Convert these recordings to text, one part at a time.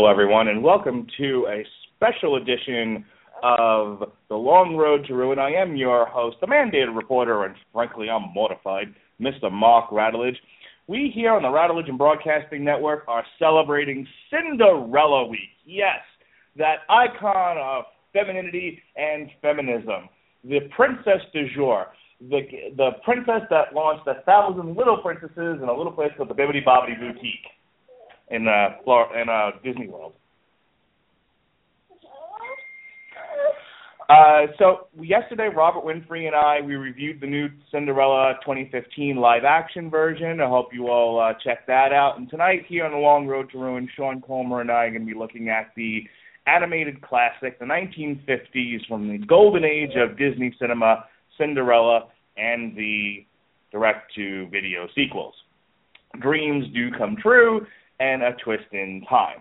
Hello, everyone, and welcome to a special edition of The Long Road to Ruin. I am your host, the mandated reporter, and frankly, I'm mortified, Mr. Mark Radulich. We here on the Radulich and Broadcasting Network are celebrating Cinderella Week. Yes, that icon of femininity and feminism, the princess du jour, the the princess that launched a thousand little princesses in a little place called the Bibbidi Bobbidi Boutique in uh, Florida, in uh, Disney World. Uh, so yesterday, Robert Winfree and I we reviewed the new Cinderella 2015 live action version. I hope you all uh, check that out. And tonight, here on the Long Road to Ruin, Sean Comer and I are going to be looking at the animated classic, the 1950s, from the golden age of Disney cinema, Cinderella, and the direct-to-video sequels. Dreams do come true, and a twist in time.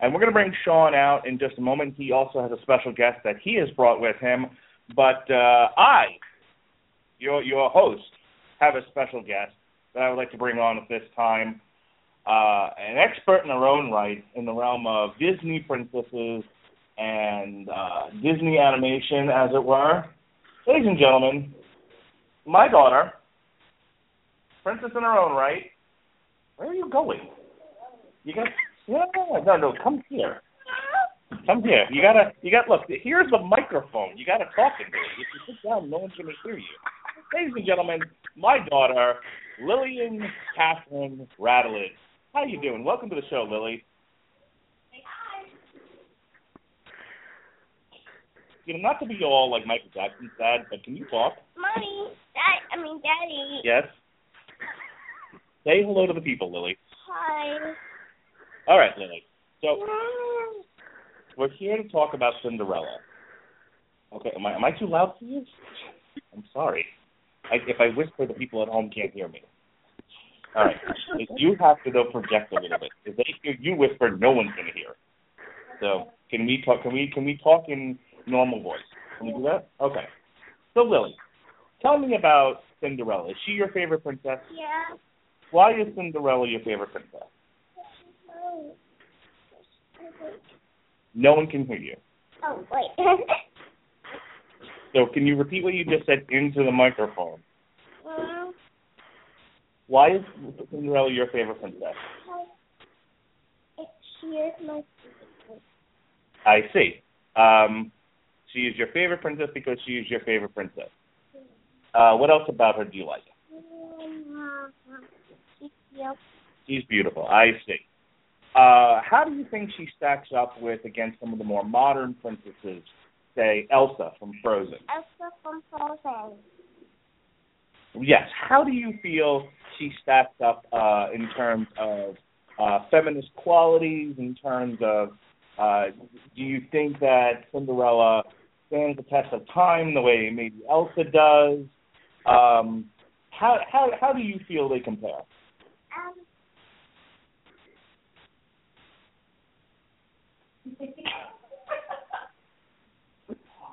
And we're going to bring Sean out in just a moment. He also has a special guest that he has brought with him. But uh, I, your your host, have a special guest that I would like to bring on at this time. Uh, an expert in her own right in the realm of Disney princesses and uh, Disney animation, as it were. Ladies and gentlemen, my daughter, princess in her own right. Where are you going? You got yeah, no, no, come here. Come here. You gotta, you got. Look, here's the microphone. You gotta talk into it. If you sit down, no one's gonna hear you. Ladies and gentlemen, my daughter, Lillian Catherine Radulich. How you doing? Welcome to the show, Lily. Hi. You know, not to be all like Michael Jackson sad, but can you talk? Mommy, Dad, I mean Daddy. Yes. Say hello to the people, Lily. Hi. All right, Lily. So we're here to talk about Cinderella. Okay, am I am I too loud for you? I'm sorry. I, if I whisper, the people at home can't hear me. All right, you have to though project a little bit. If they hear you whisper, no one's gonna hear. So can we talk? Can we can we talk in normal voice? Can we do that? Okay. So Lily, tell me about Cinderella. Is she your favorite princess? Yeah. Why is Cinderella your favorite princess? No one can hear you. Oh wait. So can you repeat what you just said into the microphone? um, Why is Cinderella your favorite princess? she is my I see. Um, she is your favorite princess because she is your favorite princess. Uh, what else about her do you like? She's cute. She's beautiful. I see. Uh, how do you think she stacks up with against some of the more modern princesses, say Elsa from Frozen? Elsa from Frozen. Yes. How do you feel she stacks up uh, in terms of uh, feminist qualities? In terms of, uh, do you think that Cinderella stands the test of time the way maybe Elsa does? Um, how how how do you feel they compare? Um,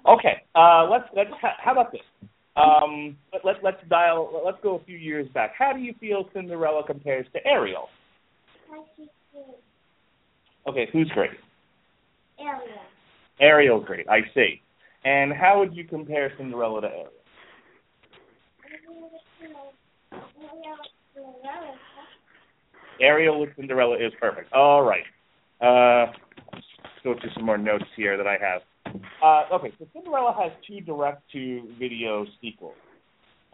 Okay, uh, let's let's how, about this? Um, let, let let's dial. Let's go a few years back. How do you feel Cinderella compares to Ariel? how she's cute. Okay, who's great? Ariel. Ariel's great. I see. And how would you compare Cinderella to Ariel? Ariel with Cinderella is perfect. All right. Uh, go through some more notes here that I have. Uh, okay, so Cinderella has two direct-to-video sequels.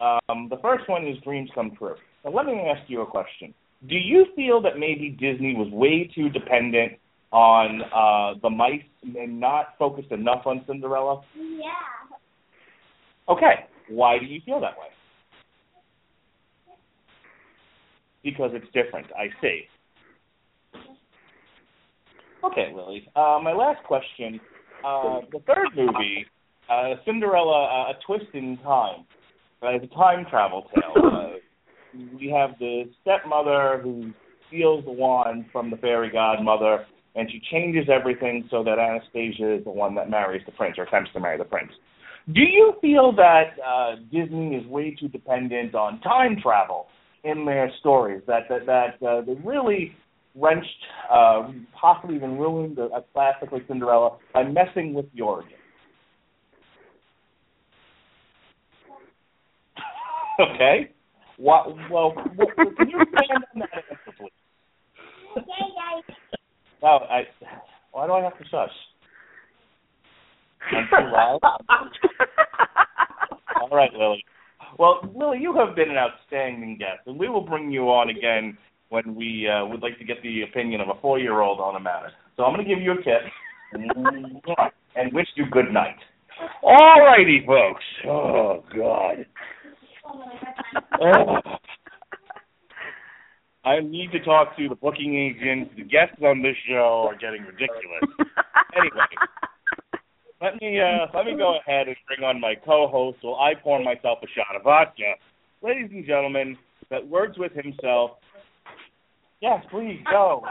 Um, the first one is Dreams Come True. Now, let me ask you a question. Do you feel that maybe Disney was way too dependent on uh, the mice and not focused enough on Cinderella? Yeah. Okay, why do you feel that way? Because it's different. I see. Okay, Lily. Uh, my last question. Uh, the third movie, uh, Cinderella: uh, A Twist in Time, uh, is a time travel tale. Uh, we have the stepmother who steals the wand from the fairy godmother, and she changes everything so that Anastasia is the one that marries the prince or attempts to marry the prince. Do you feel that uh, Disney is way too dependent on time travel in their stories? That that that uh, they really wrenched, uh, possibly even ruined a, a classic like Cinderella by messing with the origin. okay. What? Well, what, can you expand on that answer, please? No, I. Why do I have to shush? I'm too loud. All right, Lily. Well, Lily, you have been an outstanding guest, and we will bring you on again when we uh, would like to get the opinion of a four-year-old on a matter. So I'm going to give you a kiss and wish you good night. All righty, folks. Oh God. I need to talk to the booking agent. The guests on this show are getting ridiculous. anyway, let me uh, let me go ahead and bring on my co-host while I pour myself a shot of vodka. Ladies and gentlemen, that words with himself. Yes, please go.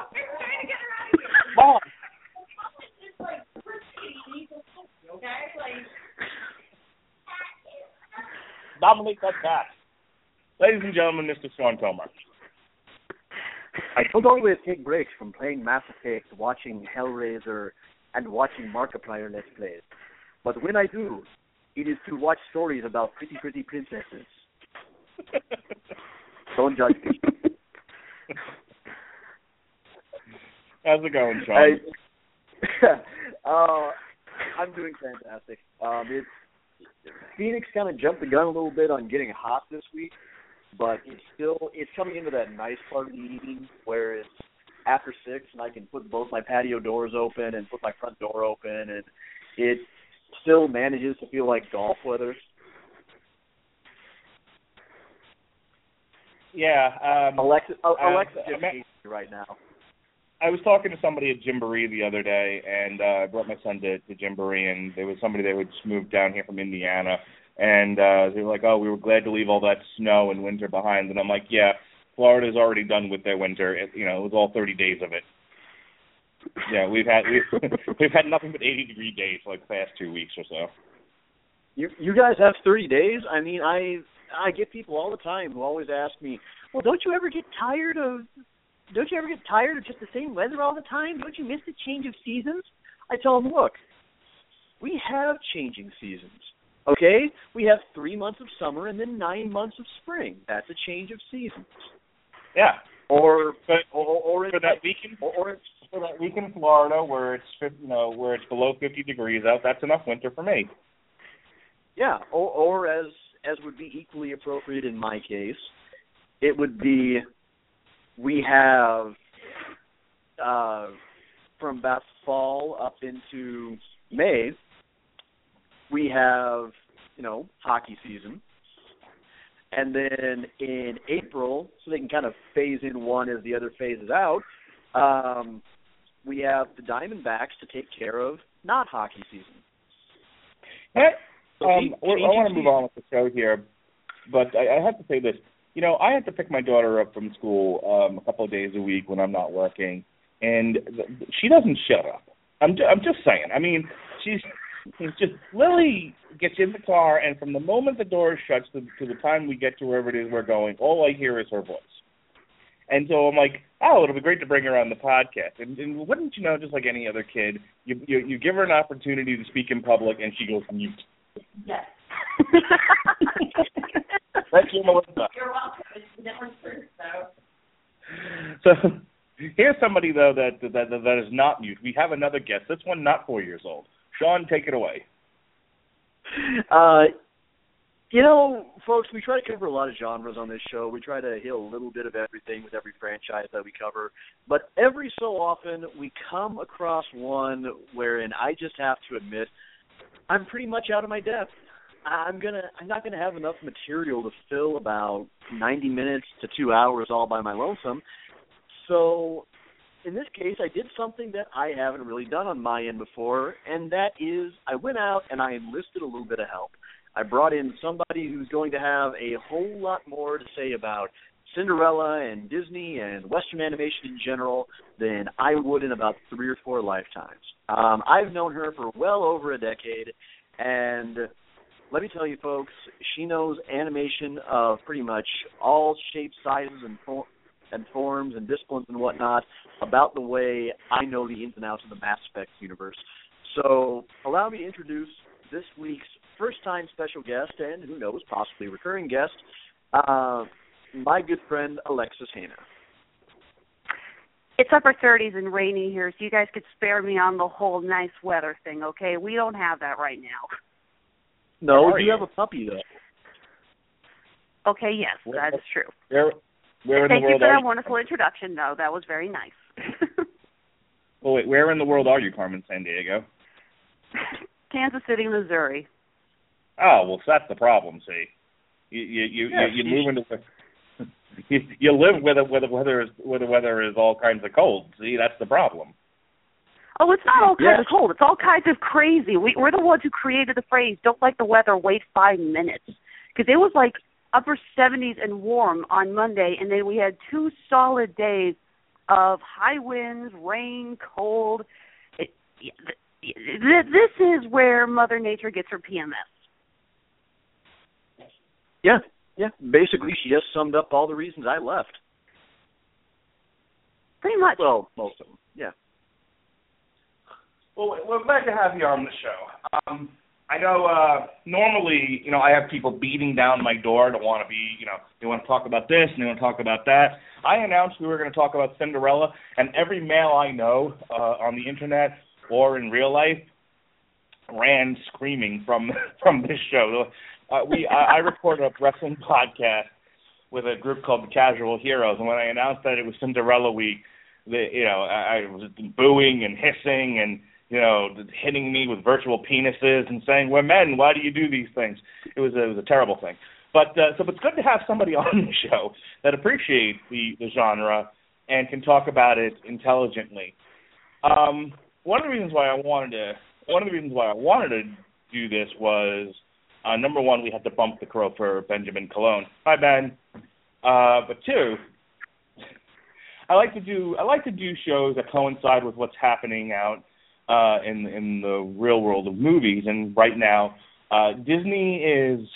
Mom. Nominate that cat. Ladies and gentlemen, Mr. Sean Comer. I don't always take breaks from playing Mass Effect, watching Hellraiser, and watching Markiplier Let's Plays. But when I do, it is to watch stories about pretty, pretty princesses. don't judge me. How's it going, Sean? Uh, I'm doing fantastic. Um, it's Phoenix kind of jumped the gun a little bit on getting hot this week, but it's still it's coming into that nice part of the evening where it's after six and I can put both my patio doors open and put my front door open and it still manages to feel like golf weather. Yeah, um, Alexa, Alexa uh, just right now. I was talking to somebody at Gymboree the other day, and uh, I brought my son to, to Gymboree, and there was somebody that had just moved down here from Indiana, and uh, they were like, "Oh, we were glad to leave all that snow and winter behind." And I'm like, "Yeah, Florida's already done with their winter. It, you know, it was all 30 days of it. Yeah, we've had we've we've had nothing but 80 degree days for like the past two weeks or so. You you guys have 30 days? I mean, I I get people all the time who always ask me, "Well, don't you ever get tired of don't you ever get tired of just the same weather all the time? Don't you miss the change of seasons?" I tell them, "Look, we have changing seasons. Okay? We have 3 months of summer and then 9 months of spring. That's a change of seasons." Yeah, Or but or or, for that week in or, or for that week in Florida where it's you know where it's below 50 degrees out, that's enough winter for me. Yeah, or or as as would be equally appropriate in my case, it would be we have uh from about fall up into May we have, you know, hockey season. And then in April, so they can kind of phase in one as the other phases out, um, we have the Diamondbacks to take care of not hockey season. So um, change- I want to move on with the show here, but I, I have to say this. You know, I have to pick my daughter up from school um, a couple of days a week when I'm not working, and th- she doesn't shut up. I'm ju- I'm just saying. I mean, she's she's just Lily gets in the car, and from the moment the door shuts to, to the time we get to wherever it is we're going, all I hear is her voice. And so I'm like, oh, it'll be great to bring her on the podcast. And, and wouldn't you know, just like any other kid, you, you you give her an opportunity to speak in public, and she goes mute. Yes. Thank you, Melissa. You're welcome. It's the different so. So here's somebody though that, that that that is not mute. We have another guest. This one not four years old. Sean, take it away. Uh, you know, folks, we try to cover a lot of genres on this show. We try to hit a little bit of everything with every franchise that we cover. But every so often, we come across one wherein I just have to admit I'm pretty much out of my depth. I'm gonna I'm not gonna have enough material to fill about 90 minutes to two hours all by my lonesome. So in this case, I did something that I haven't really done on my end before, and that is I went out and I enlisted a little bit of help. I brought in somebody who's going to have a whole lot more to say about Cinderella and Disney and Western animation in general than I would in about three or four lifetimes. Um, I've known her for well over a decade, and let me tell you, folks, she knows animation of pretty much all shapes, sizes, and form, and forms and disciplines and whatnot about the way I know the ins and outs of the Mass Effect universe. So allow me to introduce this week's first time special guest and who knows, possibly recurring guest, uh, my good friend Alexis Hana. It's upper 30s and rainy here, so you guys could spare me on the whole nice weather thing, okay? We don't have that right now. No, Where you have a puppy though. Okay, yes, Where- that is true. Where where Thank the you for that wonderful introduction, though. That was very nice. well, wait, where in the world are you, Carmen Sandiego? Kansas City, Missouri. Oh well, so that's the problem. See, you you you, Yes, you, you you- move into you, you live with the where the weather is where the weather is all kinds of cold. See, that's the problem. Oh, it's not all kinds Yes. of cold. It's all kinds of crazy. We, we're the ones who created the phrase "Don't like the weather, wait five minutes," because it was like upper 70s and warm on Monday, and then we had two solid days of high winds, rain, cold. It, th- th- this is where Mother Nature gets her PMS. Yeah, yeah. Basically, she just summed up all the reasons I left. Pretty much. Well, most of them. Yeah. Well, we're glad to have you on the show. Um, I know uh, normally, you know, I have people beating down my door to want to be, you know, they want to talk about this and they want to talk about that. I announced we were going to talk about Cinderella, and every male I know uh, on the internet or in real life ran screaming from from this show. Uh, we I, I recorded a wrestling podcast with a group called the Casual Heroes, and when I announced that it was Cinderella week, the you know I, I was booing and hissing and you know hitting me with virtual penises and saying we're men, why do you do these things? It was a, it was a terrible thing. But uh, so it's good to have somebody on the show that appreciates the the genre and can talk about it intelligently. Um, one of the reasons why I wanted to one of the reasons why I wanted to do this was uh, number one, we had to bump the crow for Benjamin Colon. Hi Ben. Uh, but two, I like to do I like to do shows that coincide with what's happening out uh, in in the real world of movies. And right now, uh, Disney is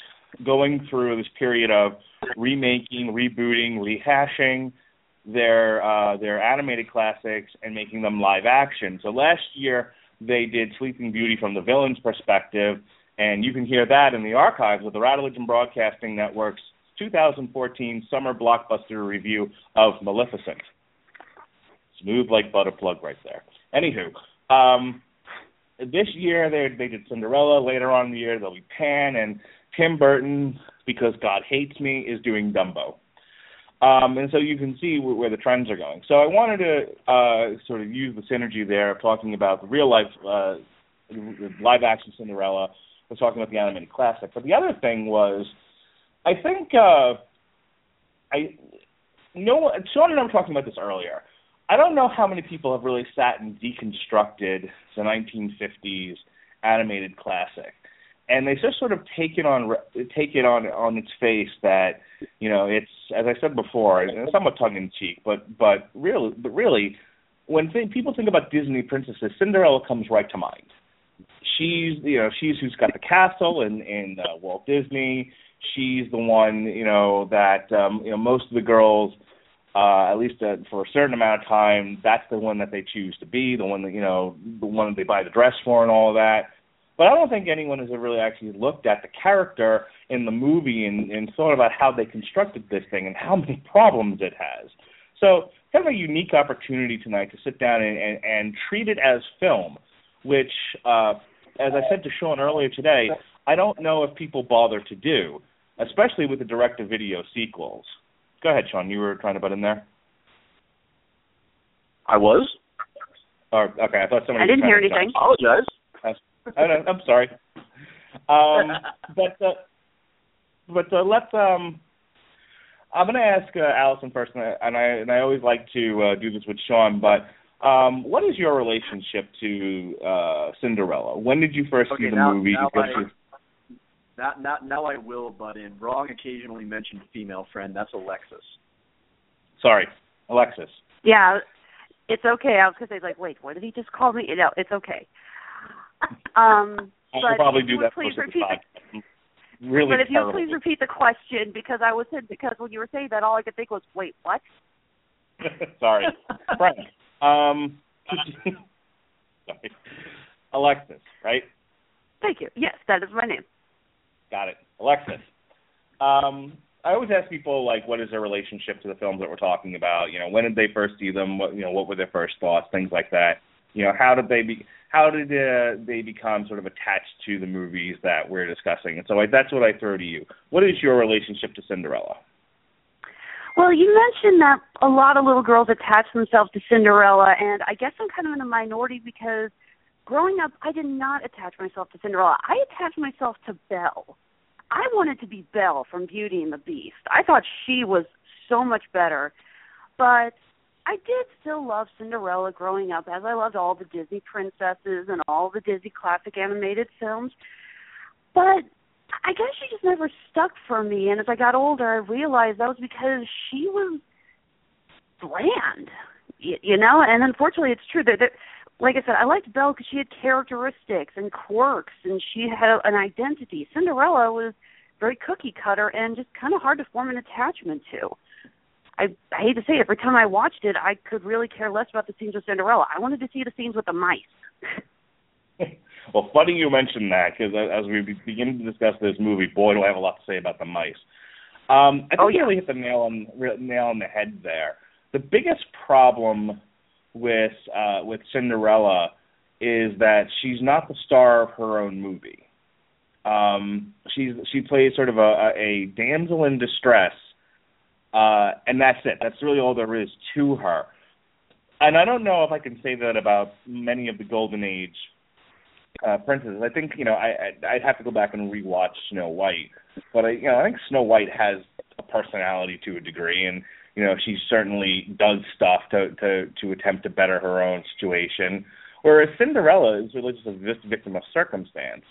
going through this period of remaking, rebooting, rehashing their uh, their animated classics and making them live action. So last year they did Sleeping Beauty from the villain's perspective, and you can hear that in the archives of the Radulich and Broadcasting Network's 2014 summer blockbuster review of Maleficent. Smooth like butter plug right there. Anywho, um, this year they they did Cinderella. Later on in the year they'll be Pan and Tim Burton, because God hates me, is doing Dumbo. Um, and so you can see where, where the trends are going. So I wanted to uh, sort of use the synergy there of talking about the real life uh, live action Cinderella. We're talking about the animated classic. But the other thing was, I think uh, I no Sean and I were talking about this earlier. I don't know how many people have really sat and deconstructed the 1950s animated classic, and they just sort of take it on take it on on its face that you know it's as I said before, and it's somewhat tongue in cheek, but but really but really when th- people think about Disney princesses, Cinderella comes right to mind. She's you know she's who's got the castle in in uh, Walt Disney. She's the one you know that um, you know most of the girls uh, at least uh, for a certain amount of time, that's the one that they choose to be, the one that you know, the one that they buy the dress for, and all of that. But I don't think anyone has really actually looked at the character in the movie and, and thought about how they constructed this thing and how many problems it has. So, kind of a unique opportunity tonight to sit down and, and, and treat it as film, which, uh, as I said to Sean earlier today, I don't know if people bother to do, especially with the direct-to-video sequels. Go ahead, Sean. You were trying to butt in there. I was. Or okay, I thought somebody. I didn't hear trying to anything. Apologize. jump. I know, I'm sorry. Um, but uh, but uh, let's. Um, I'm going to ask uh, Allison first, and I and I, and I always like to uh, do this with Sean. But um, what is your relationship to uh, Cinderella? When did you first Okay, see the now- movie? now I- you- Now, now, now I will butt in. Wrong occasionally mentioned female friend. That's Alexis. sorry, Alexis. Yeah, it's okay. I was gonna say like, wait, what did he just call me? No, it's okay. Um, I but should probably do that please most of the repeat the time. Really but if you please repeat the question because I was in because when you were saying that all I could think was wait what? Sorry, Frank. Um, sorry. Alexis, right? Thank you. Yes, that is my name. Got it. Alexis. Um, I always ask people like, what is their relationship to the films that we're talking about? You know, when did they first see them? What you know, what were their first thoughts? Things like that. You know, how did they be? How did uh, they become sort of attached to the movies that we're discussing? And so like, that's what I throw to you. What is your relationship to Cinderella? Well, you mentioned that a lot of little girls attach themselves to Cinderella, and I guess I'm kind of in a minority because growing up, I did not attach myself to Cinderella. I attached myself to Belle. I wanted to be Belle from Beauty and the Beast. I thought she was so much better. But I did still love Cinderella growing up, as I loved all the Disney princesses and all the Disney classic animated films. But I guess she just never stuck for me. And as I got older, I realized that was because she was bland, you, you know. And unfortunately, it's true that, that like I said, I liked Belle because she had characteristics and quirks, and she had an identity. Cinderella was very cookie cutter and just kind of hard to form an attachment to. I, I hate to say it, every time I watched it, I could really care less about the scenes with Cinderella. I wanted to see the scenes with the mice. well, funny you mentioned that because as we begin to discuss this movie, boy, do I have a lot to say about the mice. Um, I think oh, yeah. you really hit the nail on nail on the head there. The biggest problem with uh, with Cinderella is that she's not the star of her own movie. Um, she's she plays sort of a, a damsel in distress, uh, and that's it. That's really all there is to her. And I don't know if I can say that about many of the Golden Age uh, princesses. I think you know I I'd have to go back and rewatch Snow White, but I you know I think Snow White has a personality to a degree, and you know she certainly does stuff to to to attempt to better her own situation. Whereas Cinderella is really just a victim of circumstance,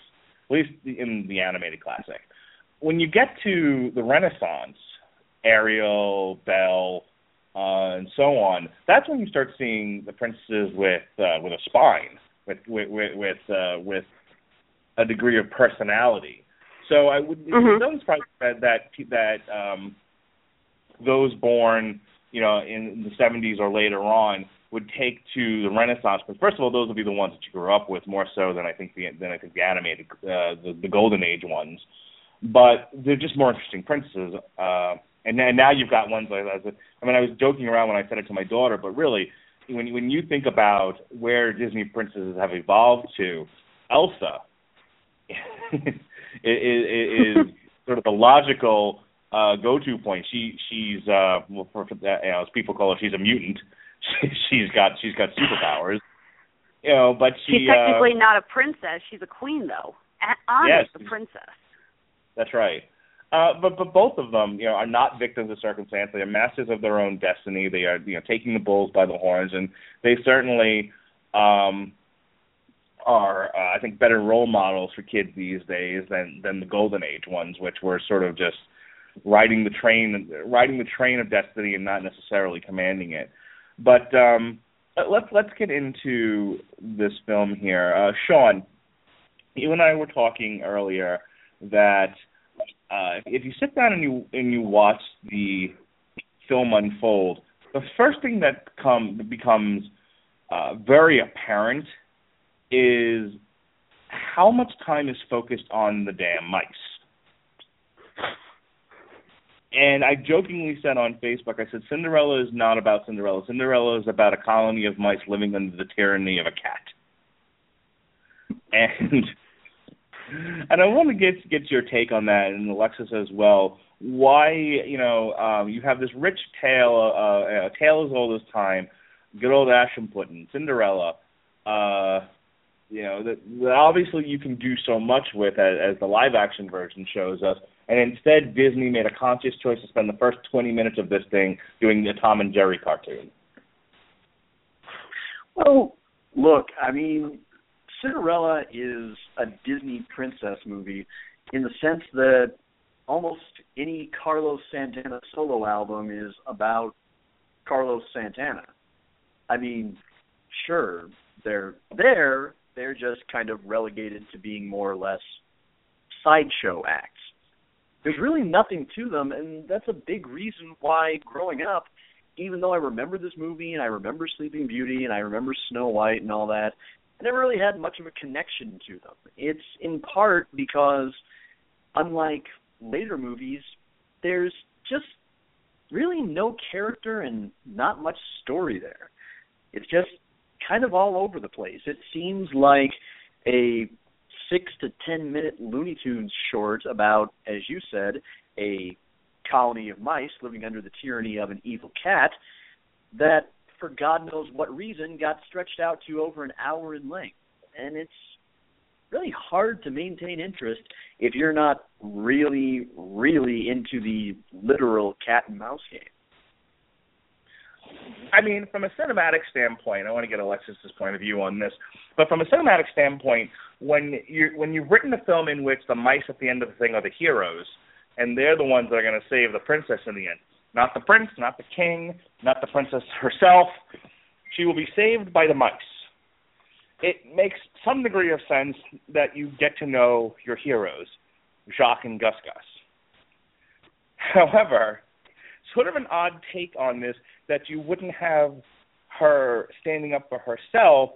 at least in the animated classic. When you get to the Renaissance, Ariel, Belle, uh, and so on, that's when you start seeing the princesses with uh, with a spine, with with with with, uh, with a degree of personality. So I would mm-hmm. it doesn't surprise that that that um, those born, you know, in the 70s or later on would take to the Renaissance. But first of all, those will be the ones that you grew up with more so than I think the than I think the animated uh, the, the Golden Age ones. But they're just more interesting princesses. Uh, and, and now you've got ones like that. I mean, I was joking around when I said it to my daughter, but really, when when you think about where Disney princesses have evolved to, Elsa is, is sort of the logical uh, go-to point. She she's uh, well, for, for, you know, as people call her, she's a mutant. she's got she's got superpowers. You know, but she, she's technically uh, not a princess. She's a queen, though. Anna's yes, the princess. That's right. Uh, but but both of them, you know, are not victims of circumstance. They are masters of their own destiny. They are, you know, taking the bulls by the horns, and they certainly um, are, uh, I think, better role models for kids these days than than the golden age ones, which were sort of just riding the train, riding the train of destiny, and not necessarily commanding it. But um, let's let's get into this film here. Uh, Sean, you and I were talking earlier that uh, if you sit down and you and you watch the film unfold, the first thing that come becomes uh, very apparent is how much time is focused on the damn mice. And I jokingly said on Facebook, I said Cinderella is not about Cinderella. Cinderella is about a colony of mice living under the tyranny of a cat. And and I want to get get your take on that, and Alexis as well. Why you know um, you have this rich tale, uh, a tale as old as time, good old Aschenputtel, Cinderella. Uh, you know that, that obviously you can do so much with as, as the live action version shows us and instead Disney made a conscious choice to spend the first 20 minutes of this thing doing the Tom and Jerry cartoon. Well, look, I mean, Cinderella is a Disney princess movie in the sense that almost any Carlos Santana solo album is about Carlos Santana. I mean, sure, they're there, they're just kind of relegated to being more or less sideshow acts there's really nothing to them, and that's a big reason why growing up, even though I remember this movie and I remember Sleeping Beauty and I remember Snow White and all that, I never really had much of a connection to them. It's in part because, unlike later movies, there's just really no character and not much story there. It's just kind of all over the place. It seems like a six to ten minute Looney Tunes short about, as you said, a colony of mice living under the tyranny of an evil cat that, for God knows what reason, got stretched out to over an hour in length. And it's really hard to maintain interest if you're not really, really into the literal cat and mouse game. I mean, from a cinematic standpoint, I want to get Alexis's point of view on this. But from a cinematic standpoint, when you when you've written a film in which the mice at the end of the thing are the heroes, and they're the ones that are going to save the princess in the end, not the prince, not the king, not the princess herself, she will be saved by the mice. It makes some degree of sense that you get to know your heroes, Jaq and Gus Gus. However, sort of an odd take on this that you wouldn't have her standing up for herself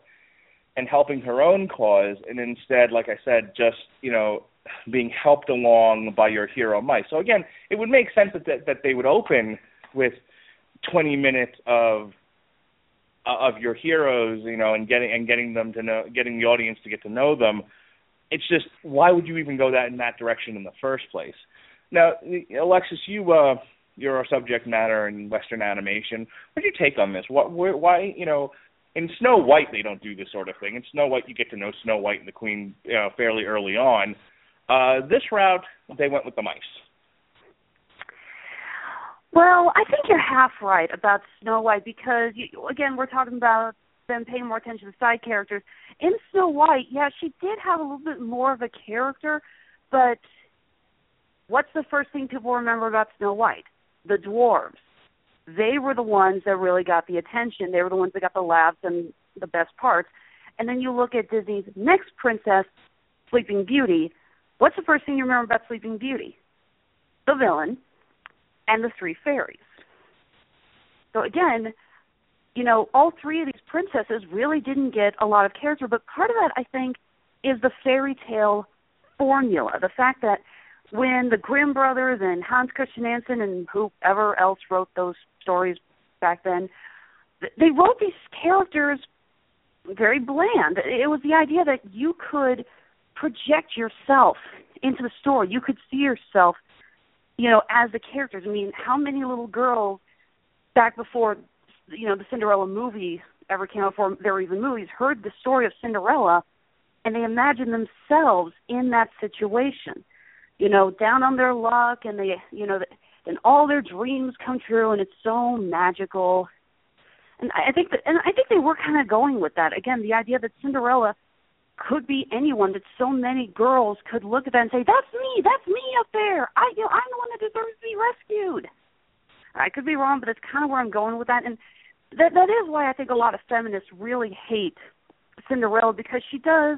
and helping her own cause and instead like i said just you know being helped along by your hero mice so again it would make sense that that, they would open with 20 minutes of of your heroes you know and getting and getting them to know getting the audience to get to know them. It's just why would you even go that in that direction in the first place? Now alexis you uh you're a subject matter in Western animation. What's your take on this? What, why, you know, in Snow White they don't do this sort of thing. In Snow White you get to know Snow White and the Queen you know, fairly early on. Uh, this route they went with the mice. Well, I think you're half right about Snow White because you, again we're talking about them paying more attention to side characters. In Snow White, yeah, she did have a little bit more of a character, but what's the first thing people remember about Snow White? The dwarves. They were the ones that really got the attention. They were the ones that got the laughs and the best parts. And then you look at Disney's next princess, Sleeping Beauty. What's the first thing you remember about Sleeping Beauty? The villain and the three fairies. So again, you know, all three of these princesses really didn't get a lot of character, but part of that I think is the fairy tale formula. The fact that when the Grimm brothers and Hans Christian Andersen and whoever else wrote those stories back then, they wrote these characters very bland. It was the idea that you could project yourself into the story. You could see yourself, you know, as the characters. I mean, how many little girls back before, you know, the Cinderella movie ever came out, before there were even movies, heard the story of Cinderella, and they imagined themselves in that situation you know, down on their luck and they, you know, and all their dreams come true and it's so magical. And I think that, and I think they were kind of going with that. Again, the idea that Cinderella could be anyone, that so many girls could look at that and say, "That's me, that's me up there. I, you know, I'm the one that deserves to be rescued." I could be wrong, but that's kind of where I'm going with that, and that that is why I think a lot of feminists really hate Cinderella because she does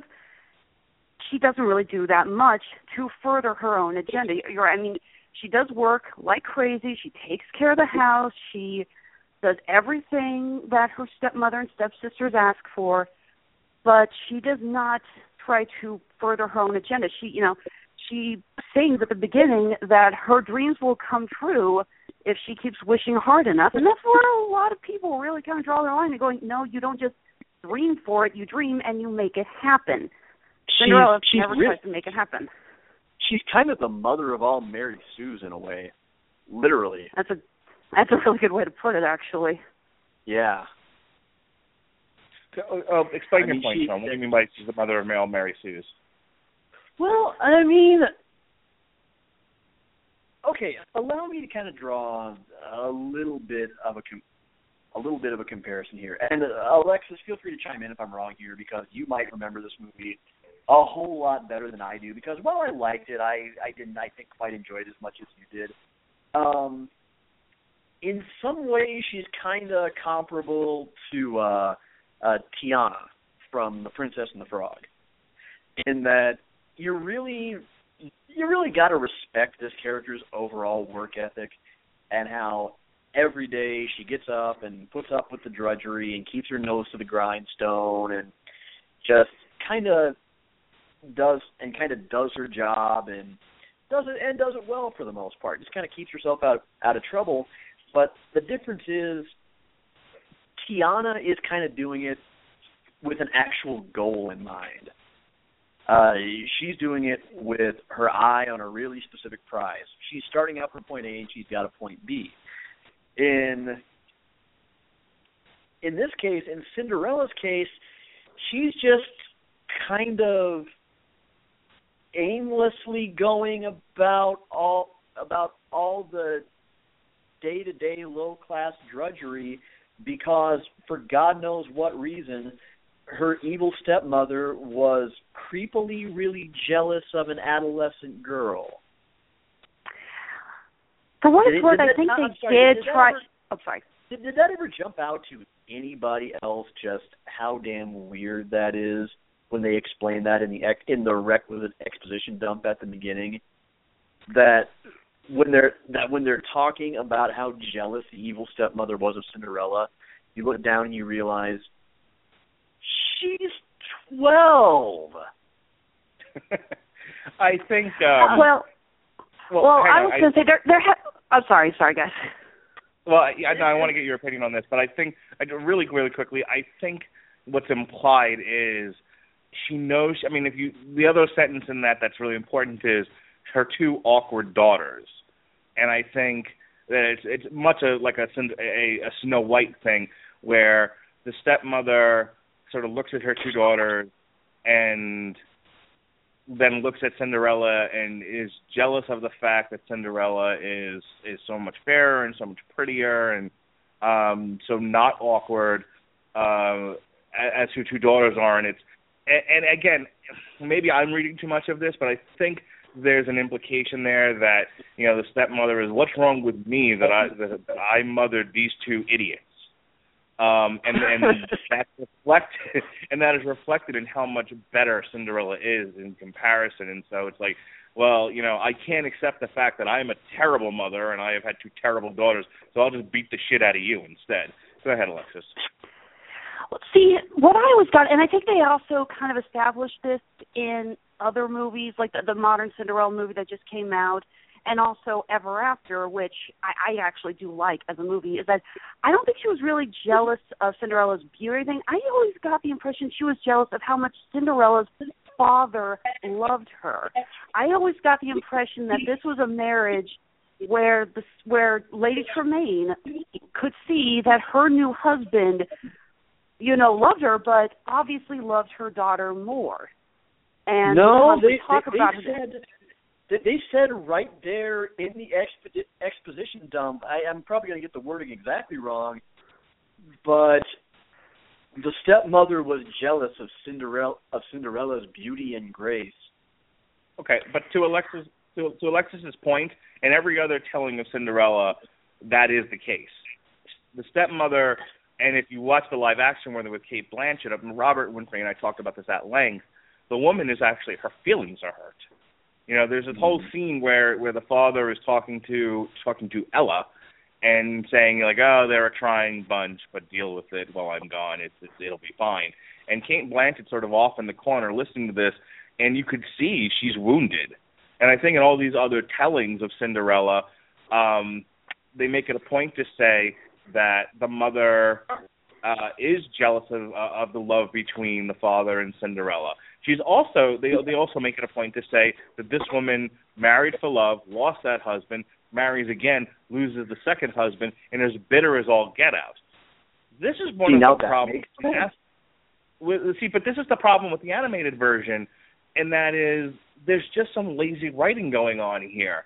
she doesn't really do that much to further her own agenda. You're, I mean, she does work like crazy. She takes care of the house. She does everything that her stepmother and stepsisters ask for, but she does not try to further her own agenda. She, you know, she sings at the beginning that her dreams will come true if she keeps wishing hard enough, and that's where a lot of people really kind of draw their line and going, no, you don't just dream for it. You dream and you make it happen. Cinderella she's, she's never really, tries to make it happen. She's kind of the mother of all Mary Sue's in a way, literally. That's a that's a really good way to put it, actually. Yeah. So, uh, explain I your mean, point, Sean. What do you mean by she's the mother of male Mary Sue's? Well, I mean, okay. Allow me to kind of draw a little bit of a com- a little bit of a comparison here. And uh, Alexis, feel free to chime in if I'm wrong here because you might remember this movie a whole lot better than I do because while I liked it, I I didn't I think quite enjoy it as much as you did. Um, in some ways, she's kind of comparable to uh, uh, Tiana from The Princess and the Frog, in that you really you really got to respect this character's overall work ethic and how every day she gets up and puts up with the drudgery and keeps her nose to the grindstone and just kind of does and kind of does her job and does it and does it well for the most part. Just kind of keeps herself out out of trouble. But the difference is Tiana is kind of doing it with an actual goal in mind. Uh, she's doing it with her eye on a really specific prize. She's starting out from point A and she's got a point B. In in this case, in Cinderella's case, she's just kind of aimlessly going about all about all the day to day low class drudgery because for God knows what reason her evil stepmother was creepily really jealous of an adolescent girl. For what it's worth, I think they sorry, did did try. ever- I'm sorry. Did, did that ever jump out to anybody else? Just how damn weird that is when they explain that in the ex, in the requisite exposition dump at the beginning. That when they're that when they're talking about how jealous the evil stepmother was of Cinderella, you look down and you realize she's twelve. I think. Um, well, well, well, I was going to say there. There. Ha- I'm sorry. Sorry, guys. Well, I, I, I want to get your opinion on this, but I think I do- really, really quickly. I think what's implied is she knows. I mean, if you the other sentence in that that's really important is her two awkward daughters, and I think that it's it's much a, like a, a a Snow White thing where the stepmother sort of looks at her two daughters and then looks at Cinderella and is jealous of the fact that Cinderella is is so much fairer and so much prettier and um so not awkward uh as her two daughters are and it's and, and again maybe I'm reading too much of this but I think there's an implication there that you know the stepmother is what's wrong with me that I that, that I mothered these two idiots? Um and and that's reflected and that is reflected in how much better Cinderella is in comparison. And so it's like well you know I can't accept the fact that I'm a terrible mother and I have had two terrible daughters so I'll just beat the shit out of you instead. Go ahead Alexis See, what I always got, and I think they also kind of established this in other movies, like the, the modern Cinderella movie that just came out, and also Ever After, which I, I actually do like as a movie, is that I don't think she was really jealous of Cinderella's beauty or anything. I always got the impression she was jealous of how much Cinderella's father loved her. I always got the impression that this was a marriage where the where Lady Tremaine could see that her new husband you know, loved her, but obviously loved her daughter more. And no, they talk they, about they said they, they said right there in the expedi- exposition dump. I, I'm probably going to get the wording exactly wrong, but the stepmother was jealous of Cinderella of Cinderella's beauty and grace. Okay, but to Alexis to, to Alexis's point, and every other telling of Cinderella, that is the case. The stepmother, and if you watch the live action one with Cate Blanchett, and Robert Winfrey and I talked about this at length, the woman is actually her feelings are hurt. You know, there's a whole scene where where the father is talking to talking to Ella, and saying like, "Oh, they're a trying bunch, but deal with it while I'm gone. It's, it's it'll be fine." And Cate Blanchett sort of off in the corner listening to this, and you could see she's wounded. And I think in all these other tellings of Cinderella, um, they make it a point to say that the mother uh, is jealous of uh, of the love between the father and Cinderella. She's also they they also make it a point to say that this woman married for love, lost that husband, marries again, loses the second husband, and is bitter as all get out. This is one See, of the problems. with, see, but this is the problem with the animated version, and that is there's just some lazy writing going on here.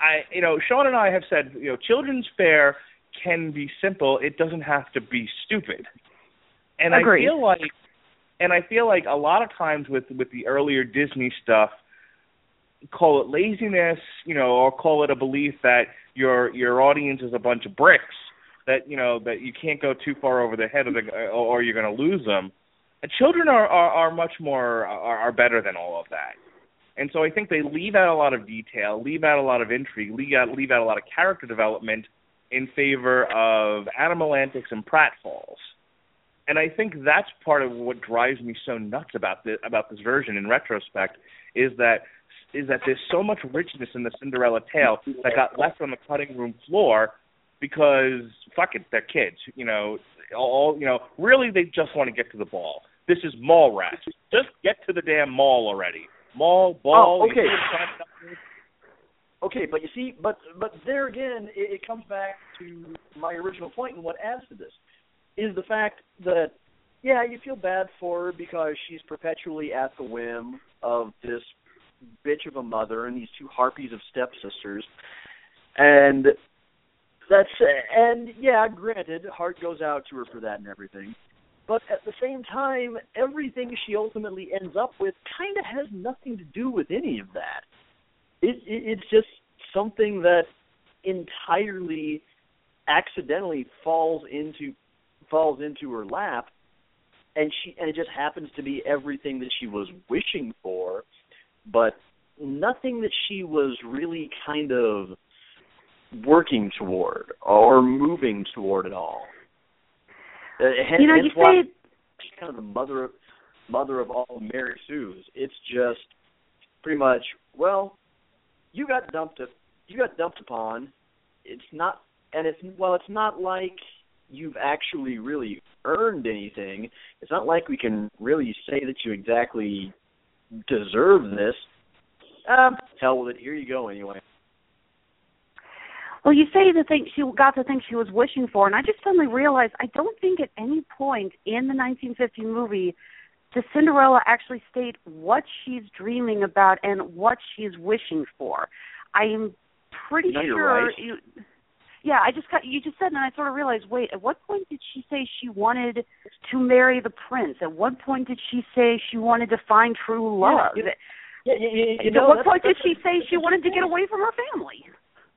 I, you know, Sean and I have said, you know, children's fare can be simple. It doesn't have to be stupid. And Agreed. I feel like, and I feel like a lot of times with with the earlier Disney stuff, call it laziness, you know, or call it a belief that your your audience is a bunch of bricks that you know that you can't go too far over the head of the or you're going to lose them. And children are, are are much more are, are better than all of that. And so I think they leave out a lot of detail, leave out a lot of intrigue, leave out leave out a lot of character development in favor of Animal Antics and Pratfalls. And I think that's part of what drives me so nuts about this about this version in retrospect is that is that there's so much richness in the Cinderella tale that got left on the cutting room floor because fuck it, they're kids, you know. All you know, really they just want to get to the ball. This is Mallrats. Just get to the damn mall already. Mall, ball. Oh, okay. Okay, but you see, but but there again, it, it comes back to my original point and what adds to this is the fact that yeah, you feel bad for her because she's perpetually at the whim of this bitch of a mother and these two harpies of stepsisters, and that's and yeah, granted, heart goes out to her for that and everything. But at the same time, everything she ultimately ends up with kind of has nothing to do with any of that. It, it it's just something that entirely accidentally falls into falls into her lap and she and it just happens to be everything that she was wishing for but nothing that she was really kind of working toward or moving toward at all uh, you know, you say she's kind of the mother of mother of all Mary Sue's. It's just pretty much well, you got dumped you got dumped upon. It's not and it's well, it's not like you've actually really earned anything. It's not like we can really say that you exactly deserve this. Um, hell with it. Here you go anyway. Well, you say the thing she got the thing she was wishing for, and I just suddenly realized I don't think at any point in the 1950 movie does Cinderella actually state what she's dreaming about and what she's wishing for. I am pretty No, sure right. you. Yeah, I just got you just said, and I sort of realized. Wait, at what point did she say she wanted to marry the prince? At what point did she say she wanted to find true love? you- Yeah, you, you, you at know, what that's- point did that's she a- say she wanted to get away from her family?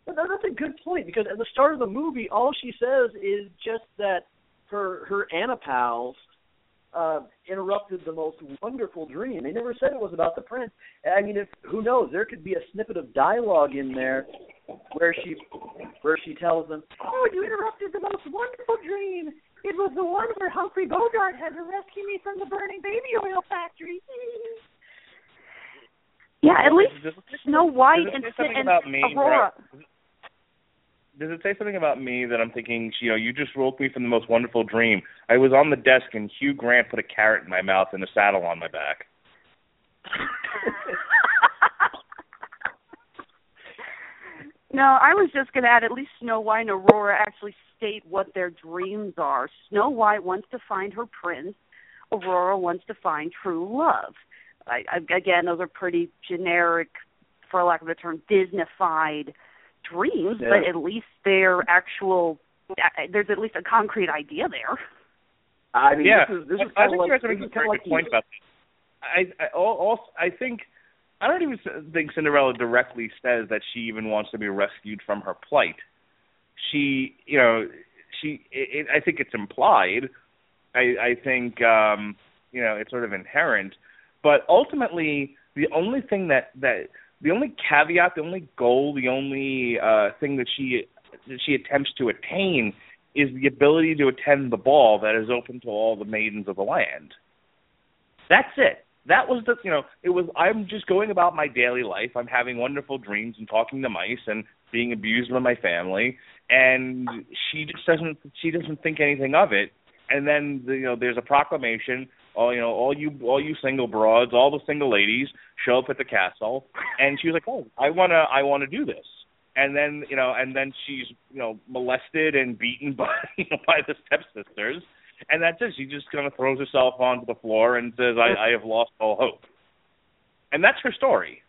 Well, that's a good point because at the start of the movie, all she says is just that her her Anna pals uh, interrupted the most wonderful dream. They never said it was about the prince. I mean, if who knows, there could be a snippet of dialogue in there where she where she tells them, "Oh, you interrupted the most wonderful dream. It was the one where Humphrey Bogart had to rescue me from the burning baby oil factory." Yeah, at least Does Snow White does it and, say something and about me where I- Aurora. Does it say something about me that I'm thinking, you know, you just woke me from the most wonderful dream? I was on the desk and Hugh Grant put a carrot in my mouth and a saddle on my back. no, I was just going to add at least Snow White and Aurora actually state what their dreams are. Snow White wants to find her prince. Aurora wants to find true love. I, I, again, those are pretty generic, for lack of a term, Disneyfied dreams, Yeah. but at least they're actual. uh, There's at least a concrete idea there. I mean, yeah, this is this is I kind think of you guys are making a very of like good point about this. I, I, also, I think I don't even think Cinderella directly says that she even wants to be rescued from her plight. She, you know, she. It, it, I think it's implied. I, I think, um, you know, it's sort of inherent. But ultimately, the only thing that that the only caveat, the only goal, the only uh, thing that she that she attempts to attain is the ability to attend the ball that is open to all the maidens of the land. That's it. That was the you know, it was I'm just going about my daily life. I'm having wonderful dreams and talking to mice and being abused by my family and she just doesn't she doesn't think anything of it. And then the, you know, there's a proclamation, all you know, all you all you single broads, all the single ladies show up at the castle and she was like, "Oh, I want to I want to do this." and then you know, and then she's you know molested and beaten by you know, by the stepsisters, and that's it. She just kind of throws herself onto the floor and says, "I, I have lost all hope," and that's her story.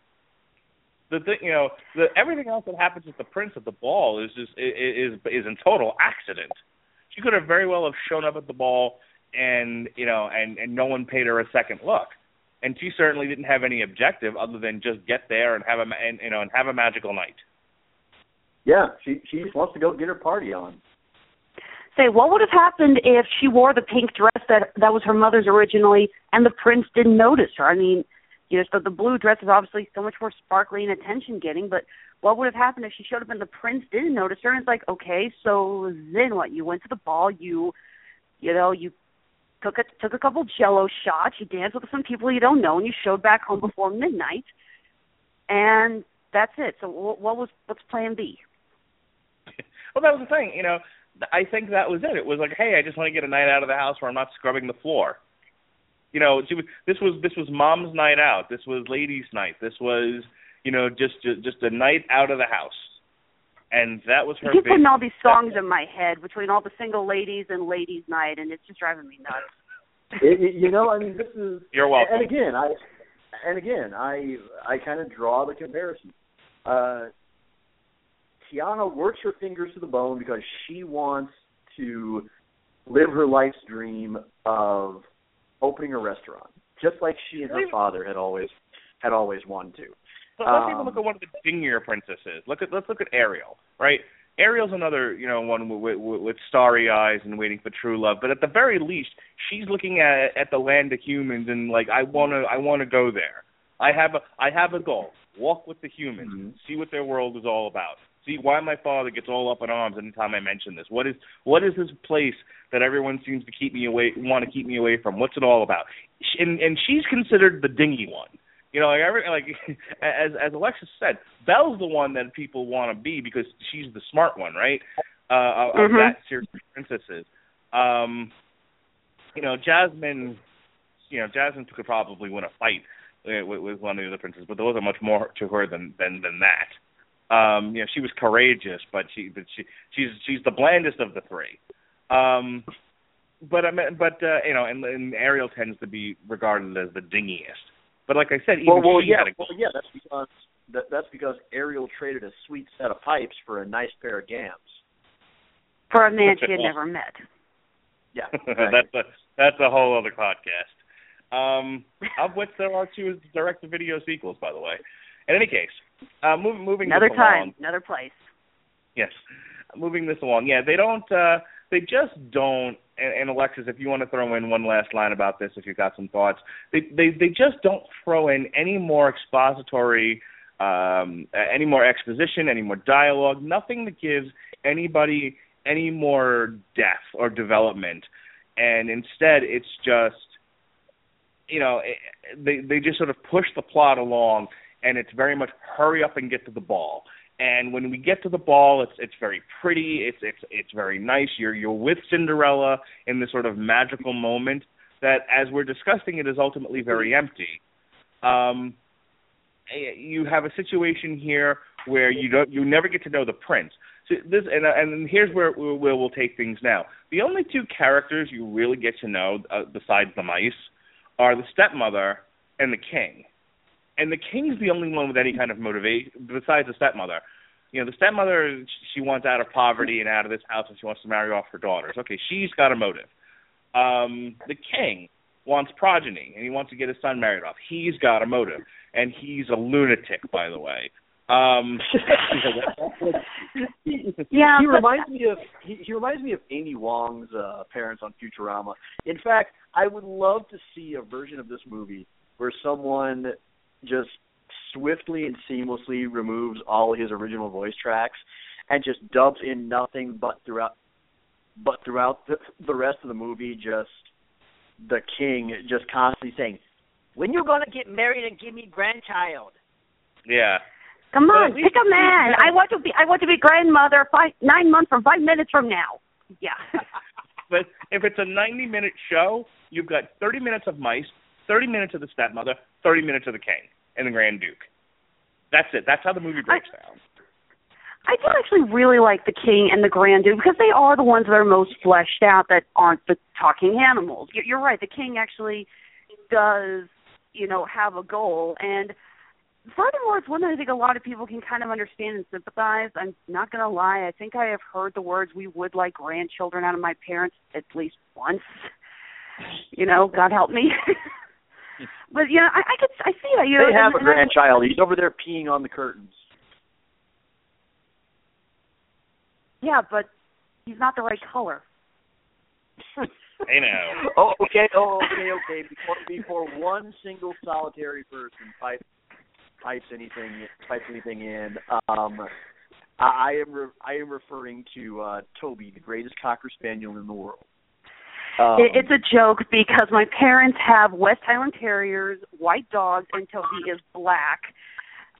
The thing, you know, the everything else that happens with the prince at the ball is just is is, is in total accident. She could have very well have shown up at the ball, and you know, and and no one paid her a second look. And she certainly didn't have any objective other than just get there and have a and you know and have a magical night. Yeah, she she just wants to go get her party on. Say, what would have happened if she wore the pink dress that that was her mother's originally, and the prince didn't notice her? I mean, you know, so the blue dress is obviously so much more sparkly and attention getting, but what would have happened if she showed up and the prince didn't notice her? And it's like, okay, so then what? You went to the ball, you, you know, you took a took a couple Jello shots, you danced with some people you don't know, and you showed back home before midnight, and that's it. So what, was what's Plan B? well, that was the thing. You know, I think that was it. It was like, hey, I just want to get a night out of the house where I'm not scrubbing the floor. You know, she was, this was this was mom's night out. This was ladies' night. This was you know just just a night out of the house, and that was her. You keep putting all these songs in my head between all the single ladies and ladies' night, and it's just driving me nuts. it, it, you know, I mean, this is. You're welcome. And again, I and again, I I kind of draw the comparison. Uh, Tiana works her fingers to the bone because she wants to live her life's dream of opening a restaurant, just like she and her father had always had always wanted to. But let's even Um, look at one of the dingier princesses. Look at let's look at Ariel, right? Ariel's another, you know, one with, with, with starry eyes and waiting for true love. But at the very least, she's looking at at the land of humans and like, I wanna, I wanna go there. I have a, I have a goal. Walk with the humans, Mhm. see what their world is all about. See why my father gets all up in arms anytime I mention this. What is, what is this place that everyone seems to keep me away, want to keep me away from? What's it all about? And and she's considered the dingy one. You know, like every like as as Alexis said, Belle's the one that people want to be because she's the smart one, right? Uh, of, of Mhm. that series of princesses. Um, you know, Jasmine. You know, Jasmine could probably win a fight uh, with, with one of the other princesses, but there wasn't much more to her than than than that. Um, you know, she was courageous, but she but she she's she's the blandest of the three. Um, but I mean, but uh, you know, and, and Ariel tends to be regarded as the dingiest. But like I said, even well, well, she yeah, had a well, yeah. That's because that, that's because Ariel traded a sweet set of pipes for a nice pair of gams. For a man she had never met. Yeah, that's a that's a whole other podcast. Um, of which there are two direct-to-video sequels, by the way. In any case, uh, move, moving Another this time, along. another place. Yes, moving this along. Yeah, they don't. uh They just don't. And, and Alexis, if you want to throw in one last line about this, if you've got some thoughts, they they they just don't throw in any more expository, um, any more exposition, any more dialogue, nothing that gives anybody any more depth or development. And instead, it's just you know, it, they they just sort of push the plot along, and it's very much hurry up and get to the ball. And when we get to the ball, it's it's very pretty. It's it's it's very nice. You're you're with Cinderella in this sort of magical moment that, as we're discussing, it is ultimately very empty. Um, eh, you have a situation here where you don't you never get to know the prince. So this and and here's where we'll take things now. The only two characters you really get to know uh, besides the mice are the stepmother and the king. And the king's the only one with any kind of motivation besides the stepmother. You know, the stepmother she wants out of poverty and out of this house and she wants to marry off her daughters. Okay, she's got a motive. Um the king wants progeny and he wants to get his son married off. He's got a motive. And he's a lunatic, by the way. Um Yeah, he reminds me of he, he reminds me of Amy Wong's uh, parents on Futurama. In fact, I would love to see a version of this movie where someone just swiftly and seamlessly removes all his original voice tracks and just dubs in nothing but throughout but throughout the, the rest of the movie just the king just constantly saying when you gonna get married and give me grandchild yeah. Come on, at least pick a man. you I want to be. I want to be grandmother five nine months from five minutes from now. Yeah. But if it's a 90 minute show, you've got 30 minutes of mice, 30 minutes of the stepmother, 30 minutes of the king and the Grand Duke. That's it. That's how the movie breaks down. I do actually really like the king and the grand duke because they are the ones that are most fleshed out that aren't the talking animals. You're, you're right. The king actually does, you know, have a goal, and furthermore, it's one that I think a lot of people can kind of understand and sympathize. I'm not going to lie. I think I have heard the words "we would like grandchildren" out of my parents at least once. You know, God help me. but you know, I, I could I see that. You know, they have and- a and I- grandchild. He's over there peeing on the curtains. Yeah, but he's not the right color. I know. oh, okay. Oh, okay, okay. Before before one single solitary person fights types anything types anything in. Um, I, I am re- I am referring to uh, Toby, the greatest cocker spaniel in the world. Um, It, it's a joke because my parents have West Highland Terriers, white dogs, and Toby is black,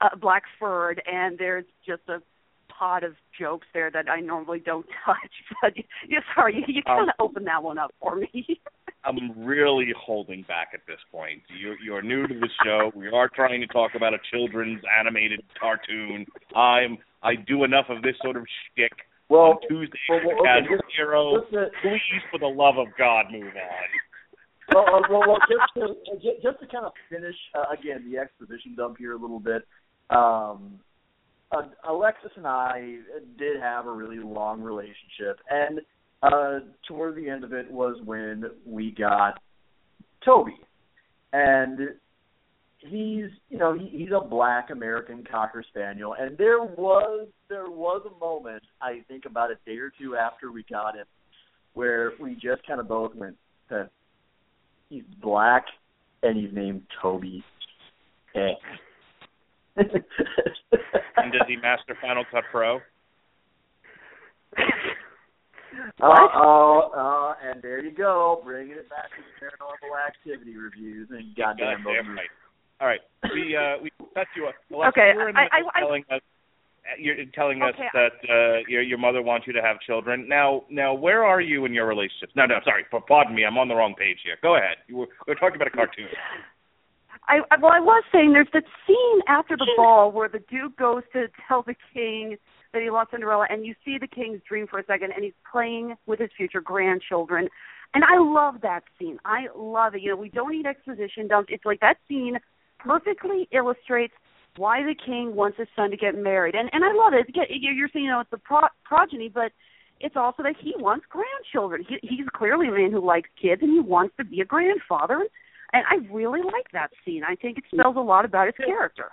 uh, black furred, and there's just a pot of jokes there that I normally don't touch. But yeah, sorry, you, you kind of opened that one up for me. I'm really holding back at this point. You're you're new to the show. We are trying to talk about a children's animated cartoon. I'm I do enough of this sort of shtick well, on Tuesday. well, well, okay, just- hero. just Please, for the love of God, move on. well, uh, well, well, just to ju- just to kind of finish uh, again the exposition dump here a little bit. Um, uh, Alexis and I did have a really long relationship, and uh, toward the end of it was when we got Toby, and he's you know he, he's a black American cocker spaniel, and there was there was a moment I think about a day or two after we got him where we just kind of both went, "Huh, he's black and he's named Toby. Eh. And does he master Final Cut Pro? Oh, oh, oh, and there you go, bringing it back to the paranormal activity reviews and goddamn right. All right, we uh we cut you off. Alexa, Okay, you were in the I- middle of I- I- telling us you're telling us that uh your your mother wants you to have children. Now now where are you in your relationships? No, no, sorry. Pardon me. I'm on the wrong page here. Go ahead. You were, we're talking about a cartoon. I, I well, I was saying there's that scene after the ball where the Duke goes to tell the king that he lost Cinderella, and you see the king's dream for a second, and he's playing with his future grandchildren, and I love that scene. I love it. You know, we don't need exposition dumps. It's like that scene perfectly illustrates why the king wants his son to get married, and and I love it. You- You're saying you know it's the pro- progeny, but it's also that he wants grandchildren. He, he's clearly a man who likes kids, and he wants to be a grandfather. And I really like that scene. I think it spells a lot about his character.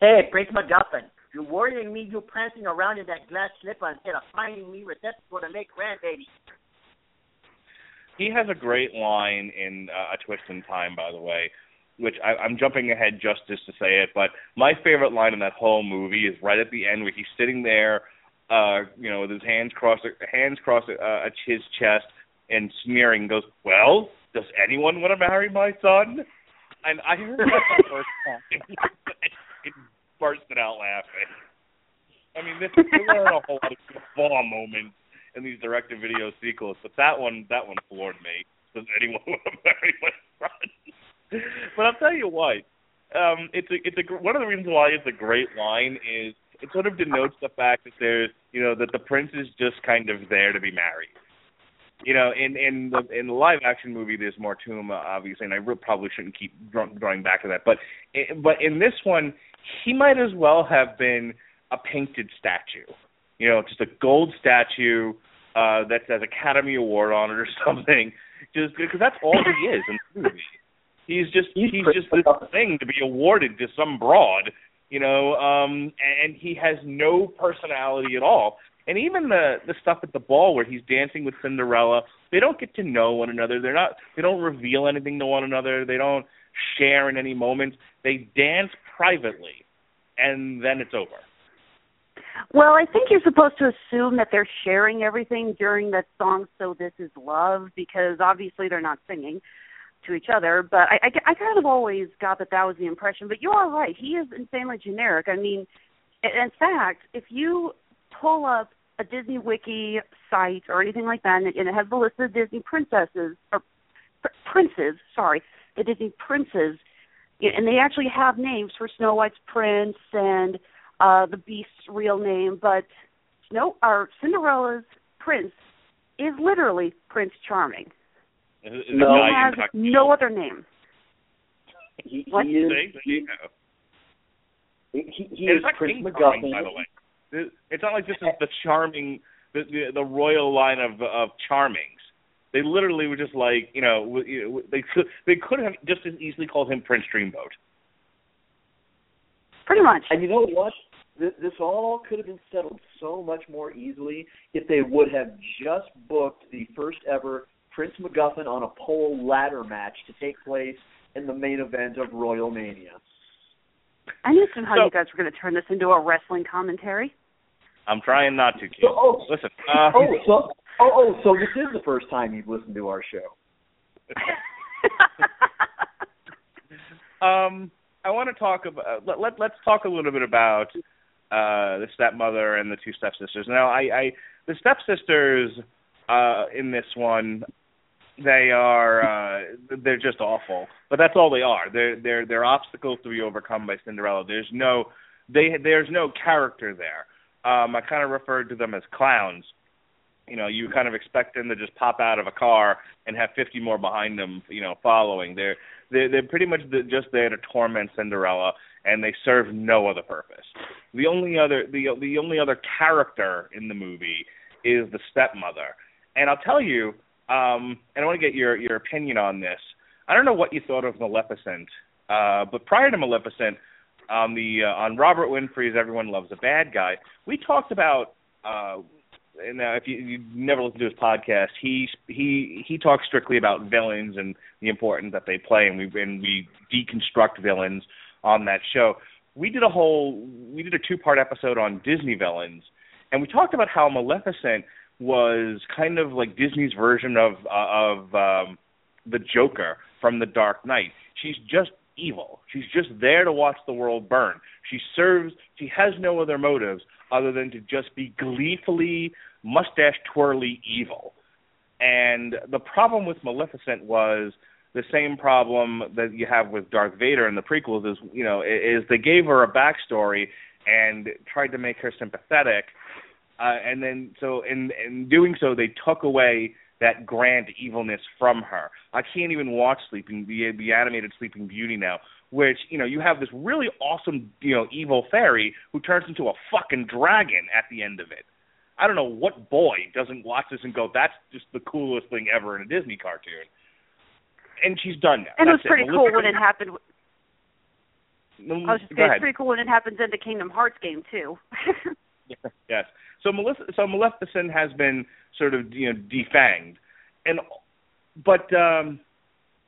Hey, Prince MacGuffin, you're worrying me you prancing around in that glass slipper instead of finding me receptacle for the late grandbaby. He has a great line in uh, A Twist in Time, by the way, which I, I'm jumping ahead just just to say it, but my favorite line in that whole movie is right at the end where he's sitting there, uh, you know, with his hands crossed, hands crossed uh, at his chest, and sneering. Goes, "Well, does anyone want to marry my son?" And I heard that the first time, it bursted out laughing. I mean, this, there weren't a whole lot of bomb moments in these direct-to-video sequels, but that one, that one floored me. Does anyone want to marry my son? but I'll tell you what, um, it's a, it's a one of the reasons why it's a great line is it sort of denotes the fact that there's, you know, that the prince is just kind of there to be married. You know, in in the in the live action movie, there's more to him, obviously, and I re- probably shouldn't keep draw- drawing back to that. But but in this one, he might as well have been a painted statue. You know, just a gold statue uh, that says Academy Award on it or something. Just because that's all he is in the movie. He's just He's he's just this thing to be awarded to some broad, you know, um and he has no personality at all. And even the the stuff at the ball where he's dancing with Cinderella, they don't get to know one another. They're not they don't reveal anything to one another. They don't share in any moments. They dance privately and then it's over. Well, I think you're supposed to assume that they're sharing everything during that song "So This Is Love" because obviously they're not singing to each other. But I, I, I kind of always got that that was the impression. But you are right; he is insanely generic. I mean, in fact, if you pull up a Disney Wiki site or anything like that, and it, and it has the list of Disney princesses or pr- princes, sorry, the Disney princes, and they actually have names for Snow White's prince and uh the beast's real name, but Snow or Cinderella's prince is literally Prince Charming. Is, is No. He has no other name. He, What? he is you go. he, he, he And is it's not Prince King Charming, MacGuffin. by the way. It's not like this is the charming, the the, the royal line of of charmings. They literally were just like, you know, w- you know, they could they could have just as easily called him Prince Dreamboat. Pretty much. And you know what? This, this all could have been settled so much more easily if they would have just booked the first ever Prince MacGuffin on a pole ladder match to take place in the main event of Royal Mania. I knew somehow So- you guys were going to turn this into a wrestling commentary. I'm trying not to, Keith. So, oh, Listen, uh, oh, so oh, oh, so this is the first time you've listened to our show. um, I want to talk about let, let let's talk a little bit about uh the stepmother and the two stepsisters. Now, I, I the stepsisters uh in this one they are uh they're just awful. But that's all they are. They're they're they're obstacles to be overcome by Cinderella. There's no they there's no character there. Um I kind of referred to them as clowns. You know, you kind of expect them to just pop out of a car and have 50 more behind them, you know, following. They're they're, they're pretty much just there to torment Cinderella, and they serve no other purpose. The only other the the only other character in the movie is the stepmother, and I'll tell you, um, and I want to get your your opinion on this. I don't know what you thought of Maleficent, uh, but prior to Maleficent, on the uh, on Robert Winfrey's Everyone Loves a Bad Guy, we talked about. Uh, and uh, if you, you never listened to his podcast, he he he talks strictly about villains and the importance that they play, and we and we deconstruct villains on that show. We did a whole we did a two part episode on Disney villains, and we talked about how Maleficent was kind of like Disney's version of of um, the Joker from The Dark Knight. She's just evil. She's just there to watch the world burn. She serves. She has no other motives other than to just be gleefully mustache twirly evil. And the problem with Maleficent was the same problem that you have with Darth Vader in the prequels is you know is they gave her a backstory and tried to make her sympathetic, uh, and then so in in doing so they took away that grand evilness from her. I can't even watch Sleeping the the animated Sleeping Beauty now, which you know you have this really awesome you know evil fairy who turns into a fucking dragon at the end of it. I don't know what boy doesn't watch this and go, "That's just the coolest thing ever in a Disney cartoon." And she's done that. and it was That's pretty cool when it happened. No, I was just go saying, it's pretty cool when it happens in the Kingdom Hearts game too. yes. So Malefic- so Maleficent has been sort of you know defanged, and but um,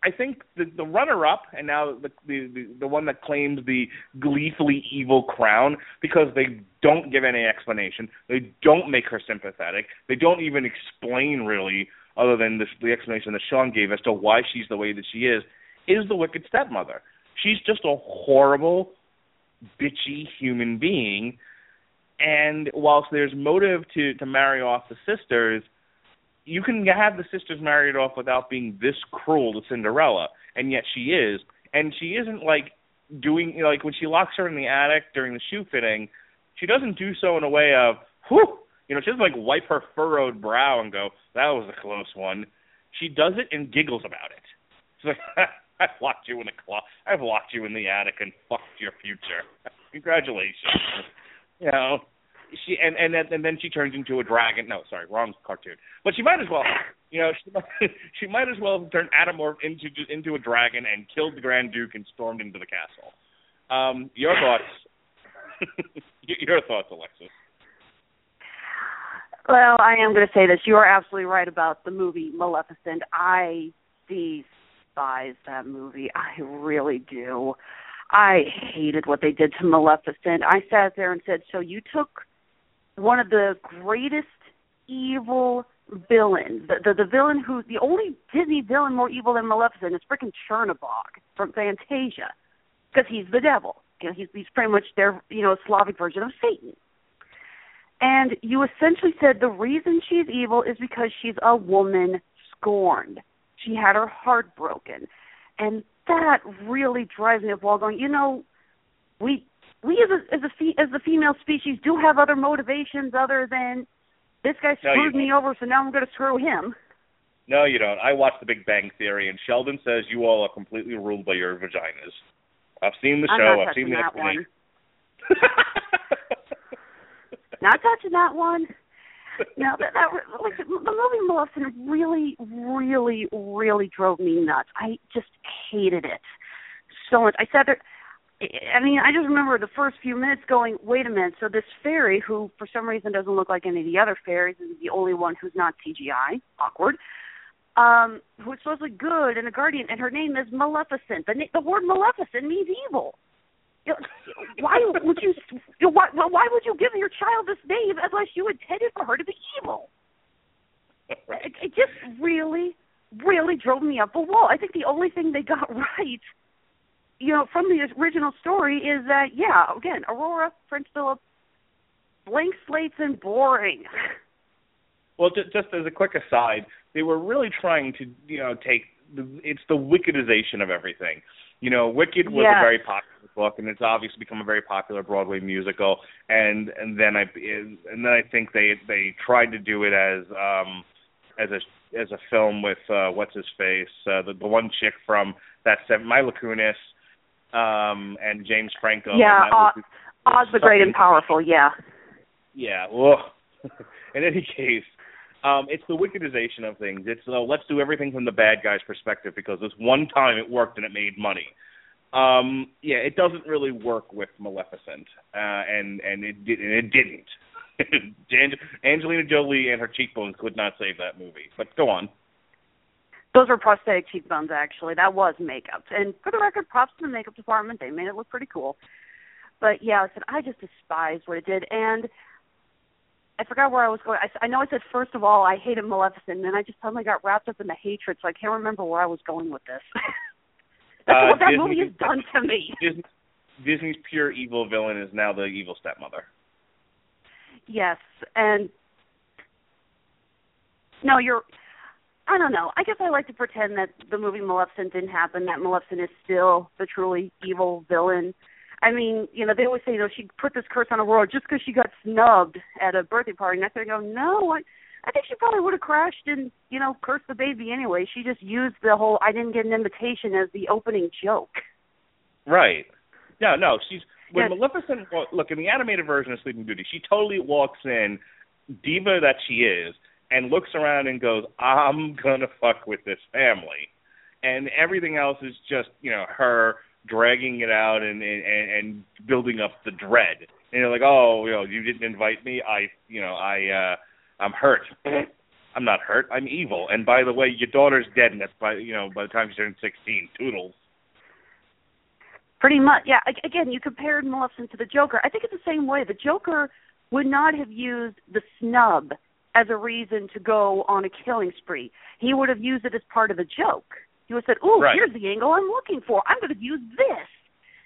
I think the the runner up and now the, the the the one that claims the gleefully evil crown because they don't give any explanation, they don't make her sympathetic, they don't even explain really other than this, the explanation that Sean gave as to why she's the way that she is, is the wicked stepmother. She's just a horrible, bitchy human being and whilst there's motive to to marry off the sisters, you can have the sisters married off without being this cruel to Cinderella, and yet she is, and she isn't like doing you know, like when she locks her in the attic during the shoe fitting, she doesn't do so in a way of whew, you know, she doesn't like wipe her furrowed brow and go that was a close one. She does it and giggles about it. She's like, I've locked you in a closet. I've locked you in the attic and fucked your future. Congratulations you know she and and then, and then she turns into a dragon no sorry wrong cartoon but she might as well you know she might, she might as well have turned Atomorph into into a dragon and killed the grand duke and stormed into the castle um your thoughts your thoughts alexis Well, I am going to say this. You are absolutely right about the movie Maleficent. I despise that movie. I really do. I hated what they did to Maleficent. I sat there and said, "So you took one of the greatest evil villains, the the, the villain who the only Disney villain more evil than Maleficent is freaking Chernabog from Fantasia, because he's the devil. You know, he's he's pretty much their you know Slavic version of Satan." And you essentially said the reason she's evil is because she's a woman scorned. She had her heart broken. And that really drives me up wall going, you know, we we as a as a fe- as the female species do have other motivations other than this guy No, screwed me over so now I'm going to screw him. no you don't i watched the big bang theory and sheldon says you all are completely ruled by your vaginas i've seen the I'm show i've seen the that one. Not touching that one. No, that, that like the movie Maleficent really, really, really drove me nuts. I just hated it so much. I sat there. I mean, I just remember the first few minutes going, "Wait a minute!" So this fairy, who for some reason doesn't look like any of the other fairies, is the only one who's not CGI. Awkward. Um, who's supposedly good and a guardian, and her name is Maleficent. The na- the word Maleficent means evil. Why would you? why, why would you give your child this name unless you intended for her to be evil? It, it just really, really drove me up the wall. I think the only thing they got right, you know, from the original story is that yeah, again, Aurora, Prince Philip, blank slates and boring. Well, just, just as a quick aside, they were really trying to, you know, take the, it's the wickedization of everything. You know, Wicked was Yes. a very popular book, and it's obviously become a very popular Broadway musical. And and then I and then I think they they tried to do it as um as a as a film with uh what's his face uh, the the one chick from that seven Mila Kunis um and James Franco. Yeah, was- Oz the Great and Powerful, yeah. yeah. Well, in any case, um, it's the wickedization of things. It's uh, let's do everything from the bad guy's perspective because this one time it worked and it made money. Um, yeah, it doesn't really work with Maleficent, uh, and and it did, and it didn't. Ange- Angelina Jolie and her cheekbones could not save that movie. But go on. Those were prosthetic cheekbones, actually. That was makeup. And for the record, props to the makeup department. They made it look pretty cool. But yeah, I said I just despised what it did, and I forgot where I was going. I, I know I said first of all I hated Maleficent, and then I just suddenly got wrapped up in the hatred, so I can't remember where I was going with this. That's Uh, what that Disney- movie has done to me. Disney, Disney's pure evil villain is now the evil stepmother. Yes, and no, you're. I don't know. I guess I like to pretend that the movie Maleficent didn't happen. That Maleficent is still the truly evil villain. I mean, you know, they always say, you know, she put this curse on the world just because she got snubbed at a birthday party. And I think, go, no, I, I think she probably would have crashed and, you know, cursed the baby anyway. She just used the whole "I didn't get an invitation" as the opening joke. Right. No, no, she's when Yes. Maleficent look in the animated version of Sleeping Beauty, she totally walks in, diva that she is, and looks around and goes, "I'm gonna fuck with this family," and everything else is just you know her dragging it out and and, and building up the dread. And you're like, oh, you know, you didn't invite me. I, you know, I, uh, I'm hurt. I'm not hurt. I'm evil. And by the way, your daughter's dead. And that's by, you know, by the time she turned 16, toodles. Pretty much, yeah. Again, you compared Maleficent to the Joker. I think it's the same way. The Joker would not have used the snub as a reason to go on a killing spree. He would have used it as part of the joke. He would have said, "Ooh, Right. here's the angle I'm looking for. I'm going to use this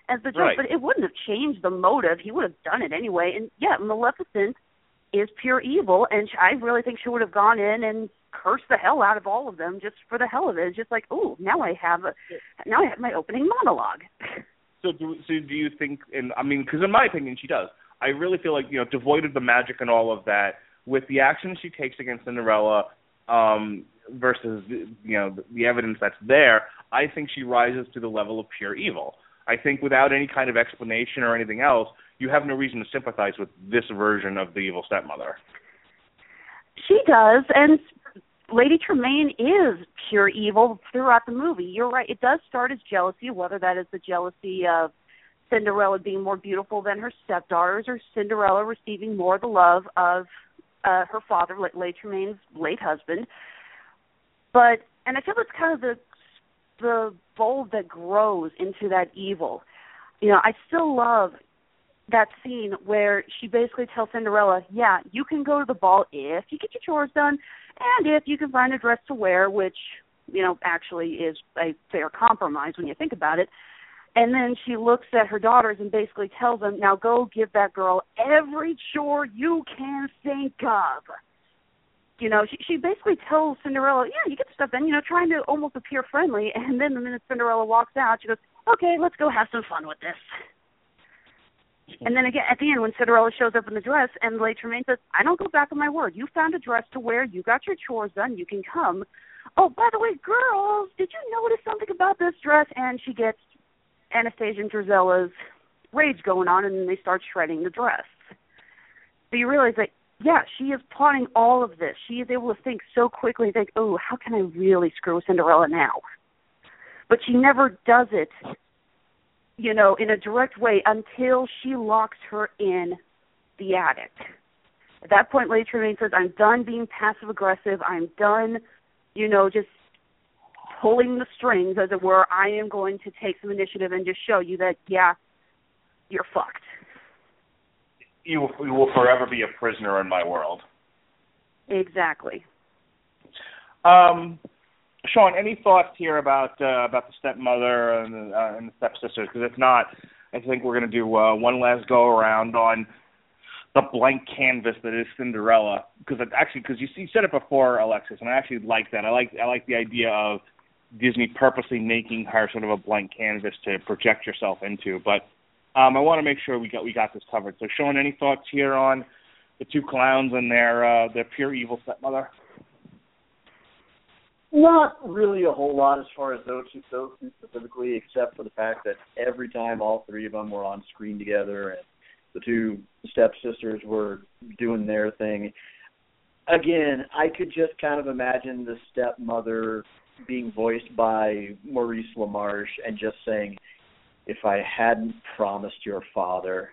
as the joke." Right. But it wouldn't have changed the motive. He would have done it anyway. And yeah, Maleficent is pure evil, and I really think she would have gone in and cursed the hell out of all of them just for the hell of it. It's just like, "Ooh, now I have a, now I have my opening monologue." So do so do you think? And I mean, because in my opinion, she does. I really feel like you know, devoid of the magic and all of that, with the action she takes against Cinderella, um, versus you know the, the evidence that's there, I think she rises to the level of pure evil. I think without any kind of explanation or anything else, you have no reason to sympathize with this version of the evil stepmother. She does, and Lady Tremaine is pure evil throughout the movie. You're right. It does start as jealousy, whether that is the jealousy of Cinderella being more beautiful than her stepdaughters, or Cinderella receiving more the love of uh, her father, Lady Tremaine's late husband. But and I feel it's kind of the the bulb that grows into that evil. You know, I still love that scene where she basically tells Cinderella, "Yeah, you can go to the ball if you get your chores done, and if you can find a dress to wear," which you know actually is a fair compromise when you think about it. And then she looks at her daughters and basically tells them, "Now go give that girl every chore you can think of." You know, she she basically tells Cinderella, "Yeah, you get the stuff done." You know, trying to almost appear friendly. And then the minute Cinderella walks out, she goes, "Okay, let's go have some fun with this." And then again, at the end, when Cinderella shows up in the dress, and Lady Tremaine says, "I don't go back on my word. You found a dress to wear. You got your chores done. You can come." Oh, by the way, girls, did you notice something about this dress? And she gets Anastasia and Drizella's rage going on, and then they start shredding the dress. So you realize that, yeah, she is plotting all of this. She is able to think so quickly and think, "Oh, how can I really screw Cinderella now?" But she never does it you know, in a direct way until she locks her in the attic. At that point, Lady Tremaine says, I'm done being passive aggressive. I'm done, you know, just pulling the strings, as it were. I am going to take some initiative and just show you that, yeah, you're fucked. You you will forever be a prisoner in my world. Exactly. Um, Sean, any thoughts here about uh, about the stepmother and the, uh, and the stepsisters? Because if not, I think we're going to do uh, one last go around on the blank canvas that is Cinderella. Because actually, because you, you said it before, Alexis, and I actually like that. I like I like the idea of Disney purposely making her sort of a blank canvas to project yourself into. But um, I want to make sure we got we got this covered. So, Sean, any thoughts here on the two clowns and their uh, their pure evil stepmother? Not really a whole lot as far as those two, those two specifically, except for the fact that every time all three of them were on screen together and the two stepsisters were doing their thing. Again, I could just kind of imagine the stepmother being voiced by Maurice LaMarche and just saying, "If I hadn't promised your father."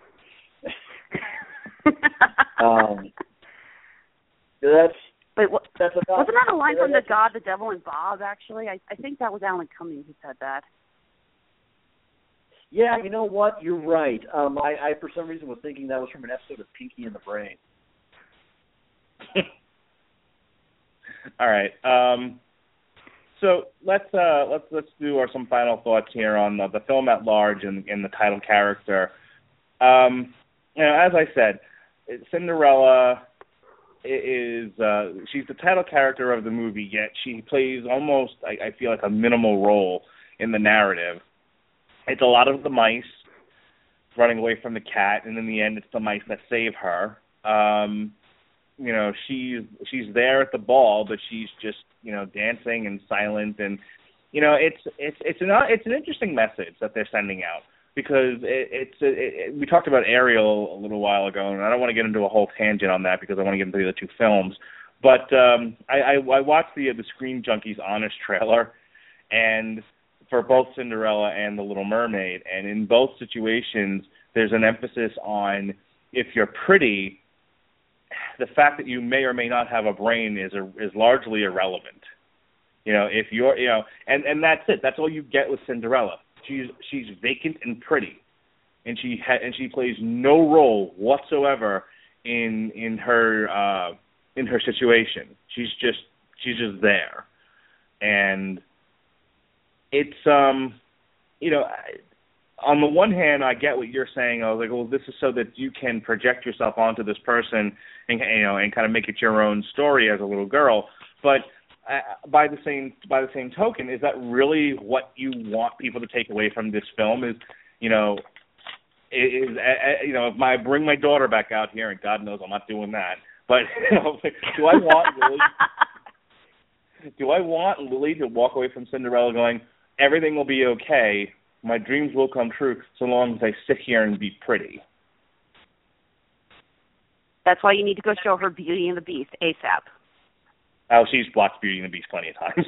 um, that's Wait, what, wasn't that a line from the God, the Devil, and Bob? Actually, I I think that was Alan Cumming who said that. Yeah, you know what? You're right. Um, I, I for some reason was thinking that was from an episode of Pinky and the Brain. All right. Um, so let's uh, let's let's do our some final thoughts here on the, the film at large and, and the title character. Um, you know, as I said, Cinderella is uh, she's the title character of the movie, yet she plays almost I, I feel like a minimal role in the narrative. It's a lot of the mice running away from the cat, and in the end, it's the mice that save her. Um, you know she's she's there at the ball but she's just you know dancing and silent and you know it's it's it's an it's an interesting message that they're sending out because it, it's it, it, we talked about Ariel a little while ago and I don't want to get into a whole tangent on that because I want to get into the other two films but um I I, I watched the the Screen Junkies honest trailer and for both Cinderella and the Little Mermaid and in both situations there's an emphasis on if you're pretty the fact that you may or may not have a brain is a, is largely irrelevant. You know, if you're, you know, and and that's it. That's all you get with Cinderella. She's she's vacant and pretty, and she ha- and she plays no role whatsoever in in her uh in her situation. She's just she's just there, and it's um, you know. On the one hand, I get what you're saying. I was like, well, this is so that you can project yourself onto this person and you know and kind of make it your own story as a little girl. But uh, by the same by the same token, is that really what you want people to take away from this film? Is you know is uh, you know if my bring my daughter back out here and God knows I'm not doing that. But you know, do I want Lily? Do I want Lily to walk away from Cinderella going everything will be okay? My dreams will come true so long as I sit here and be pretty. That's why you need to go show her Beauty and the Beast ASAP. Oh, she's watched Beauty and the Beast plenty of times.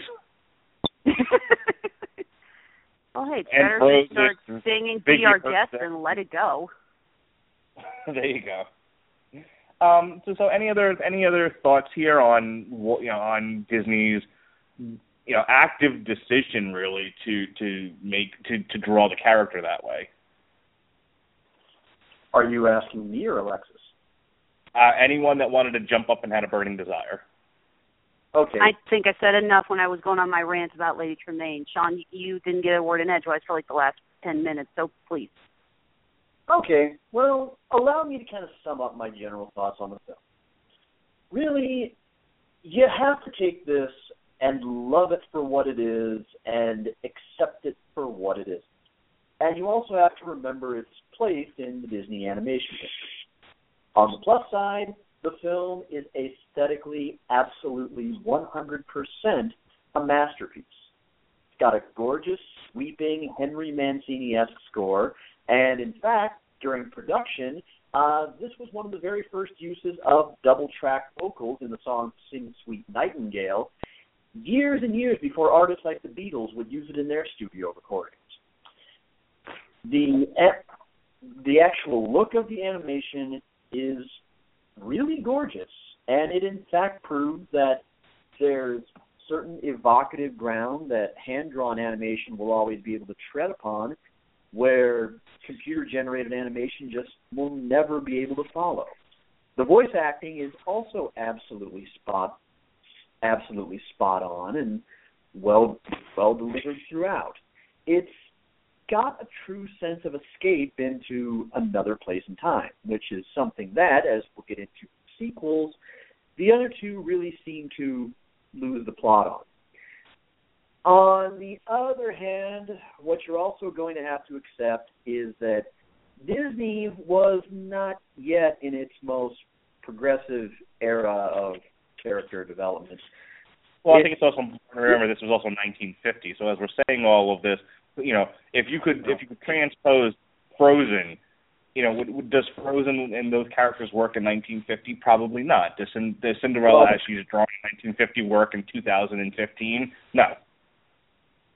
well, hey, it's And better Frozen, to start singing Biggie "Be Our Frozen. Guest" and let it go. there you go. Um, so, so any other any other thoughts here on you know on Disney's you know active decision really to to make to to draw the character that way? Are you asking me or Alexis? Uh, anyone that wanted to jump up and had a burning desire. Okay. I think I said enough when I was going on my rant about Lady Tremaine. Sean, you didn't get a word in edgewise for like the last ten minutes, so please. Okay. Well, allow me to kind of sum up my general thoughts on the film. Really, you have to take this and love it for what it is and accept it for what it is. And you also have to remember its place in the Disney animation history. On the plus side, the film is aesthetically absolutely 100% a masterpiece. It's got a gorgeous, sweeping Henry Mancini-esque score, and in fact, during production, uh, this was one of the very first uses of double-track vocals in the song "Sing Sweet Nightingale," years and years before artists like the Beatles would use it in their studio recordings. The the actual look of the animation is really gorgeous, and it in fact proves that there's certain evocative ground that hand drawn animation will always be able to tread upon, where computer generated animation just will never be able to follow. The voice acting is also absolutely spot absolutely spot on and well well delivered throughout. It's got a true sense of escape into another place and time, which is something that, as we'll get into sequels, the other two really seem to lose the plot on. On the other hand, what you're also going to have to accept is that Disney was not yet in its most progressive era of character development. Well, I think it's also important to remember this was also 1950. So as we're saying all of this, you know, if you could if you could transpose Frozen, you know, would, would, does Frozen and those characters work in 1950? Probably not. Does, does Cinderella, well, as she's drawn in 1950, work in 2015? No.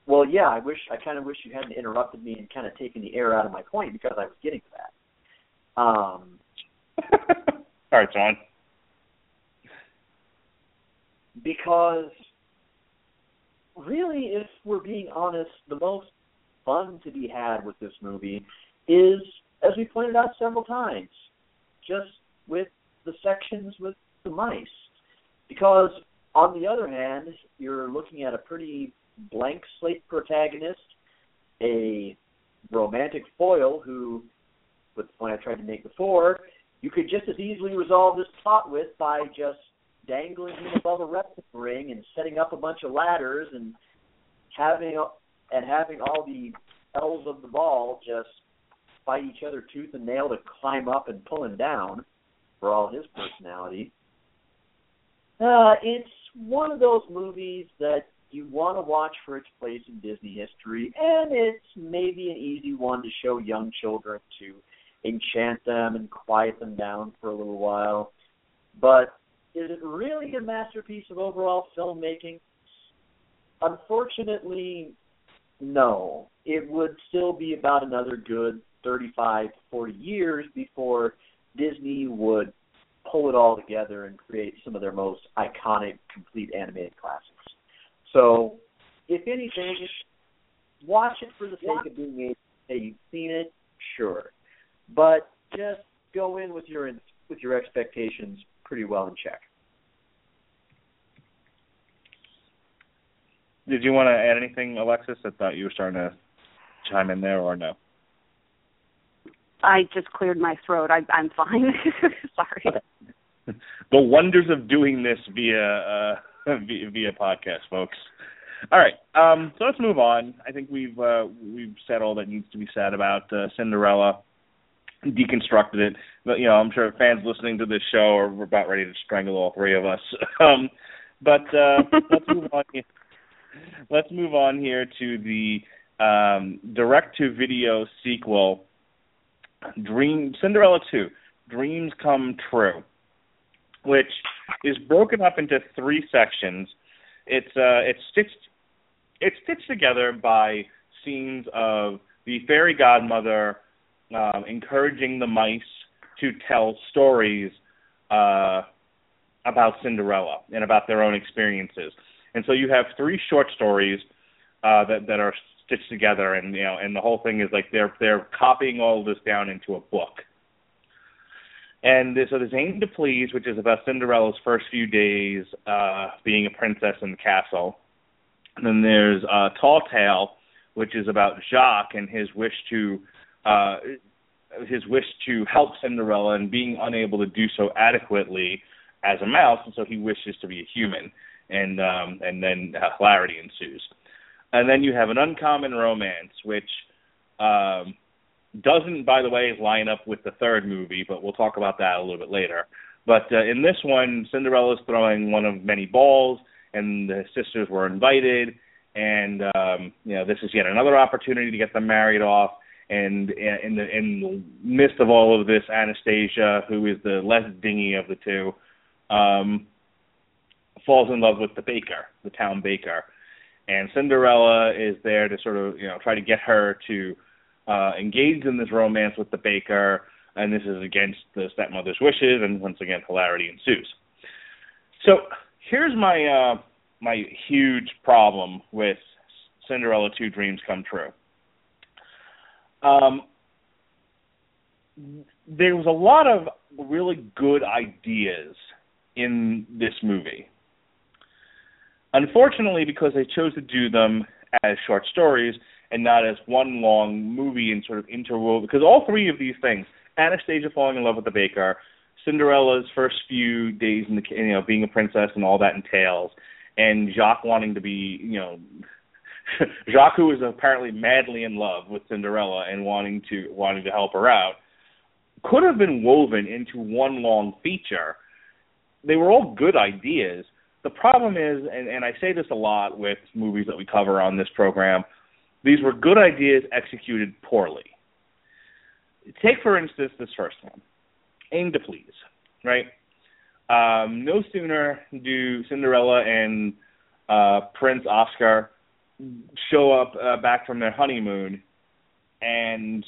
Well, yeah, I wish I kind of wish you hadn't interrupted me and kind of taken the air out of my point because I was getting to that. Um, All right, John. Because really, if we're being honest, the most fun to be had with this movie is, as we pointed out several times, just with the sections with the mice. Because on the other hand, you're looking at a pretty blank slate protagonist, a romantic foil who, with the point I tried to make before, you could just as easily resolve this plot with by just dangling him above a wrestling ring and setting up a bunch of ladders and having and having all the elves of the ball just fight each other tooth and nail to climb up and pull him down for all his personality. Uh, it's one of those movies that you want to watch for its place in Disney history, and it's maybe an easy one to show young children to enchant them and quiet them down for a little while. But is it really a masterpiece of overall filmmaking? Unfortunately, no. It would still be about another good 35, 40 years before Disney would pull it all together and create some of their most iconic complete animated classics. So, if anything, watch it for the sake of being able to say you've seen it, sure, but just go in with your with your expectations pretty well in check. Did you want to add anything, Alexis? I thought you were starting to chime in there, or no? I just cleared my throat. I, I'm fine. Sorry. the wonders of doing this via uh, via, via podcast, folks. All right, um, so let's move on. I think we've uh, we've said all that needs to be said about uh, Cinderella, deconstructed it. But you know, I'm sure fans listening to this show are about ready to strangle all three of us. um, but uh, let's move on. Let's move on here to the um, direct-to-video sequel, Dream Cinderella 2, Dreams Come True which is broken up into three sections. It's uh, it's stitched it's stitched together by scenes of the fairy godmother um, encouraging the mice to tell stories uh, about Cinderella and about their own experiences. And so you have three short stories uh, that that are stitched together, and you know, and the whole thing is like they're they're copying all this down into a book. And so there's Aim to Please, which is about Cinderella's first few days uh, being a princess in the castle. And then there's uh, Tall Tale, which is about Jaq and his wish to uh, his wish to help Cinderella and being unable to do so adequately as a mouse, and so he wishes to be a human. And um, and then hilarity ensues. And then you have an uncommon romance, which um, doesn't, by the way, line up with the third movie, but we'll talk about that a little bit later. But uh, in this one, Cinderella's throwing one of many balls, and the sisters were invited, and um, you know this is yet another opportunity to get them married off. And in the in the midst of all of this, Anastasia, who is the less dingy of the two, um, falls in love with the baker, the town baker, and Cinderella is there to sort of you know try to get her to uh, engaged in this romance with the baker, and this is against the stepmother's wishes, and once again, hilarity ensues. So here's my uh, my huge problem with Cinderella Two Dreams Come True. Um, there was a lot of really good ideas in this movie. Unfortunately, because they chose to do them as short stories and not as one long movie and sort of interwoven, because all three of these things, Anastasia falling in love with the baker, Cinderella's first few days in the you know being a princess and all that entails, and Jaq wanting to be you know Jaq who is apparently madly in love with Cinderella and wanting to wanting to help her out could have been woven into one long feature. They were all good ideas. The problem is, and, and I say this a lot with movies that we cover on this program, these were good ideas executed poorly. Take, for instance, this first one Aim to Please, right? Um, no sooner do Cinderella and uh, Prince Oscar show up uh, back from their honeymoon, and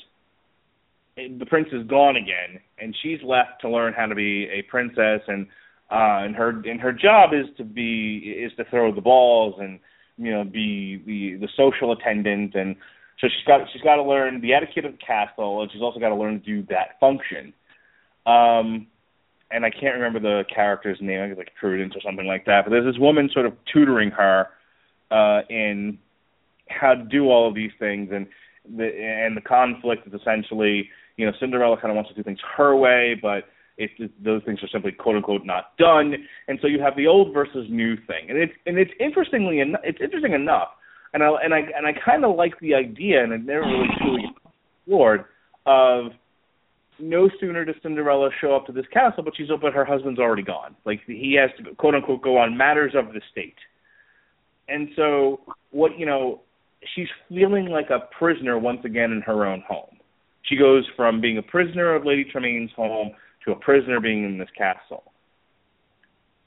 the prince is gone again, and she's left to learn how to be a princess, and uh, and her and her job is to be is to throw the balls and you know be the the social attendant, and so she's got she's got to learn the etiquette of the castle, and she's also got to learn to do that function. Um, and I can't remember the character's name, I think like Prudence or something like that. But there's this woman sort of tutoring her uh, in how to do all of these things, and the and the conflict is essentially you know, Cinderella kind of wants to do things her way, but it, it, those things are simply quote unquote not done, and so you have the old versus new thing, and it's and it's interestingly en- it's interesting enough, and I and I and I kind of like the idea, and it never really truly explored of no sooner does Cinderella show up to this castle, but she's but her husband's already gone. Like he has to quote unquote go on matters of the state, and so what you know, she's feeling like a prisoner once again in her own home. She goes from being a prisoner of Lady Tremaine's home to a prisoner being in this castle.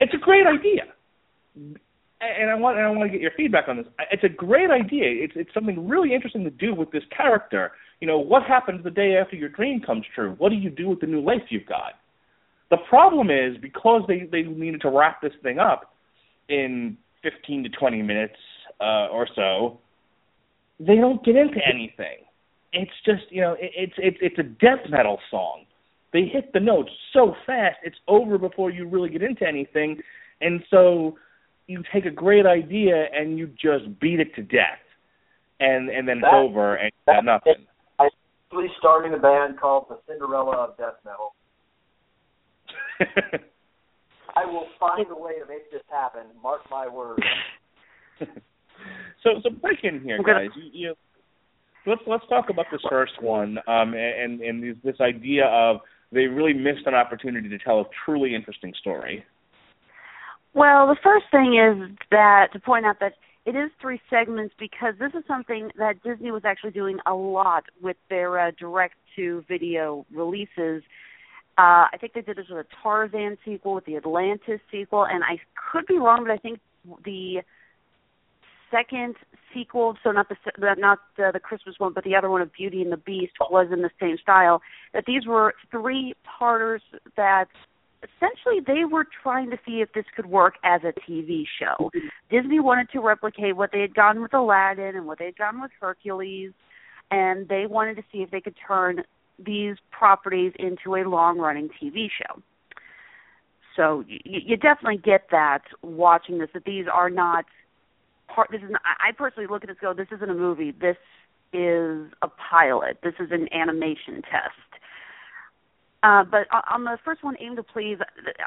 It's a great idea, and I want and I want to get your feedback on this. It's a great idea. It's it's something really interesting to do with this character. You know, what happens the day after your dream comes true? What do you do with the new life you've got? The problem is because they they needed to wrap this thing up in 15 to 20 minutes uh, or so, they don't get into anything it's just you know it, it's it's it's a death metal song. They hit the notes so fast, it's over before you really get into anything, and so you take a great idea and you just beat it to death, and and then that, it's over and you got nothing. I actually starting a band called the Cinderella of Death Metal. I will find a way to make this happen. Mark my words. so so break in here, guys. You, you let's let's talk about this first one um, and and this idea of they really missed an opportunity to tell a truly interesting story. Well, the first thing is that to point out that it is three segments because this is something that Disney was actually doing a lot with their uh, direct to video releases. Uh, I think they did this with a Tarzan sequel, with the Atlantis sequel, and I could be wrong, but I think the second sequel, so not the not the, Christmas one, but the other one of Beauty and the Beast was in the same style. That these were three parters that essentially they were trying to see if this could work as a TV show. Disney wanted to replicate what they had done with Aladdin and what they had done with Hercules, and they wanted to see if they could turn these properties into a long-running TV show. So you, you definitely get that watching this that these are not part. This is. I personally look at this. Go. This isn't a movie. This is a pilot. This is an animation test. Uh, but on the first one, Aim to Please,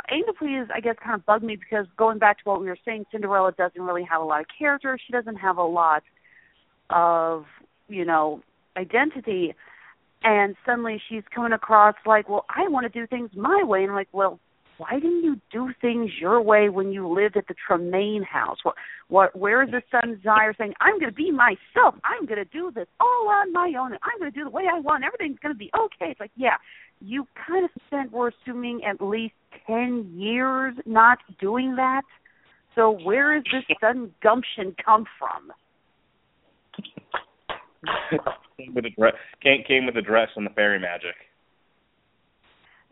Aim to Please, I guess, kind of bugged me because going back to what we were saying, Cinderella doesn't really have a lot of character. She doesn't have a lot of, you know, identity. And suddenly she's coming across like, well, I want to do things my way. And I'm like, well, why didn't you do things your way when you lived at the Tremaine house? What, what, where is the son desire saying, I'm going to be myself. I'm going to do this all on my own. And I'm going to do the way I want. Everything's going to be okay. It's like, yeah, you kind of spent, we're assuming, at least 10 years not doing that. So where is this sudden gumption come from? came with a dress, came, came with a dress and the fairy magic.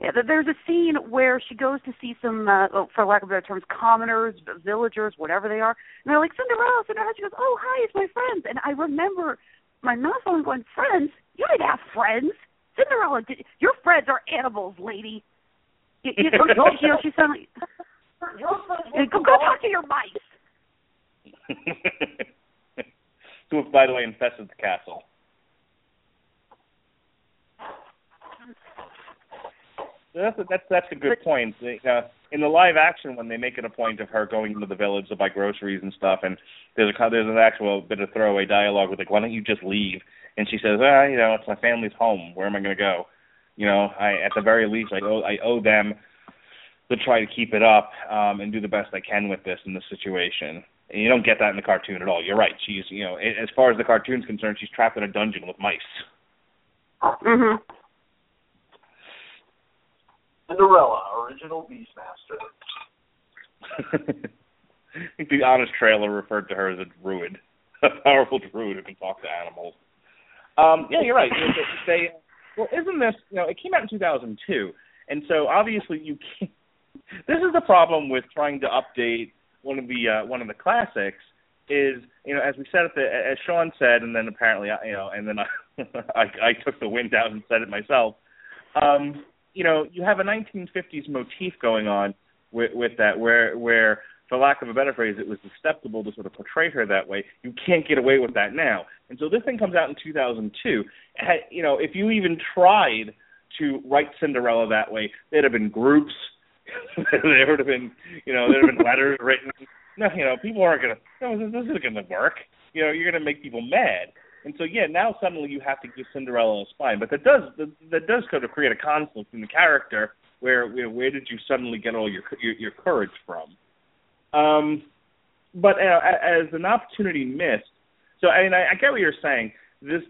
Yeah, there's a scene where she goes to see some, uh, oh, for lack of better terms, commoners, villagers, whatever they are, and they're like Cinderella, Cinderella. She goes, "Oh, hi, it's my friends." And I remember my mouth on going, friends? You didn't have friends. Cinderella, did, your friends are animals, lady. You, you, you know, she suddenly go go talk to your mice. Who, by the way, infested the castle. That's a, that's that's a good point. They, uh, in the live action, when they make it a point of her going into the village to buy groceries and stuff, and there's a there's an actual bit of throwaway dialogue with like, "Why don't you just leave?" And she says, "Ah, you know, it's my family's home. Where am I going to go? You know, I at the very least, I owe I owe them to try to keep it up um, and do the best I can with this in this situation." And you don't get that in the cartoon at all. You're right. She's, you know, as far as the cartoon's concerned, she's trapped in a dungeon with mice. Mm Mhm. Cinderella, original Beastmaster. The honest trailer referred to her as a druid, a powerful druid who can talk to animals. Um, yeah, you're right. They, well, isn't this? You know, it came out in 2002, and so obviously you can't. This is the problem with trying to update one of the uh, one of the classics. Is you know, as we said at the as Sean said, and then apparently you know, and then I I, I took the wind out and said it myself. Um, you know, you have a 1950s motif going on with, with that, where where for lack of a better phrase, it was acceptable to sort of portray her that way. You can't get away with that now. And so this thing comes out in 2002. You know, if you even tried to write Cinderella that way, there'd have been groups. there would have been, you know, there'd have been letters written. No, you know, people aren't gonna. No, this, isn't gonna work. You know, you're gonna make people mad. And so, yeah, now suddenly you have to give Cinderella a spine, but that does that, that does kind of create a conflict in the character. Where know, where did you suddenly get all your your, your courage from? Um, but uh, as an opportunity missed, so I mean, I, I get what you're saying. This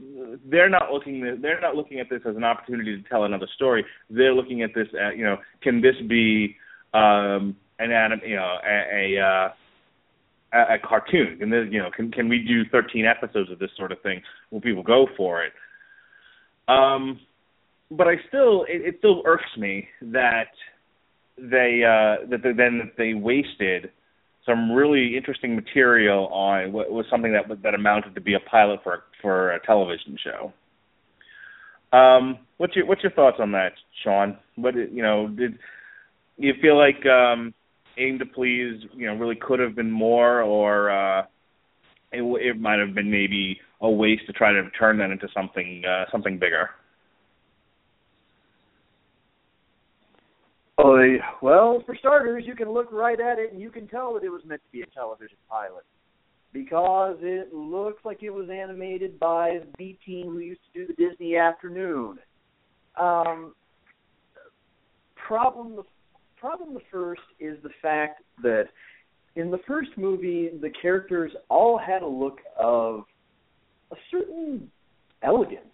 they're not looking they're not looking at this as an opportunity to tell another story. They're looking at this at you know, can this be um, an anim you know a, a uh, a, cartoon? Can this, you know, can can we do 13 episodes of this sort of thing? Will people go for it? Um, but I still, it, it still irks me that they uh, that they, then they wasted some really interesting material on what was something that that amounted to be a pilot for for a television show. Um, what's your what's your thoughts on that, Sean? What you know, did you feel like um, Aim to Please, you know, really could have been more, or uh, it, it might have been maybe a waste to try to turn that into something uh, something bigger? Oh, well, for starters, you can look right at it and you can tell that it was meant to be a television pilot because it looks like it was animated by the B team who used to do the Disney Afternoon. Um, problem the problem the first is the fact that in the first movie the characters all had a look of a certain elegance,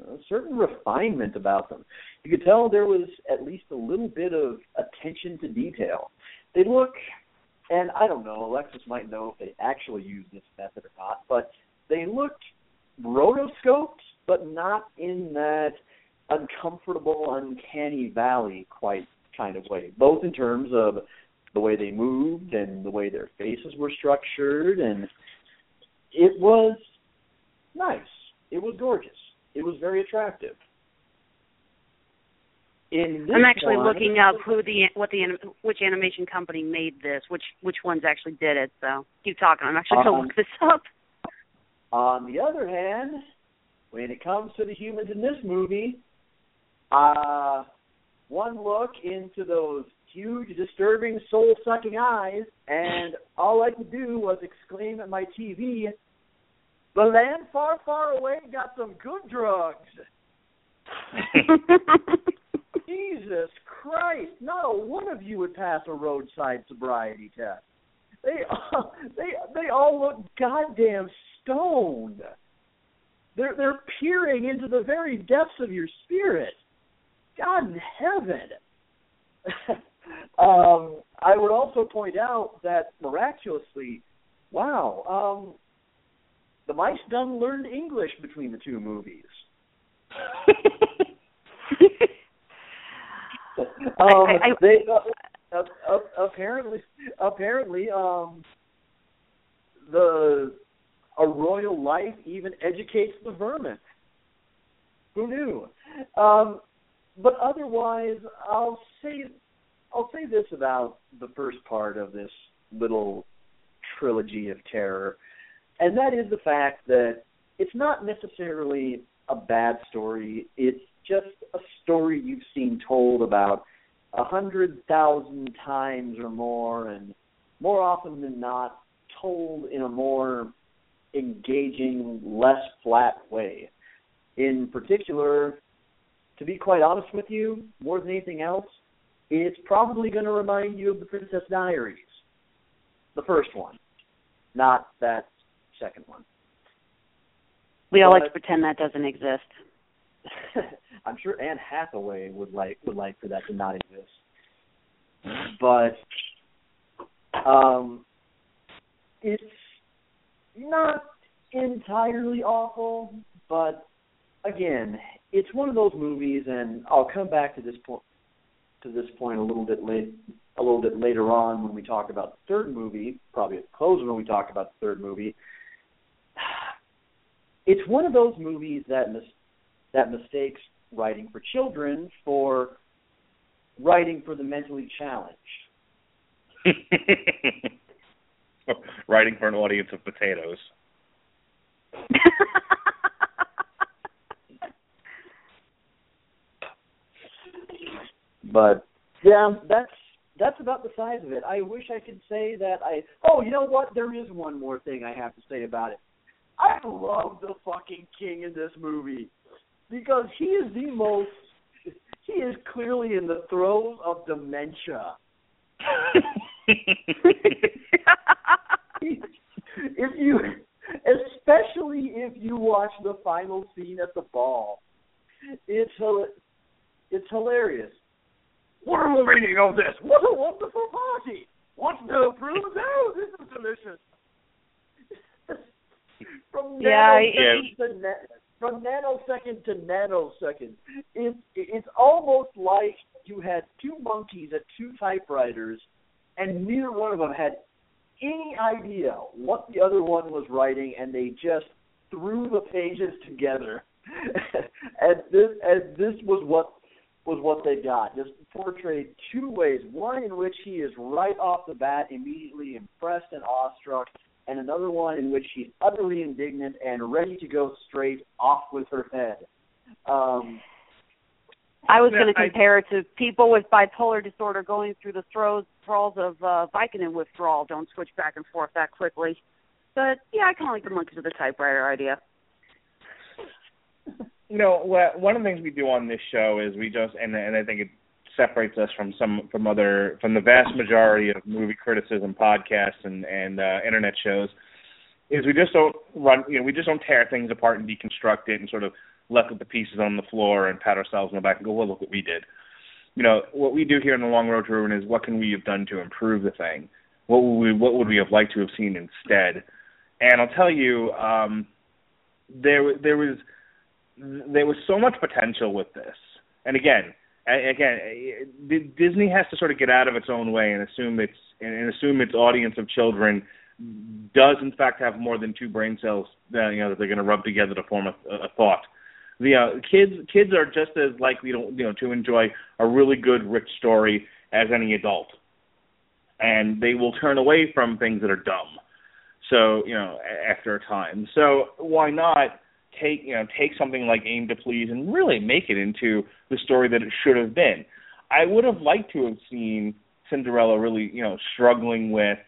a certain refinement about them. You could tell there was at least a little bit of attention to detail. They look and I don't know, Alexis might know if they actually use this method or not, but they looked rotoscoped, but not in that uncomfortable, uncanny valley quite kind of way, both in terms of the way they moved and the way their faces were structured, and it was nice. It was gorgeous. It was very attractive. In this I'm actually one, looking up who the what the which animation company made this, which which ones actually did it. So keep talking. I'm actually going Um, to look this up. On the other hand, when it comes to the humans in this movie, uh, one look into those huge, disturbing, soul sucking eyes, and all I could do was exclaim at my TV, The land far, far away got some good drugs. Jesus Christ! Not a one of you would pass a roadside sobriety test. They all, they they all look goddamn stoned. They're they're peering into the very depths of your spirit. God in heaven. um, I would also point out that miraculously, wow, um, the mice done learned English between the two movies. um, I- I- they uh, uh, uh, apparently apparently um the a royal life even educates the vermin. Who knew? Um, but otherwise, I'll say I'll say this about the first part of this little trilogy of terror, and that is the fact that it's not necessarily a bad story. It's just a story you've seen told about a hundred thousand times or more, and more often than not, told in a more engaging, less flat way. In particular, to be quite honest with you, more than anything else, it's probably going to remind you of the Princess Diaries, the first one, not that second one. We all But- like to pretend that doesn't exist. I'm sure Anne Hathaway would like would like for that to not exist. But um it's not entirely awful, but again, it's one of those movies and I'll come back to this point to this point a little bit late a little bit later on when we talk about the third movie, probably at the close when we talk about the third movie. It's one of those movies that mis- that mistakes writing for children for writing for the mentally challenged. Writing for an audience of potatoes. But yeah, that's that's about the size of it. I wish I could say that I Oh, you know what? There is one more thing I have to say about it. I love the fucking king in this movie because he is the most he is clearly in the throes of dementia. if you especially if you watch the final scene at the ball it's it's hilarious what are the meaning of this? What a wonderful party what's no fruit no this is delicious. From Yeah, nanosecond to na- from nanosecond to nanosecond. It's it's almost like you had two monkeys at two typewriters and neither one of them had any idea what the other one was writing, and they just threw the pages together. and this and this was what was what they got. Just portrayed two ways: one in which he is right off the bat immediately impressed and awestruck, and another one in which she's utterly indignant and ready to go straight off with her head. Um, I was going to I- compare it to people with bipolar disorder going through the throes thralls of uh, Vicodin withdrawal. Don't switch back and forth that quickly. But yeah, I kind of like the monkey to the typewriter idea. you know, one of the things we do on this show is we just, and and I think it separates us from some from other from the vast majority of movie criticism podcasts and and uh, internet shows, is we just don't run, you know, we just don't tear things apart and deconstruct it and sort of let the pieces on the floor and pat ourselves on the back and go, well, look what we did. You know, what we do here in the Long Road to Ruin is what can we have done to improve the thing? What would we what would we have liked to have seen instead? And I'll tell you, um, there there was there was so much potential with this. And again, again, Disney has to sort of get out of its own way and assume its and assume its audience of children does in fact have more than two brain cells that you know that they're going to rub together to form a, a thought. The uh, kids kids are just as likely to you know to enjoy a really good rich story as any adult, and they will turn away from things that are dumb. So you know after a time, so why not take you know take something like Aim to Please and really make it into the story that it should have been. I would have liked to have seen Cinderella really you know struggling with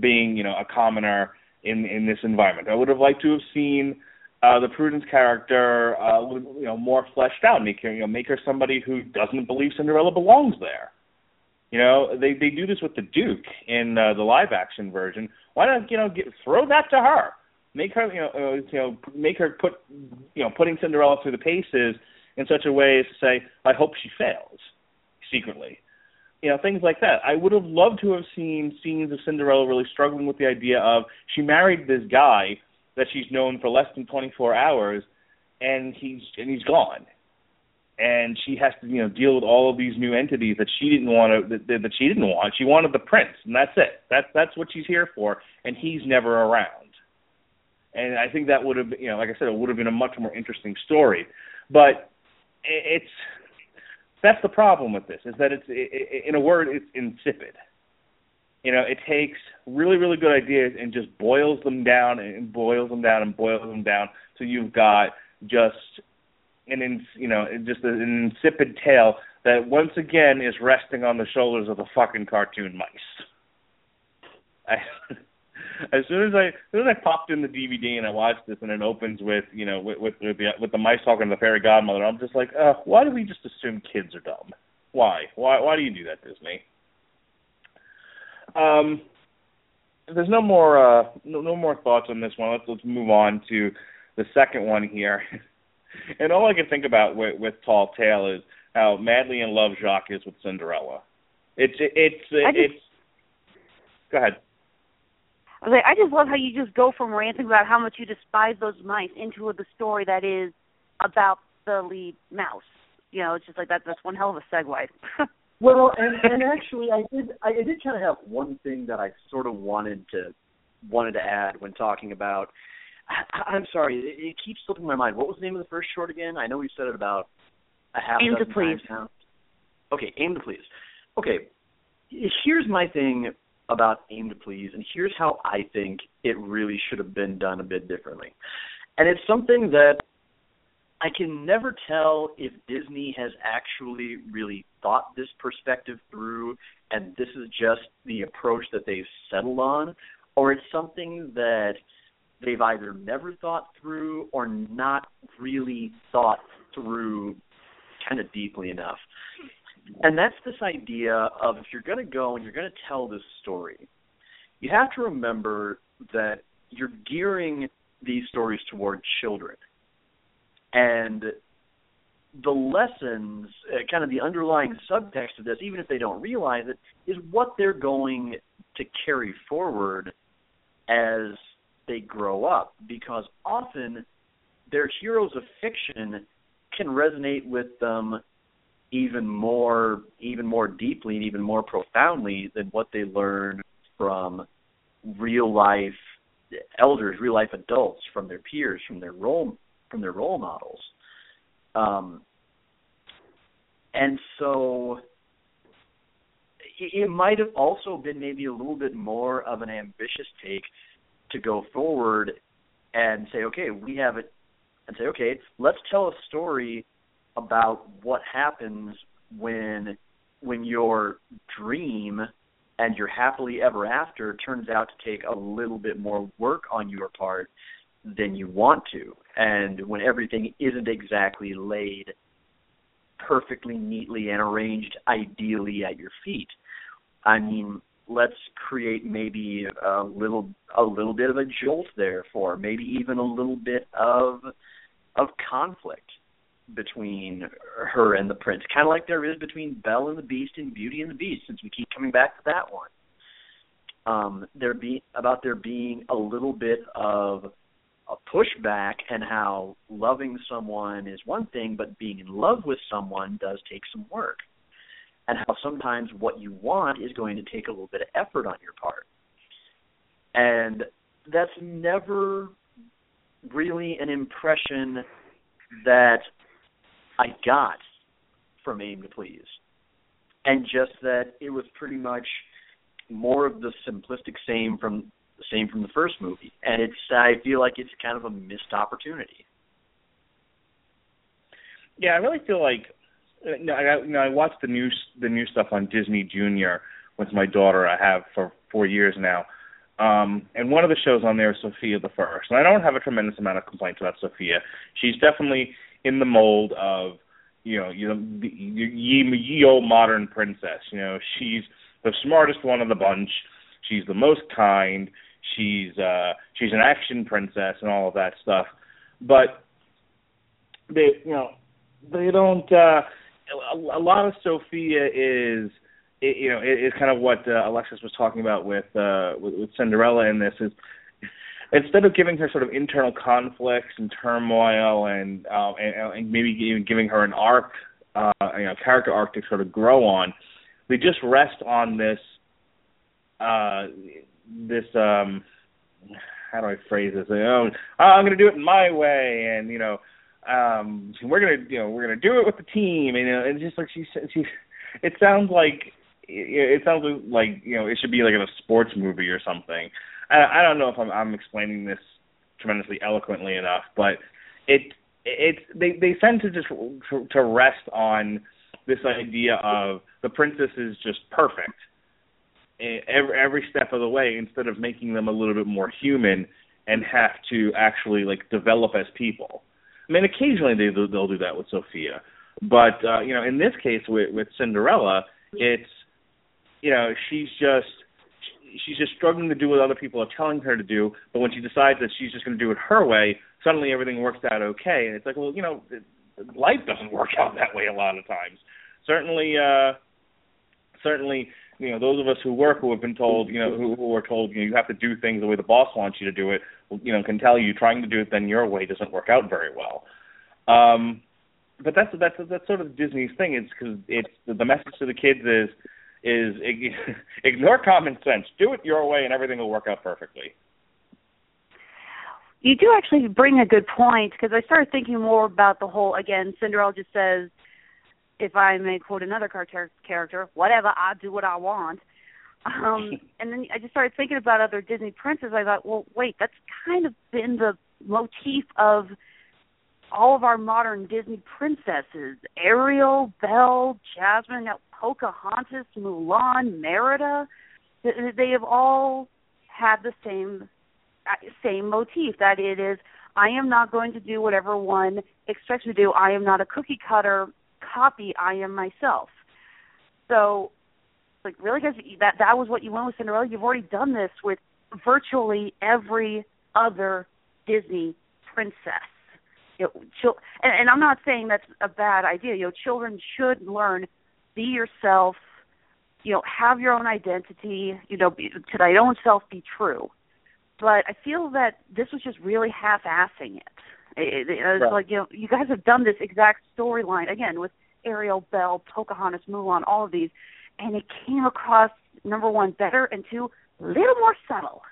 being you know a commoner in in this environment. I would have liked to have seen uh, the Prudence character uh, you know more fleshed out, make her you know make her somebody who doesn't believe Cinderella belongs there. You know they they do this with the Duke in uh, the live action version. Why not you know get, throw that to her? Make her you know uh, you know make her put you know putting Cinderella through the paces in such a way as to say I hope she fails secretly you know things like that. I would have loved to have seen scenes of Cinderella really struggling with the idea of she married this guy that she's known for less than 24 hours, and he's and he's gone, and she has to you know deal with all of these new entities that she didn't want to that, that she didn't want. She wanted the prince, and that's it. That's that's what she's here for, and he's never around. And I think that would have, you know, like I said, it would have been a much more interesting story. But it's that's the problem with this is that it's it, in a word, it's insipid. You know, it takes really, really good ideas and just boils them down and boils them down and boils them down. So you've got just an, ins, you know, just an insipid tale that once again is resting on the shoulders of the fucking cartoon mice. I, as soon as I as soon as I popped in the DVD and I watched this and it opens with you know with with, with the with the mice talking to the fairy godmother, I'm just like, uh, why do we just assume kids are dumb? Why? Why why do you do that, Disney? Um, there's no more uh no, no more thoughts on this one. Let's let's move on to the second one here. and all I can think about with, with Tall Tale is how madly in love Jaq is with Cinderella. It's it's it's. just, go ahead. I was like, I just love how you just go from ranting about how much you despise those mice into the story that is about the lead mouse. You know, it's just like that. That's one hell of a segue. well, and and actually, I did I did kind of have one thing that I sort of wanted to wanted to add when talking about. I, I'm sorry, it, it keeps slipping my mind. What was the name of the first short again? I know we said it about a half Aim dozen to please. times now. Okay, aim to please. Okay, here's my thing about aim to please, and here's how I think it really should have been done a bit differently. And it's something that I can never tell if Disney has actually really thought this perspective through, and this is just the approach that they've settled on, or it's something that they've either never thought through or not really thought through kind of deeply enough. And that's this idea of if you're going to go and you're going to tell this story, you have to remember that you're gearing these stories toward children. And the lessons, uh, kind of the underlying subtext of this, even if they don't realize it, is what they're going to carry forward as they grow up. Because often their heroes of fiction can resonate with them even more even more deeply and even more profoundly than what they learn from real life elders, real life adults, from their peers, from their role from their role models. Um, and so it, might have also been maybe a little bit more of an ambitious take to go forward and say, okay, we have it, and say, okay, let's tell a story about what happens when when your dream and your happily ever after turns out to take a little bit more work on your part than you want to. And when everything isn't exactly laid perfectly neatly and arranged ideally at your feet i mean let's create maybe a little a little bit of a jolt there for maybe even a little bit of of conflict between her and the prince, kind of like there is between Belle and the Beast and Beauty and the Beast, since we keep coming back to that one. Um, there be about there being a little bit of a pushback and how loving someone is one thing, but being in love with someone does take some work, and how sometimes what you want is going to take a little bit of effort on your part, and that's never really an impression that I got from Aim to Please, and just that it was pretty much more of the simplistic same from same from the first movie, and it's I feel like it's kind of a missed opportunity. Yeah, I really feel like know, I, you know, I watched the new the new stuff on Disney Junior with my daughter. I have for four years now. Um, and one of the shows on there is Sofia the First. And I don't have a tremendous amount of complaints about Sofia. She's definitely in the mold of you know you know ye, ye old modern princess. You know she's the smartest one of the bunch. She's the most kind. She's uh she's an action princess and all of that stuff. But they you know they don't uh a, lot of Sofia is you know it's kind of what uh, Alexis was talking about with uh with, with Cinderella in this is instead of giving her sort of internal conflicts and turmoil and uh, and, and maybe even giving her an arc, uh, you know, character arc to sort of grow on, they just rest on this uh, this um, how do I phrase this? Oh, I'm going to do it in my way, and you know, um, we're gonna you know we're gonna do it with the team, and you know, it's just like she she. It sounds like it sounds like you know it should be like in a sports movie or something. I, I don't know if I'm, I'm explaining this tremendously eloquently enough, but it it's they they tend to just to, to rest on this idea of the princess is just perfect every every step of the way instead of making them a little bit more human and have to actually like develop as people. I mean, occasionally they they'll do that with Sofia, but uh, you know, in this case with with Cinderella, it's you know she's just she's just struggling to do what other people are telling her to do. But when she decides that she's just going to do it her way, suddenly everything works out okay. And it's like, well, you know, life doesn't work out that way a lot of times. Certainly, uh, certainly, you know, those of us who work who have been told, you know, who, who are told, you know, you have to do things the way the boss wants you to do it, you know, can tell you trying to do it then your way doesn't work out very well. Um, but that's that's that's sort of Disney's thing. It's because it's the message to the kids is is ignore common sense, do it your way, and everything will work out perfectly. You do actually bring a good point because I started thinking more about the whole. Again, Cinderella just says, if I may quote another character, whatever, I do what I want. Um, and then I just started thinking about other Disney princesses. I thought, well, wait, that's kind of been the motif of all of our modern Disney princesses Ariel, Belle, Jasmine, Pocahontas, Mulan, Merida. They have all had the same uh, same motif that it is I am not going to do whatever one expects me to do. I am not a cookie cutter copy. I am myself. So, like, really, guys, that that was what you went with Cinderella. You've already done this with virtually every other Disney princess you know, chil- and, and I'm not saying that's a bad idea. You know, children should learn be yourself. You know, have your own identity. You know, be, to thy own self be true. But I feel that this was just really half-assing it. It, it, it was right. like you know, you guys have done this exact storyline again with Ariel, Belle, Pocahontas, Mulan, all of these, and it came across number one better and two a little more subtle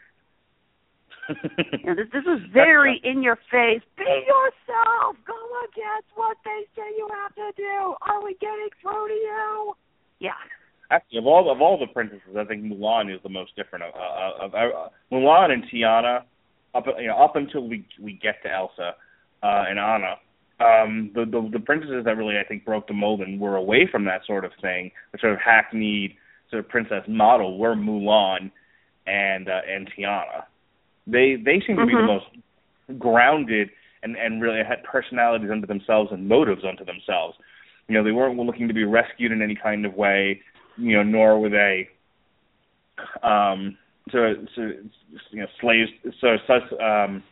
you know, this this is very in your face. Be yourself. Go against what they say you have to do. Are we getting through to you? Yeah. Actually, of all of all the princesses, I think Mulan is the most different. Of, uh, of, uh, Mulan and Tiana, up you know up until we we get to Elsa uh, and Anna, um, the, the the princesses that really I think broke the mold and were away from that sort of thing, the sort of hackneyed sort of princess model, were Mulan and uh, and Tiana. They they seem to mm-hmm. be the mm-hmm. most grounded and and really had personalities unto themselves and motives unto themselves. You know, they weren't looking to be rescued in any kind of way. You know, nor were they um to, to you know slaves so such um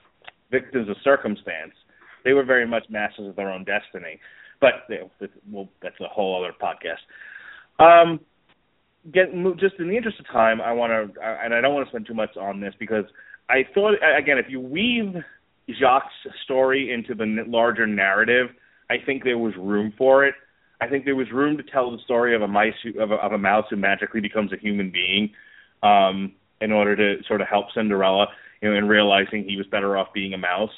victims of circumstance. They were very much masters of their own destiny. But you know, well, that's a whole other podcast. Um, get just in the interest of time, I want to, and I don't want to spend too much on this because I thought again, if you weave Jaq's story into the larger narrative, I think there was room for it. I think there was room to tell the story of a mice who, of, a, of a mouse who magically becomes a human being, um, in order to sort of help Cinderella, you know, in realizing he was better off being a mouse.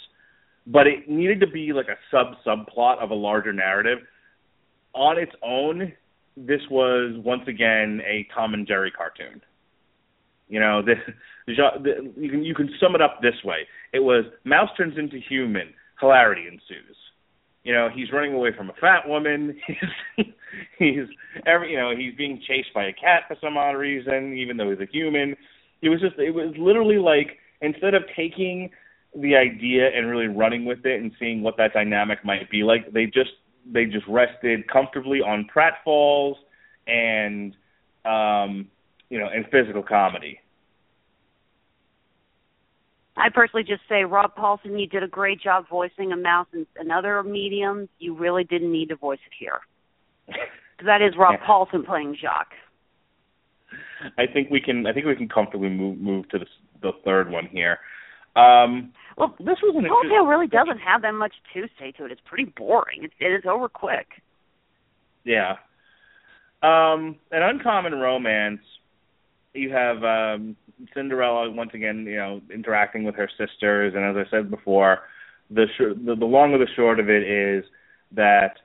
But it needed to be like a sub subplot of a larger narrative. On its own, this was once again a Tom and Jerry cartoon. You know, the, the, you can you can sum it up this way: it was mouse turns into human, hilarity ensues. You know, he's running away from a fat woman. He's he's every you know he's being chased by a cat for some odd reason, even though he's a human. It was just it was literally like instead of taking the idea and really running with it and seeing what that dynamic might be like, they just they just rested comfortably on pratfalls and um you know and physical comedy I personally just say, Rob Paulsen, you did a great job voicing a mouse in, in other mediums. You really didn't need to voice it here. Because that is Rob yeah. Paulsen playing Jaq. I think we can. I think we can comfortably move move to the, the third one here. Um, well, this was an Tale really doesn't have that much to say to it. It's pretty boring. It, it is over quick. Yeah. Um, an uncommon romance you have um Cinderella once again, you know, interacting with her sisters, and as I said before, the sh- the, the long of the short of it is that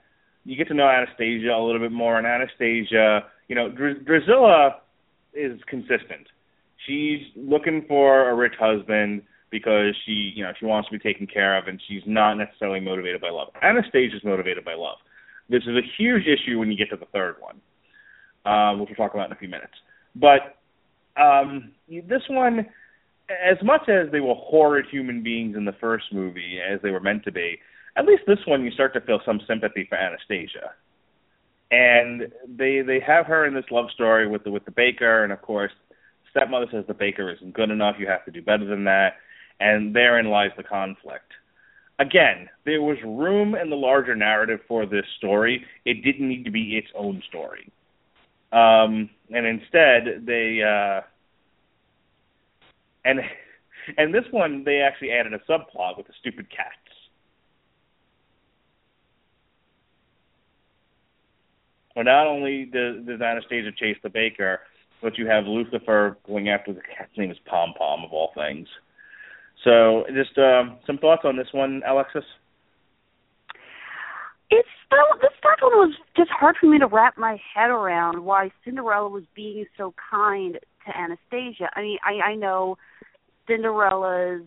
you get to know Anastasia a little bit more, and Anastasia, you know, Dr- Drusilla is consistent. She's looking for a rich husband because she, you know, she wants to be taken care of, and she's not necessarily motivated by love. Anastasia's motivated by love. This is a huge issue when you get to the third one, um, which we'll talk about in a few minutes. But um, this one, as much as they were horrid human beings in the first movie, as they were meant to be, at least this one you start to feel some sympathy for Anastasia. And they they have her in this love story with the with the baker, and of course, stepmother says the baker isn't good enough. You have to do better than that, and therein lies the conflict. Again, there was room in the larger narrative for this story. It didn't need to be its own story. Um, and instead, they uh, and and this one they actually added a subplot with the stupid cats. Well, not only does, does Anastasia chase the baker, but you have Lucifer going after the cat's name is Pom Pom of all things. So, just um, some thoughts on this one, Alexis? It's still this third one was just hard for me to wrap my head around why Cinderella was being so kind to Anastasia. I mean, I I know Cinderella's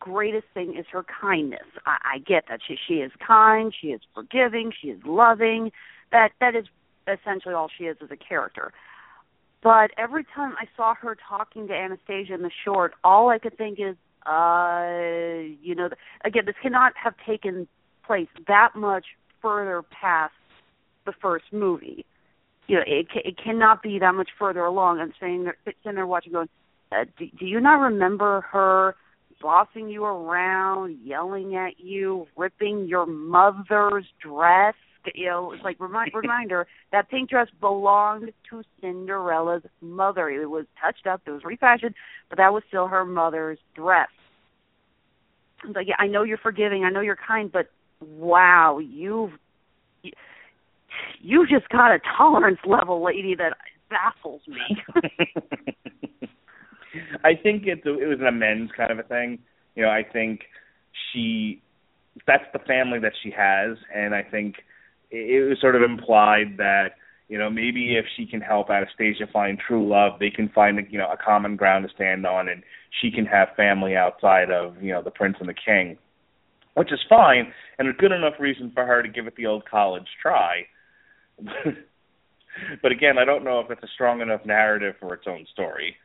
greatest thing is her kindness. I, I get that she she is kind, she is forgiving, she is loving. That that is essentially all she is as a character. But every time I saw her talking to Anastasia in the short, all I could think is, uh, you know, again, this cannot have taken place that much further past the first movie. You know, it it cannot be that much further along. I'm saying sitting there watching, going, uh, do, do you not remember her bossing you around, yelling at you, ripping your mother's dress? You know, it's like remind, reminder that pink dress belonged to Cinderella's mother. It was touched up, it was refashioned, but that was still her mother's dress. It's like, yeah, I know you're forgiving, I know you're kind, but wow, you've you just got a tolerance level, lady, that baffles me. I think it's a, it was an amends kind of a thing. You know, I think she that's the family that she has, and I think it was sort of implied that you know maybe if she can help Anastasia find true love, they can find you know a common ground to stand on, and she can have family outside of you know the prince and the king which is fine and a good enough reason for her to give it the old college try. but again, I don't know if it's a strong enough narrative for its own story.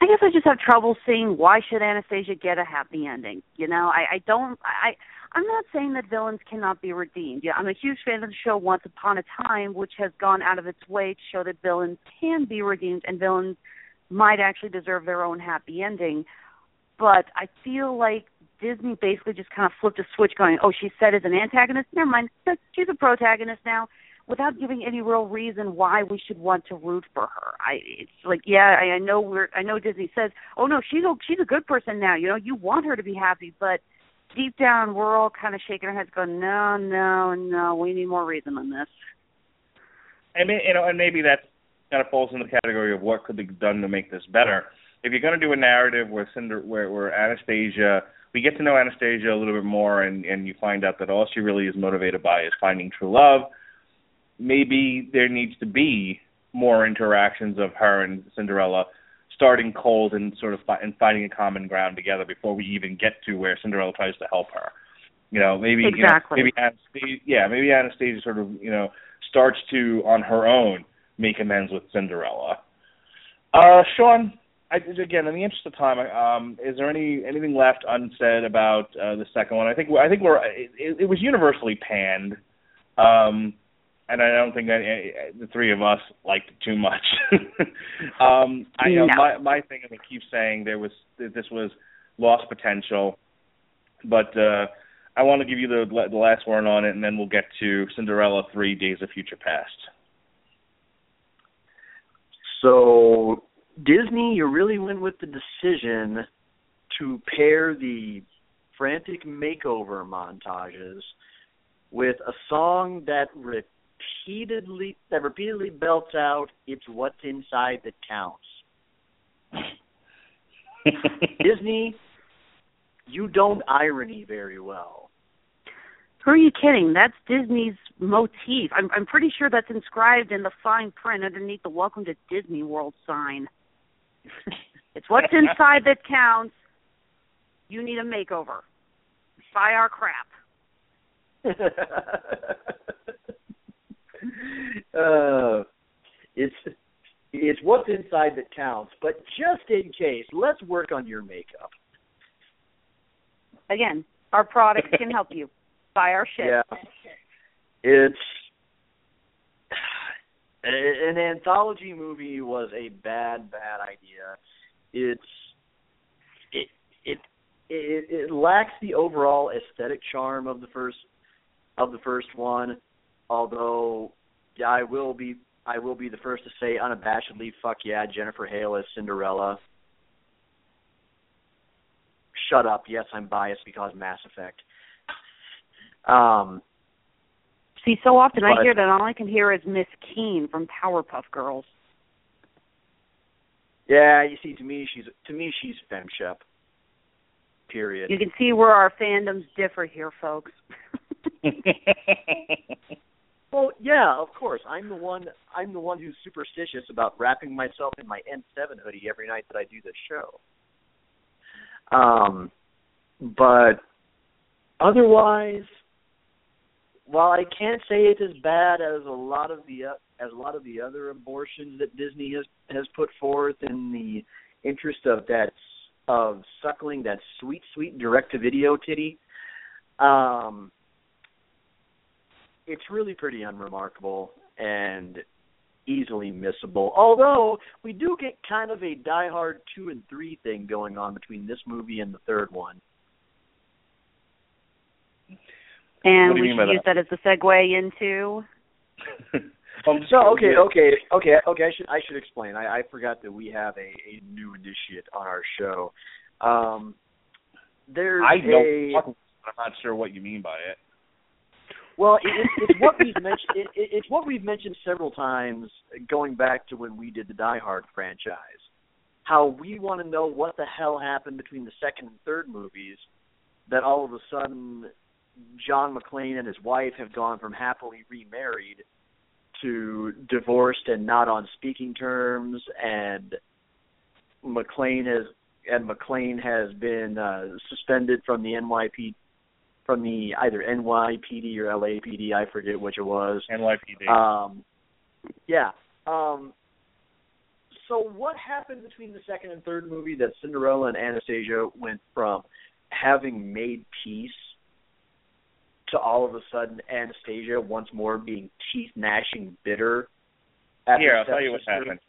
I guess I just have trouble seeing why should Anastasia get a happy ending. You know, I, I don't I I'm not saying that villains cannot be redeemed. Yeah, I'm a huge fan of the show Once Upon a Time, which has gone out of its way to show that villains can be redeemed and villains might actually deserve their own happy ending but I feel like Disney basically just kind of flipped a switch, going, "Oh, she said as an antagonist. Never mind, she's a protagonist now." Without giving any real reason why we should want to root for her, I it's like yeah, I, I know we're I know Disney says, oh no, she's a she's a good person now. You know, you want her to be happy, but deep down we're all kind of shaking our heads, going, no, no, no, we need more reason than this. Mean, you know, and maybe that kind of falls in the category of what could be done to make this better if you're going to do a narrative where Cinder, where, where Anastasia, we get to know Anastasia a little bit more, and and you find out that all she really is motivated by is finding true love. Maybe there needs to be more interactions of her and Cinderella starting cold and sort of fi- and finding a common ground together before we even get to where Cinderella tries to help her. You know, maybe exactly. you know, maybe Anastasia, yeah, maybe Anastasia sort of you know starts to on her own make amends with Cinderella. Uh, Sean, I, again, in the interest of time, um, is there any anything left unsaid about uh, the second one? I think I think we're it, it was universally panned, um, and I don't think that uh, the three of us liked it too much. um, I know no. my my thing, and I keep saying there was that this was lost potential, but uh, I want to give you the the last word on it, and then we'll get to Cinderella three Days of Future Past. So Disney, you really went with the decision to pair the frantic makeover montages with a song that repeatedly that repeatedly belts out, "It's what's inside that counts." Disney, you don't irony very well. Who are you kidding? That's Disney's motif. I'm I'm pretty sure that's inscribed in the fine print underneath the Welcome to Disney World sign. It's what's inside that counts. You need a makeover. Buy our crap. uh, it's it's what's inside that counts. But just in case, let's work on your makeup. Again, our products can help you. Buy our shit. Yeah, it's an anthology movie was a bad, bad idea. It's it it it, it lacks the overall aesthetic charm of the first of the first one. Although, I will be I will be the first to say unabashedly, fuck yeah, Jennifer Hale as Cinderella. Shut up. Yes, I'm biased because Mass Effect. Um, See, so often But- I hear that all I can hear is Miss Keane from Powerpuff Girls. yeah, you see, to me, she's to me, she's femshep. Period. You can see where our fandoms differ here, folks. Well, yeah, of course. I'm the one. I'm the one who's superstitious about wrapping myself in my N7 hoodie every night that I do this show. Um, but otherwise, while I can't say it's as bad as a lot of the as a lot of the other abortions that Disney has has put forth in the interest of that of suckling that sweet sweet direct to video titty, um, it's really pretty unremarkable and easily missable. Although we do get kind of a Die Hard two and three thing going on between this movie and the third one. And What do you we mean by should use that as a segue into. I'm So okay, okay, okay, okay. I should I should explain. I, I forgot that we have a, a new initiate on our show. Um, there's I know. a I'm not sure what you mean by it. well, it, it, it's what we've mentioned. It, it, it's what we've mentioned several times, going back to when we did the Die Hard franchise. How we want to know what the hell happened between the second and third movies, that all of a sudden John McClane and his wife have gone from happily remarried to divorced and not on speaking terms, and McClane has and McClane has been uh, suspended from the NYP from the either NYPD or LAPD, I forget which it was. NYPD. Um, yeah. Um, so what happened between the second and third movie that Cinderella and Anastasia went from having made peace to all of a sudden Anastasia once more being teeth gnashing bitter? Here, I'll tell you what happened.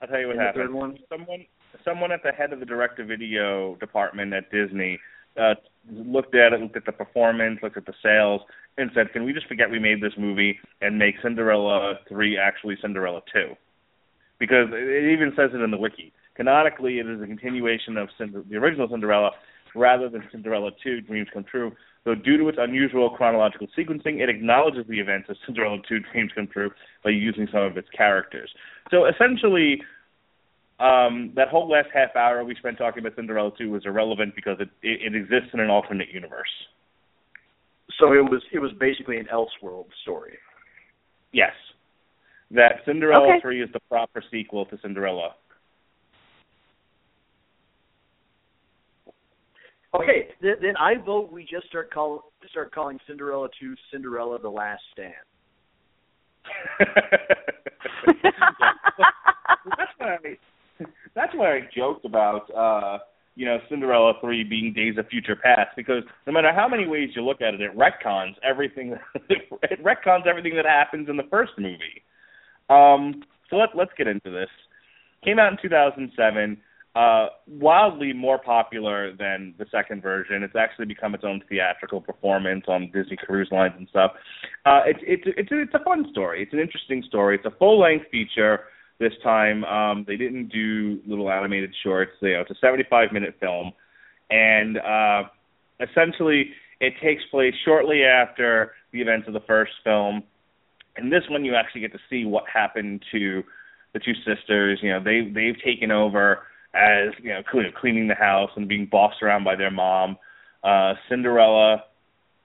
I'll tell you what happened. Someone, someone at the head of the direct-to-video department at Disney uh, looked at it, looked at the performance, looked at the sales, and said, "Can we just forget we made this movie and make Cinderella three actually Cinderella two? Because it even says it in the wiki. Canonically, it is a continuation of Cinder- the original Cinderella rather than Cinderella two Dreams Come True. Though due to its unusual chronological sequencing, it acknowledges the events of Cinderella 2 Dreams Come True by using some of its characters. So essentially, um, that whole last half hour we spent talking about Cinderella 2 was irrelevant because it, it, it exists in an alternate universe. So it was it was basically an Elseworld story. Yes. That Cinderella Okay. 3 is the proper sequel to Cinderella. Okay, then, then I vote we just start call start calling Cinderella two Cinderella the Last Stand. that's why I, that's why I joked about uh you know Cinderella three being Days of Future Past because no matter how many ways you look at it, it retcons everything. it retcons everything that happens in the first movie. Um, so let let's get into this. Came out in 2007. Uh, wildly more popular than the second version. It's actually become its own theatrical performance on Disney Cruise Lines and stuff. Uh, it's it's it's a, it's a fun story. It's an interesting story. It's a full length feature this time. Um, they didn't do little animated shorts. You know, it's a 75 minute film, and uh, essentially it takes place shortly after the events of the first film. In this one, you actually get to see what happened to the two sisters. You know, they they've taken over as you know cleaning the house and being bossed around by their mom. Uh, Cinderella,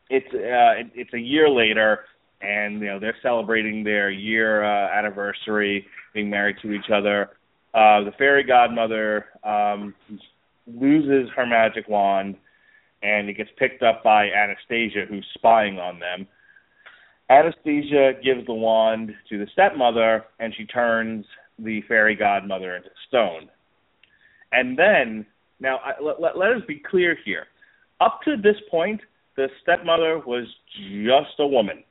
it's uh, it, it's a year later, and you know they're celebrating their year uh, anniversary, being married to each other. Uh, the fairy godmother um, loses her magic wand, and it gets picked up by Anastasia, who's spying on them. Anastasia gives the wand to the stepmother, and she turns the fairy godmother into stone. And then, now I, let, let, let us be clear here. Up to this point, the stepmother was just a woman,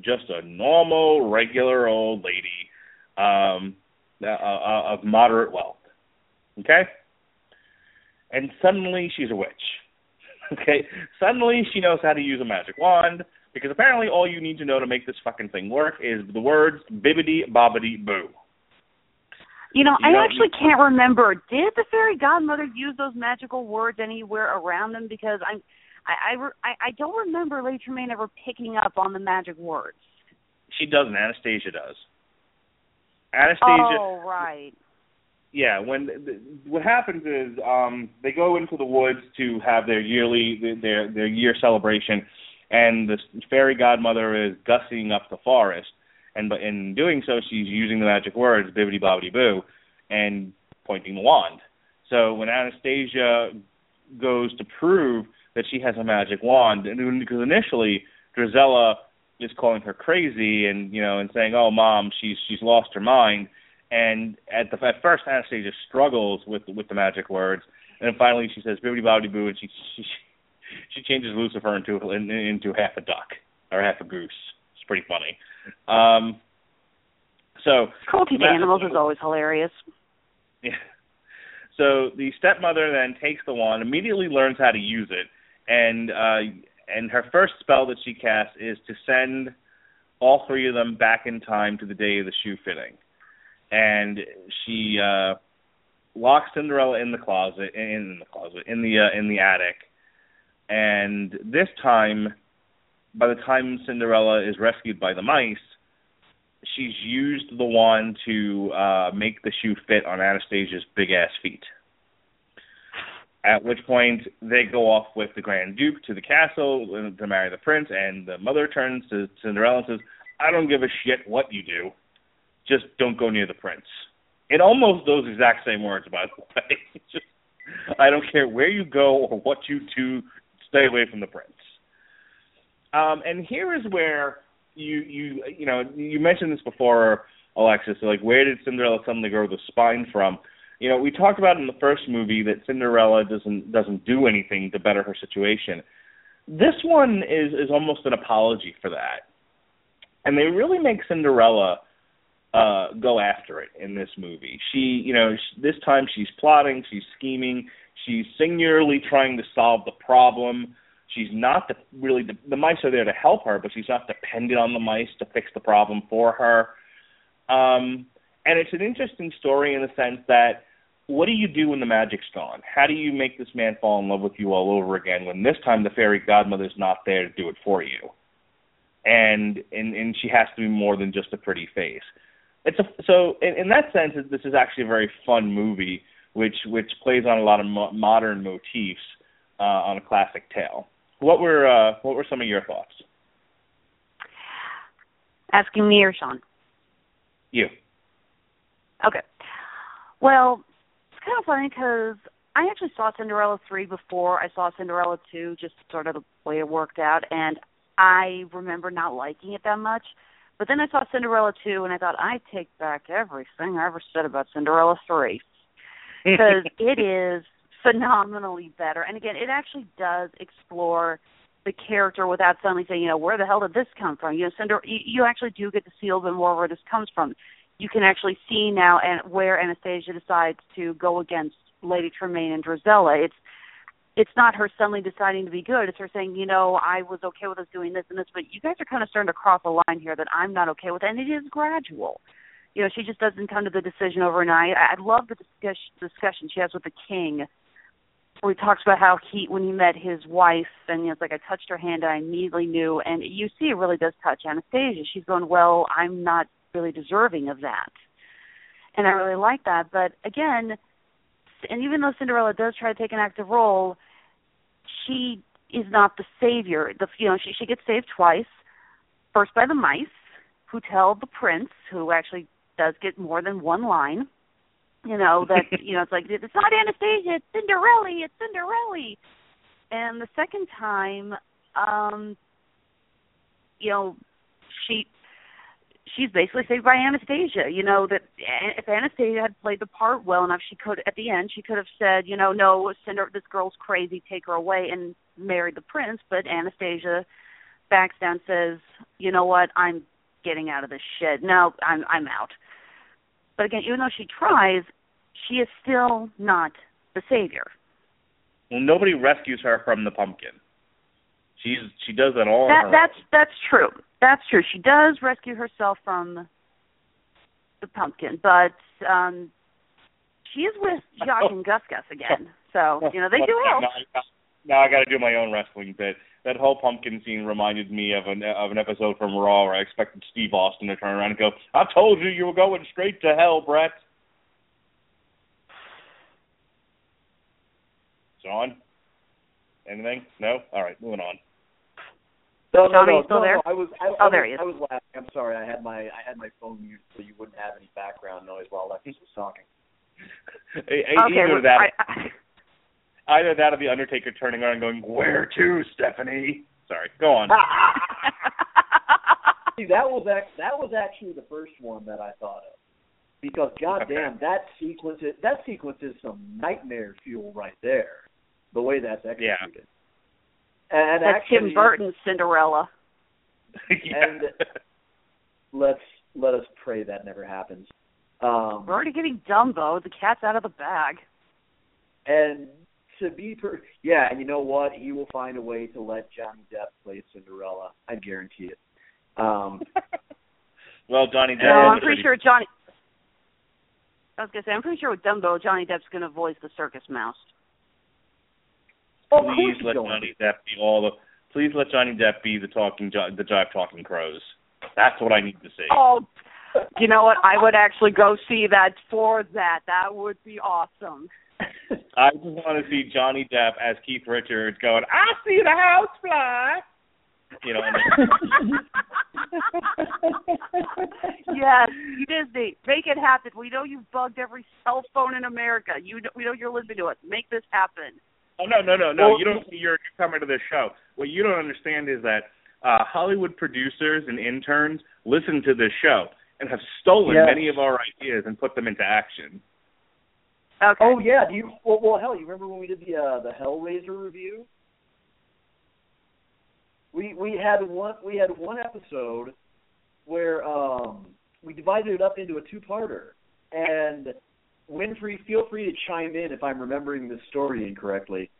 just a normal, regular old lady um, uh, uh, of moderate wealth. Okay? And suddenly she's a witch. Okay? Suddenly she knows how to use a magic wand because apparently all you need to know to make this fucking thing work is the words bibbidi bobbidi boo. You know, You I know, actually can't remember. Did the fairy godmother use those magical words anywhere around them? Because I'm, I, I, I, I don't remember Lady Tremaine ever picking up on the magic words. She doesn't. Anastasia does. Anastasia. Oh, right. yeah when what happens is um they go into the woods to have their yearly their their year celebration and the fairy godmother is gussying up the forest and but in doing so she's using the magic words bibbidi bobbidi boo and pointing the wand. So when anastasia goes to prove that she has a magic wand and because initially drizella is calling her crazy and you know and saying oh mom she's she's lost her mind. And at the at first Anastasia struggles with with the magic words, and then finally she says "bibbidi bobbidi boo," and she she she changes Lucifer into into half a duck or half a goose. It's pretty funny. Um, so Cruelty to animals is always hilarious. yeah. So the stepmother then takes the wand, immediately learns how to use it, and uh, and her first spell that she casts is to send all three of them back in time to the day of the shoe fitting and she uh locks Cinderella in the closet in the closet in the uh, in the attic and this time by the time Cinderella is rescued by the mice she's used the wand to uh make the shoe fit on Anastasia's big ass feet at which point they go off with the Grand Duke to the castle to marry the prince and the mother turns to Cinderella and says I don't give a shit what you do just don't go near the prince. In almost those exact same words, by the way. just, I don't care where you go or what you do, stay away from the prince. Um, and here is where you you you know you mentioned this before, Alexis. Like, where did Cinderella suddenly grow the spine from? You know, we talked about in the first movie that Cinderella doesn't doesn't do anything to better her situation. This one is is almost an apology for that, and they really make Cinderella uh go after it in this movie. She, you know, this time she's plotting, she's scheming, she's singularly trying to solve the problem. She's not the, really the, the mice are there to help her, but she's not dependent on the mice to fix the problem for her. Um and it's an interesting story in the sense that what do you do when the magic's gone? How do you make this man fall in love with you all over again when this time the fairy godmother's not there to do it for you? And and and she has to be more than just a pretty face it's a so in, in that sense this is actually a very fun movie which which plays on a lot of mo- modern motifs uh, on a classic tale. What were uh, what were some of your thoughts? Asking me or Sean? You. Okay. Well, it's kind of funny because I actually saw Cinderella 3 before I saw Cinderella 2, just sort of the way it worked out, and I remember not liking it that much. But then I saw Cinderella 2, and I thought, I take back everything I ever said about Cinderella 3. Because it is phenomenally better. And again, it actually does explore the character without suddenly saying, you know, where the hell did this come from? You know, Cinder, you, you actually do get to see a little bit more where this comes from. You can actually see now and where Anastasia decides to go against Lady Tremaine and Drizella. It's it's not her suddenly deciding to be good. It's her saying, you know, I was okay with us doing this and this, but you guys are kind of starting to cross a line here that I'm not okay with, and it is gradual. You know, she just doesn't come to the decision overnight. I, I love the discuss, discussion she has with the king he talks about how he when he met his wife and you know, it's like I touched her hand and I immediately knew and you see it really does touch Anastasia. She's going, Well, I'm not really deserving of that. And I really like that. But again, and even though Cinderella does try to take an active role, she is not the savior. The you know, she she gets saved twice. First by the mice, who tell the prince, who actually does get more than one line, you know that you know it's like it's not Anastasia, it's Cinderella, it's Cinderella. And the second time, um, you know, she she's basically saved by Anastasia. You know that if Anastasia had played the part well enough, she could at the end she could have said, you know, no, Cinder, this girl's crazy, take her away and marry the prince. But Anastasia backs down, says, you know what, I'm getting out of this shit. No, I'm I'm out. But again, even though she tries, she is still not the savior. Well, nobody rescues her from the pumpkin. She's she does that all. That that's own. that's true. That's true. She does rescue herself from the pumpkin, but um she is with Jaq and Gus Gus again. So you know they do help. Now, I- got to do my own wrestling bit. That whole pumpkin scene reminded me of an of an episode from Raw where I expected Steve Austin to turn around and go, "I told you you were going straight to hell, Brett." John, anything? No. All right, moving on. No, no, Johnny, no, you still no, there? no, I was, I, Oh, I there was, he is. I was laughing. I'm sorry. I had my, I had my phone muted so you wouldn't have any background noise while Alexis was talking. Okay, Either well, that, I, I, either that, or the Undertaker turning around and going, "Where to, Stephanie?" Sorry, go on. See, that was act, that was actually the first one that I thought of, because goddamn, that sequence, is, that sequence is some nightmare fuel right there. The way that's executed. And that's actually, Tim Burton's Cinderella. yeah. and- Let's let us pray that never happens. Um, We're already getting Dumbo. The cat's out of the bag. And to be per yeah, and you know what? He will find a way to let Johnny Depp play Cinderella. I guarantee it. Um well, Johnny Depp. No, I'm is pretty sure Johnny. I was gonna say I'm pretty sure with Dumbo, Johnny Depp's gonna voice the circus mouse. of course Please let going Johnny Depp be all the. Please let Johnny Depp be the talking, jo- the jive talking crows. That's what I need to see. Oh, you know what? I would actually go see that for that. That would be awesome. I just want to see Johnny Depp as Keith Richards going, "I see the house fly." You know. Yes, Disney, make it happen. We know you've bugged every cell phone in America. You know, we know you're listening to us. Make this happen. Oh no no no no! Well- you don't. See you're coming to this show. What you don't understand is that uh, Hollywood producers and interns listen to this show and have stolen Yes. many of our ideas and put them into action. Okay. Oh yeah, do you well, well hell, you remember when we did the uh the Hellraiser review? We we had one we had one episode where um we divided it up into a two parter and Winfrey, feel free to chime in if I'm remembering this story incorrectly.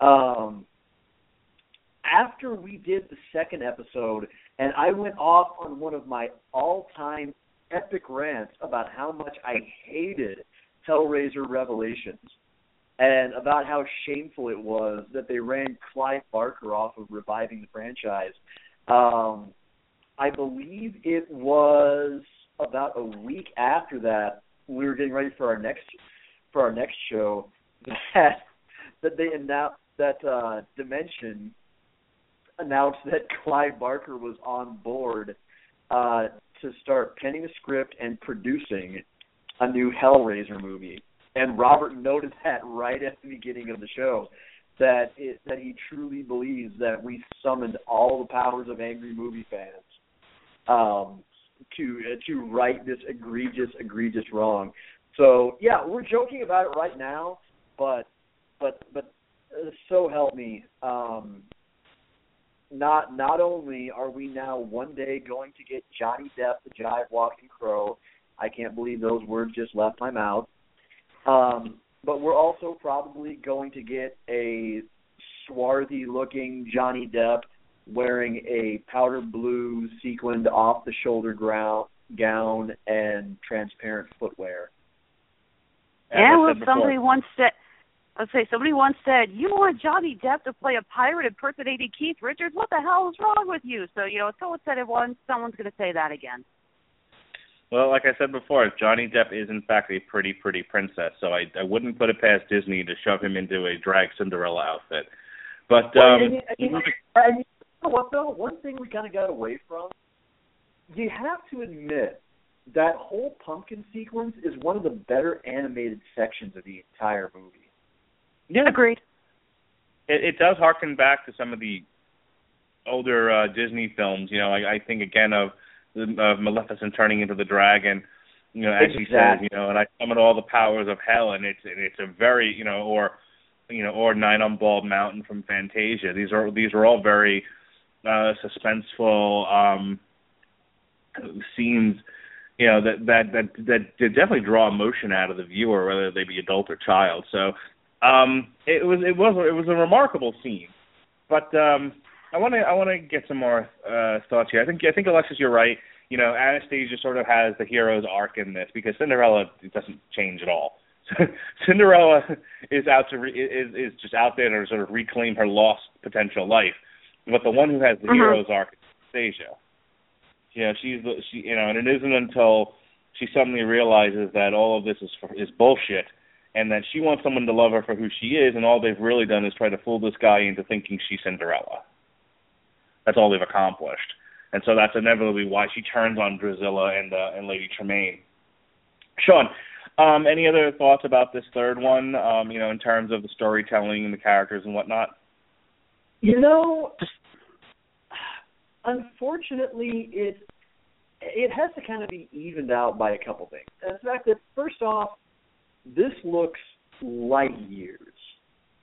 Um after we did the second episode and I went off on one of my all time epic rants about how much I hated Hellraiser Revelations and about how shameful it was that they ran Clive Barker off of reviving the franchise. Um, I believe it was about a week after that we were getting ready for our next for our next show that that they announced that uh, Dimension announced that Clive Barker was on board uh, to start penning a script and producing a new Hellraiser movie. And Robert noted that right at the beginning of the show that it, that he truly believes that we summoned all the powers of angry movie fans um, to uh, to right this egregious egregious wrong. So yeah, we're joking about it right now, but but but uh, so help me, um, not not only are we now one day going to get Johnny Depp the jive walking crow, I can't believe those words just left my mouth. Um, but we're also probably going to get a swarthy looking Johnny Depp wearing a powder blue sequined off the shoulder ground, gown and transparent footwear. As yeah, well, before. somebody once said. Let's say somebody once said, "You want Johnny Depp to play a pirate impersonating Keith Richards? What the hell is wrong with you?" So you know, if someone said it once, someone's going to say that again. Well, like I said before, Johnny Depp is in fact a pretty, pretty princess, so I, I wouldn't put it past Disney to shove him into a drag Cinderella outfit. But Well, um, and, you- and, and you know what though? One thing we kind of got away from. You have to admit that whole pumpkin sequence is one of the better animated sections of the entire movie. yeah, Agreed. it, it does harken back to some of the older uh, Disney films. You know, I, I think again of the of Maleficent turning into the dragon. You know, as she says, you know, and I summon all the powers of hell, and it's and it's a very, you know, or you know, or Night on Bald Mountain from Fantasia. These are these are all very uh suspenseful um scenes you know that that that that that definitely draw emotion out of the viewer whether they be adult or child so um it was it was it was a remarkable scene but um i want to i want to get some more uh thoughts here. I think i think alexis you're right. You know anastasia sort of has the hero's arc in this because cinderella doesn't change at all. Cinderella is out to re- is is just out there to sort of reclaim her lost potential life. But the one who has the Mhm. hero's arc is anastasia. You know she's the she you know and it isn't until she suddenly realizes that all of this is for, is bullshit and that she wants someone to love her for who she is and all they've really done is try to fool this guy into thinking she's Cinderella. That's all they've accomplished. And so that's inevitably why she turns on Drusilla and uh, and Lady Tremaine. Sean, um, any other thoughts about this third one? Um, you know, in terms of the storytelling and the characters and whatnot. You know, unfortunately, it it has to kind of be evened out by a couple things. And the fact that first off, this looks light years,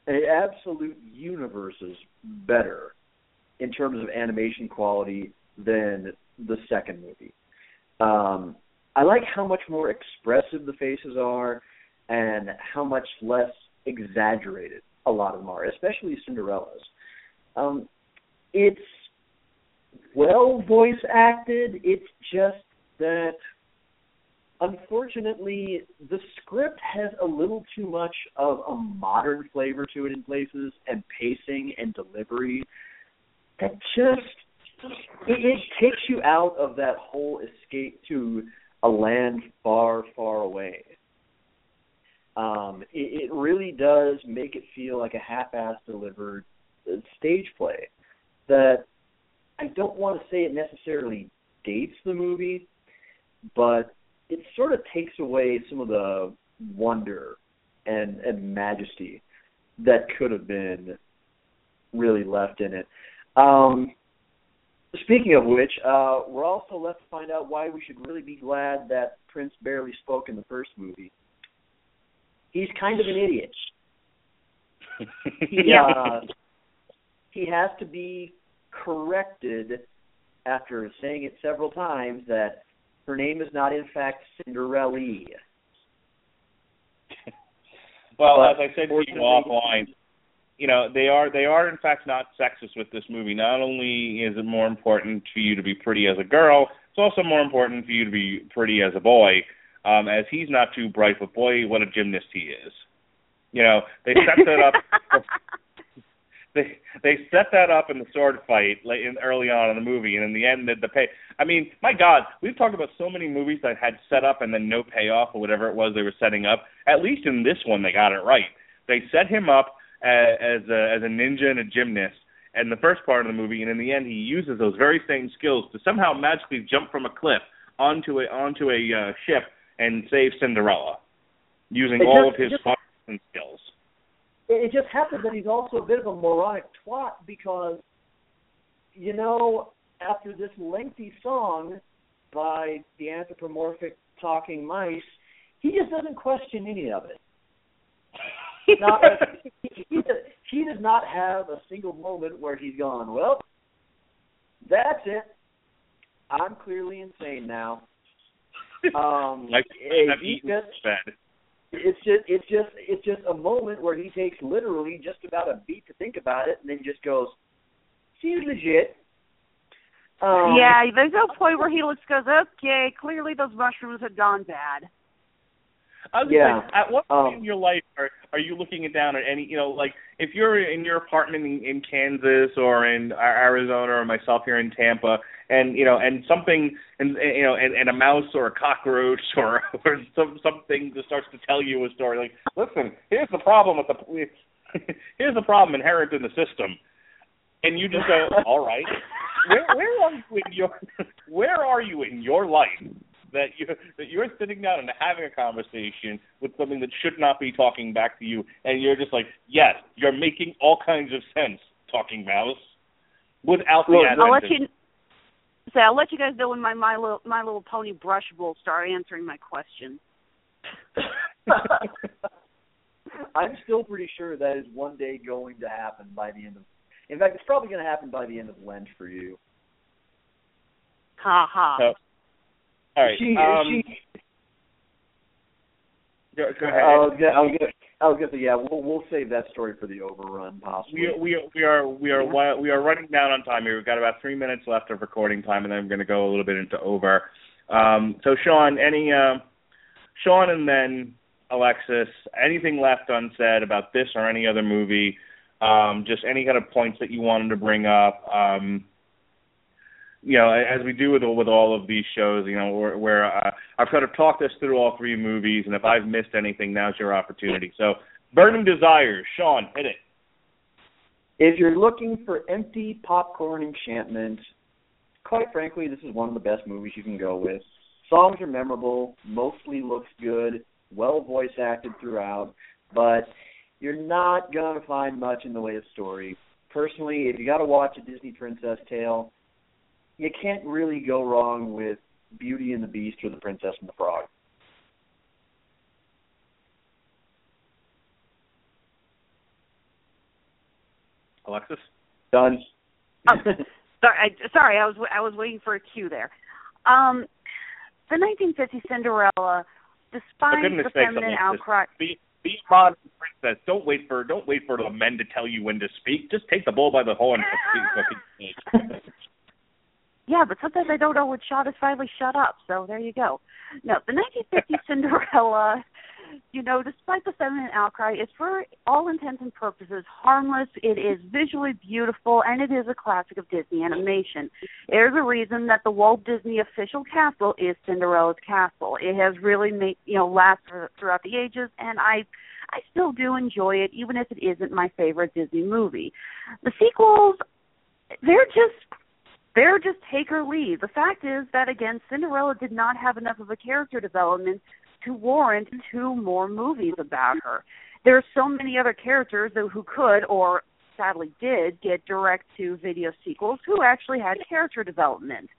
absolute universes better in terms of animation quality than the second movie. Um, I like how much more expressive the faces are, and how much less exaggerated a lot of them are, especially Cinderella's. Um, it's well voice acted. It's just that unfortunately the script has a little too much of a modern flavor to it in places and pacing and delivery that just it, it takes you out of that whole escape to a land far, far away. Um, it, it really does make it feel like a half-ass delivered uh, stage play that I don't want to say it necessarily dates the movie, but it sort of takes away some of the wonder and and majesty that could have been really left in it. Um, speaking of which, uh, we're also left to find out why we should really be glad that Prince barely spoke in the first movie. He's kind of an idiot. He, Yeah. uh, he has to be corrected after saying it several times that her name is not in fact Cinderella. Well, But as I said to you offline, you know they are they are in fact not sexist with this movie. Not only is it more important for you to be pretty as a girl, it's also more important for you to be pretty as a boy. Um, as he's not too bright, but boy, what a gymnast he is. You know, they set that up. they they set that up in the sword fight late in, early on in the movie, and in the end, the, the pay. I mean, my God, we've talked about so many movies that had set up and then no payoff or whatever it was they were setting up. At least in this one, they got it right. They set him up as, as a as a ninja and a gymnast. in the first part of the movie, and in the end, he uses those very same skills to somehow magically jump from a cliff onto a onto a uh, ship and save Cinderella, using It all of his just- and skills. It just happens that he's also a bit of a moronic twat because, you know, after this lengthy song by the anthropomorphic talking mice, he just doesn't question any of it. Not, he, he, does, he does not have a single moment where he's gone, well, that's it. I'm clearly insane now. Um, like I've he eaten just- fed. it's just it's just it's just a moment where he takes literally just about a beat to think about it and then just goes she's legit um, yeah, there's no point where he looks goes, okay, clearly those mushrooms had gone bad. I was Yeah. like, at what point Um, in your life are are you looking it down at any? You know, like if you're in your apartment in, in Kansas or in Arizona or myself here in Tampa, and you know, and something, and you know, and, and a mouse or a cockroach or or some something that starts to tell you a story. Like, listen, here's the problem with the here's the problem inherent in the system, and you just go, all right. Where where are you in your where are you in your life that you that you're sitting down and having a conversation with something that should not be talking back to you, and you're just like, yes, you're making all kinds of sense, talking mouse, without the Look, advent I'll let you say I'll let you guys know when my my little my little pony brush will start answering my question. I'm still pretty sure that is one day going to happen by the end of. In fact, it's probably going to happen by the end of Lent for you. Ha ha. Oh. So- all right. She, um, she, go, go ahead. was gonna, I was gonna, I was gonna say, yeah, we'll we'll save that story for the overrun, possibly. we we we are we are we are running down on time here. We've got about three minutes left of recording time, and then I'm going to go a little bit into over. Um, so Sean, any uh, Sean, and then Alexis, anything left unsaid about this or any other movie? Um, just any kind of points that you wanted to bring up. Um, you know, as we do with with all of these shows, you know, where, where uh, I've kind of talked us through all three movies, and if I've missed anything, now's your opportunity. So, Burning Desires, Sean, hit it. If you're looking for empty popcorn enchantment, quite frankly, this is one of the best movies you can go with. Songs are memorable, mostly looks good, well voice acted throughout, but you're not gonna find much in the way of story. Personally, if you gotta watch a Disney princess tale, you can't really go wrong with Beauty and the Beast or The Princess and the Frog. Alexis. Done. Oh, sorry, I, sorry, I was I was waiting for a cue there. Um, the 1950 Cinderella, despite the sakes, feminine Alexis, outcry, be be modern princess. Don't wait for don't wait for the men to tell you when to speak. Just take the bull by the horn. Yeah, but sometimes I don't know when Sean has finally shut up. So there you go. No, the 1950 Cinderella, you know, despite the feminine outcry, is for all intents and purposes harmless. It is visually beautiful, and it is a classic of Disney animation. There's a reason that the Walt Disney official castle is Cinderella's castle. It has really made you know last throughout the ages, and I. I still do enjoy it, even if it isn't my favorite Disney movie. The sequels, they're just they're just take or leave. The fact is that again, Cinderella did not have enough of a character development to warrant two more movies about her. There are so many other characters who who could, or sadly did, get direct to video sequels who actually had character development.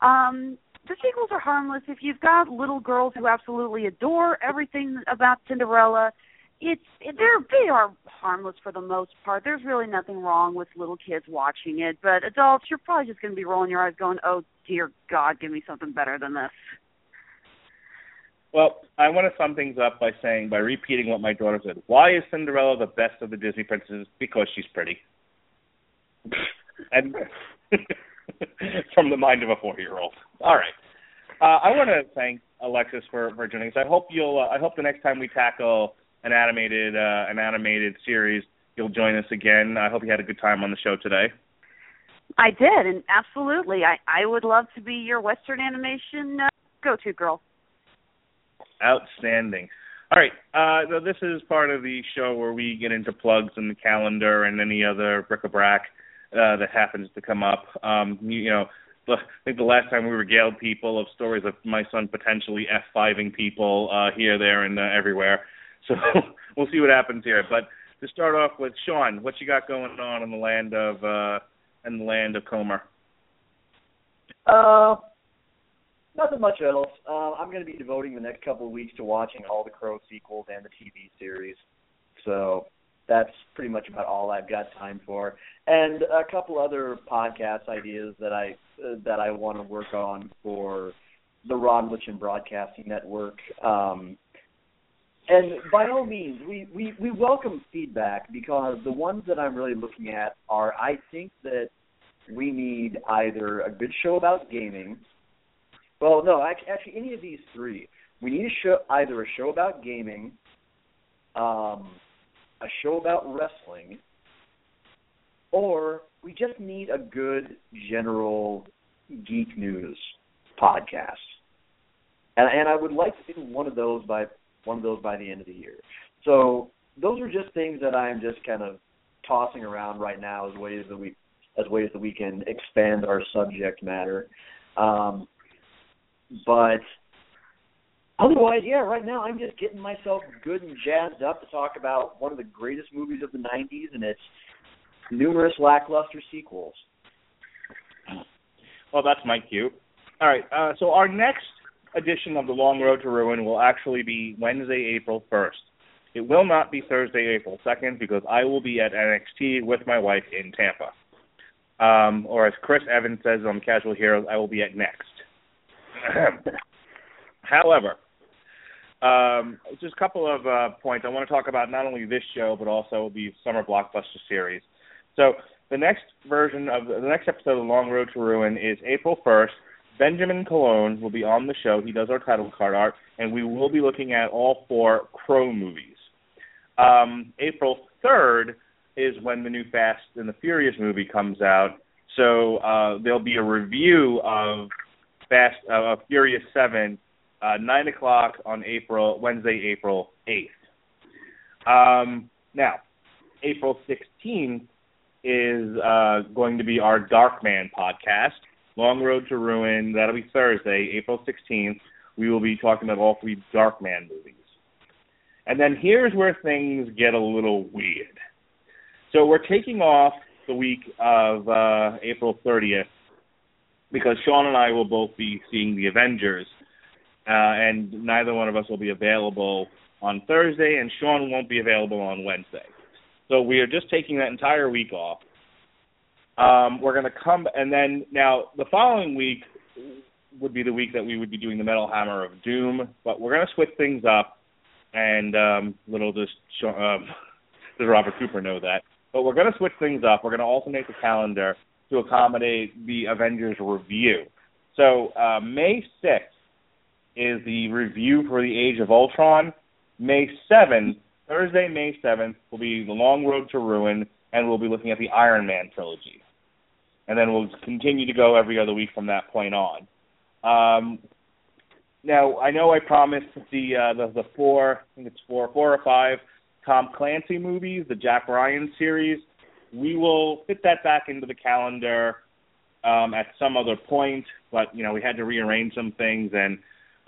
Um, the sequels are harmless if you've got little girls who absolutely adore everything about Cinderella. It's they're they are harmless for the most part. There's really nothing wrong with little kids watching it, but adults, you're probably just going to be rolling your eyes, going, "Oh dear God, give me something better than this." Well, I want to sum things up by saying, by repeating what my daughter said. Why is Cinderella the best of the Disney princesses? Because she's pretty. and from the mind of a four-year-old. All right. Uh, I want to thank Alexis for for joining us. I hope you'll. Uh, I hope the next time we tackle an animated uh, an animated series, you'll join us again. I hope you had a good time on the show today. I did, and absolutely, I I would love to be your Western animation uh, go-to girl. Outstanding. All right. Uh, so this is part of the show where we get into plugs and the calendar and any other bric-a-brac uh, that happens to come up. Um, you, you know, the, I think the last time we regaled people of stories of my son potentially F5ing people uh, here, there, and uh, everywhere. So we'll see what happens here. But to start off with, Sean, what you got going on in the land of uh, in the land of Comer? Uh, nothing much else. Uh, I'm going to be devoting the next couple of weeks to watching all the Crow sequels and the TV series. So that's pretty much about all I've got time for, and a couple other podcast ideas that I uh, that I want to work on for the Radulich Broadcasting Network. Um, and by all means, we, we, we welcome feedback because the ones that I'm really looking at are I think that we need either a good show about gaming. Well, no, actually, any of these three. we need a show, either a show about gaming, um, a show about wrestling, or we just need a good general geek news podcast. And, and I would like to do one of those by one of those by the end of the year. So those are just things that I'm just kind of tossing around right now as ways that we as ways that we can expand our subject matter. Um, but otherwise, yeah, right now I'm just getting myself good and jazzed up to talk about one of the greatest movies of the '90s and its numerous lackluster sequels. Well, that's my cue. All right. Uh, so our next edition of the Long Road to Ruin will actually be Wednesday, April 1st. It will not be Thursday, April 2nd, because I will be at NXT with my wife in Tampa. Um, or as Chris Evans says on Casual Heroes, I will be at Next. However, um, just a couple of uh, points. I want to talk about not only this show, but also the Summer Blockbuster series. So the next version of the next episode of the Long Road to Ruin is April 1st. Benjamin Colon will be on the show. He does our title card art, and we will be looking at all four Crow movies. Um, April 3rd is when the new Fast and the Furious movie comes out. So uh, there'll be a review of Fast uh, Furious 7, uh, 9 o'clock on April Wednesday, April 8th. Um, now, April 16th is uh, going to be our Darkman podcast. Long Road to Ruin. That'll be Thursday, April 16th. We will be talking about all three Darkman movies. And then here's where things get a little weird. So we're taking off the week of uh, April 30th because Sean and I will both be seeing the Avengers, uh, and neither one of us will be available on Thursday, and Sean won't be available on Wednesday. So we are just taking that entire week off. Um, we're going to come, and then now the following week would be the week that we would be doing the Metal Hammer of Doom, but we're going to switch things up, and um, little does um, does Robert Cooper know that. But we're going to switch things up. We're going to alternate the calendar to accommodate the Avengers review. So uh, May 6th is the review for the Age of Ultron. May 7th, Thursday, May 7th, will be The Long Road to Ruin, and we'll be looking at the Iron Man trilogy. And then we'll continue to go every other week from that point on. Um, now, I know I promised the, uh, the the four, I think it's four, four or five Tom Clancy movies, the Jack Ryan series. We will fit that back into the calendar um, at some other point, but you know we had to rearrange some things, and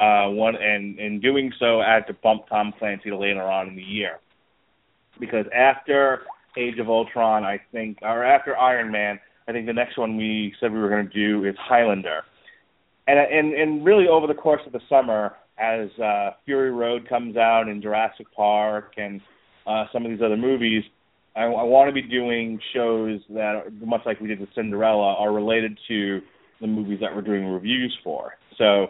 uh, one and in doing so, I had to bump Tom Clancy to later on in the year because after Age of Ultron, I think, or after Iron Man, I think the next one we said we were going to do is Highlander, and and and really over the course of the summer, as uh, Fury Road comes out and Jurassic Park and uh, some of these other movies, I, I want to be doing shows that, much like we did with Cinderella, are related to the movies that we're doing reviews for. So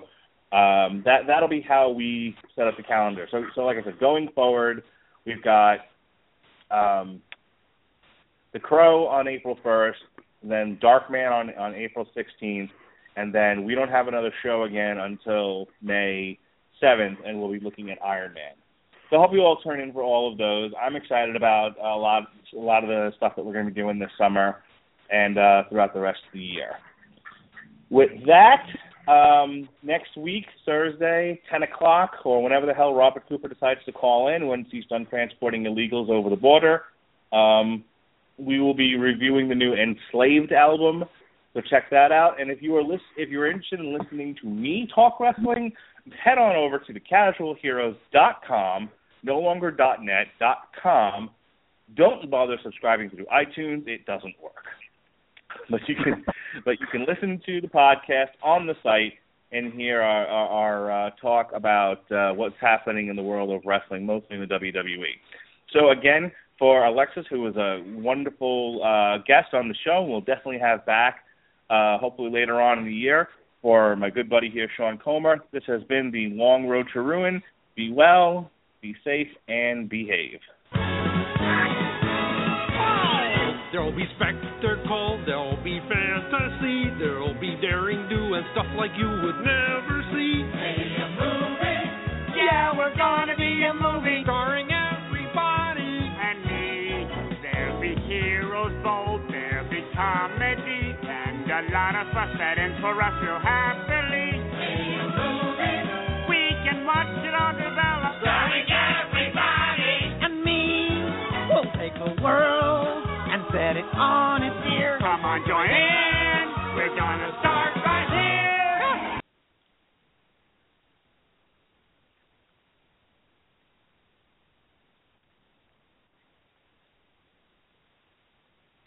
um, that that'll be how we set up the calendar. So so like I said, going forward, we've got um, The Crow on April 1st, then Darkman on on April 16th, and then we don't have another show again until May 7th, and we'll be looking at Iron Man. So I hope you all turn in for all of those. I'm excited about a lot a lot of the stuff that we're going to be doing this summer and uh, throughout the rest of the year. With that, um, next week, Thursday, 10 o'clock, or whenever the hell Robert Cooper decides to call in once he's done transporting illegals over the border, um, we will be reviewing the new Enslaved album. So check that out. And if you are list- if you're interested in listening to me talk wrestling, head on over to thecasualheroes.com, no longer .net, .com. Don't bother subscribing to iTunes; it doesn't work. But you can, but you can listen to the podcast on the site and hear our, our, our uh, talk about uh, what's happening in the world of wrestling, mostly in the WWE. So again, for Alexis, who was a wonderful uh, guest on the show, we'll definitely have back uh, hopefully later on in the year. For my good buddy here, Sean Comer, this has been the Long Road to Ruin. Be well, be safe, and behave. There'll be spectacle, there'll be fantasy, there'll be daring do and stuff like you would never see. Maybe a movie, Yeah, we're gonna be a movie. starring for us real happily. We can watch it all develop. Starring everybody. and me will take the world and set it on its ear. Come on, join in. We're gonna start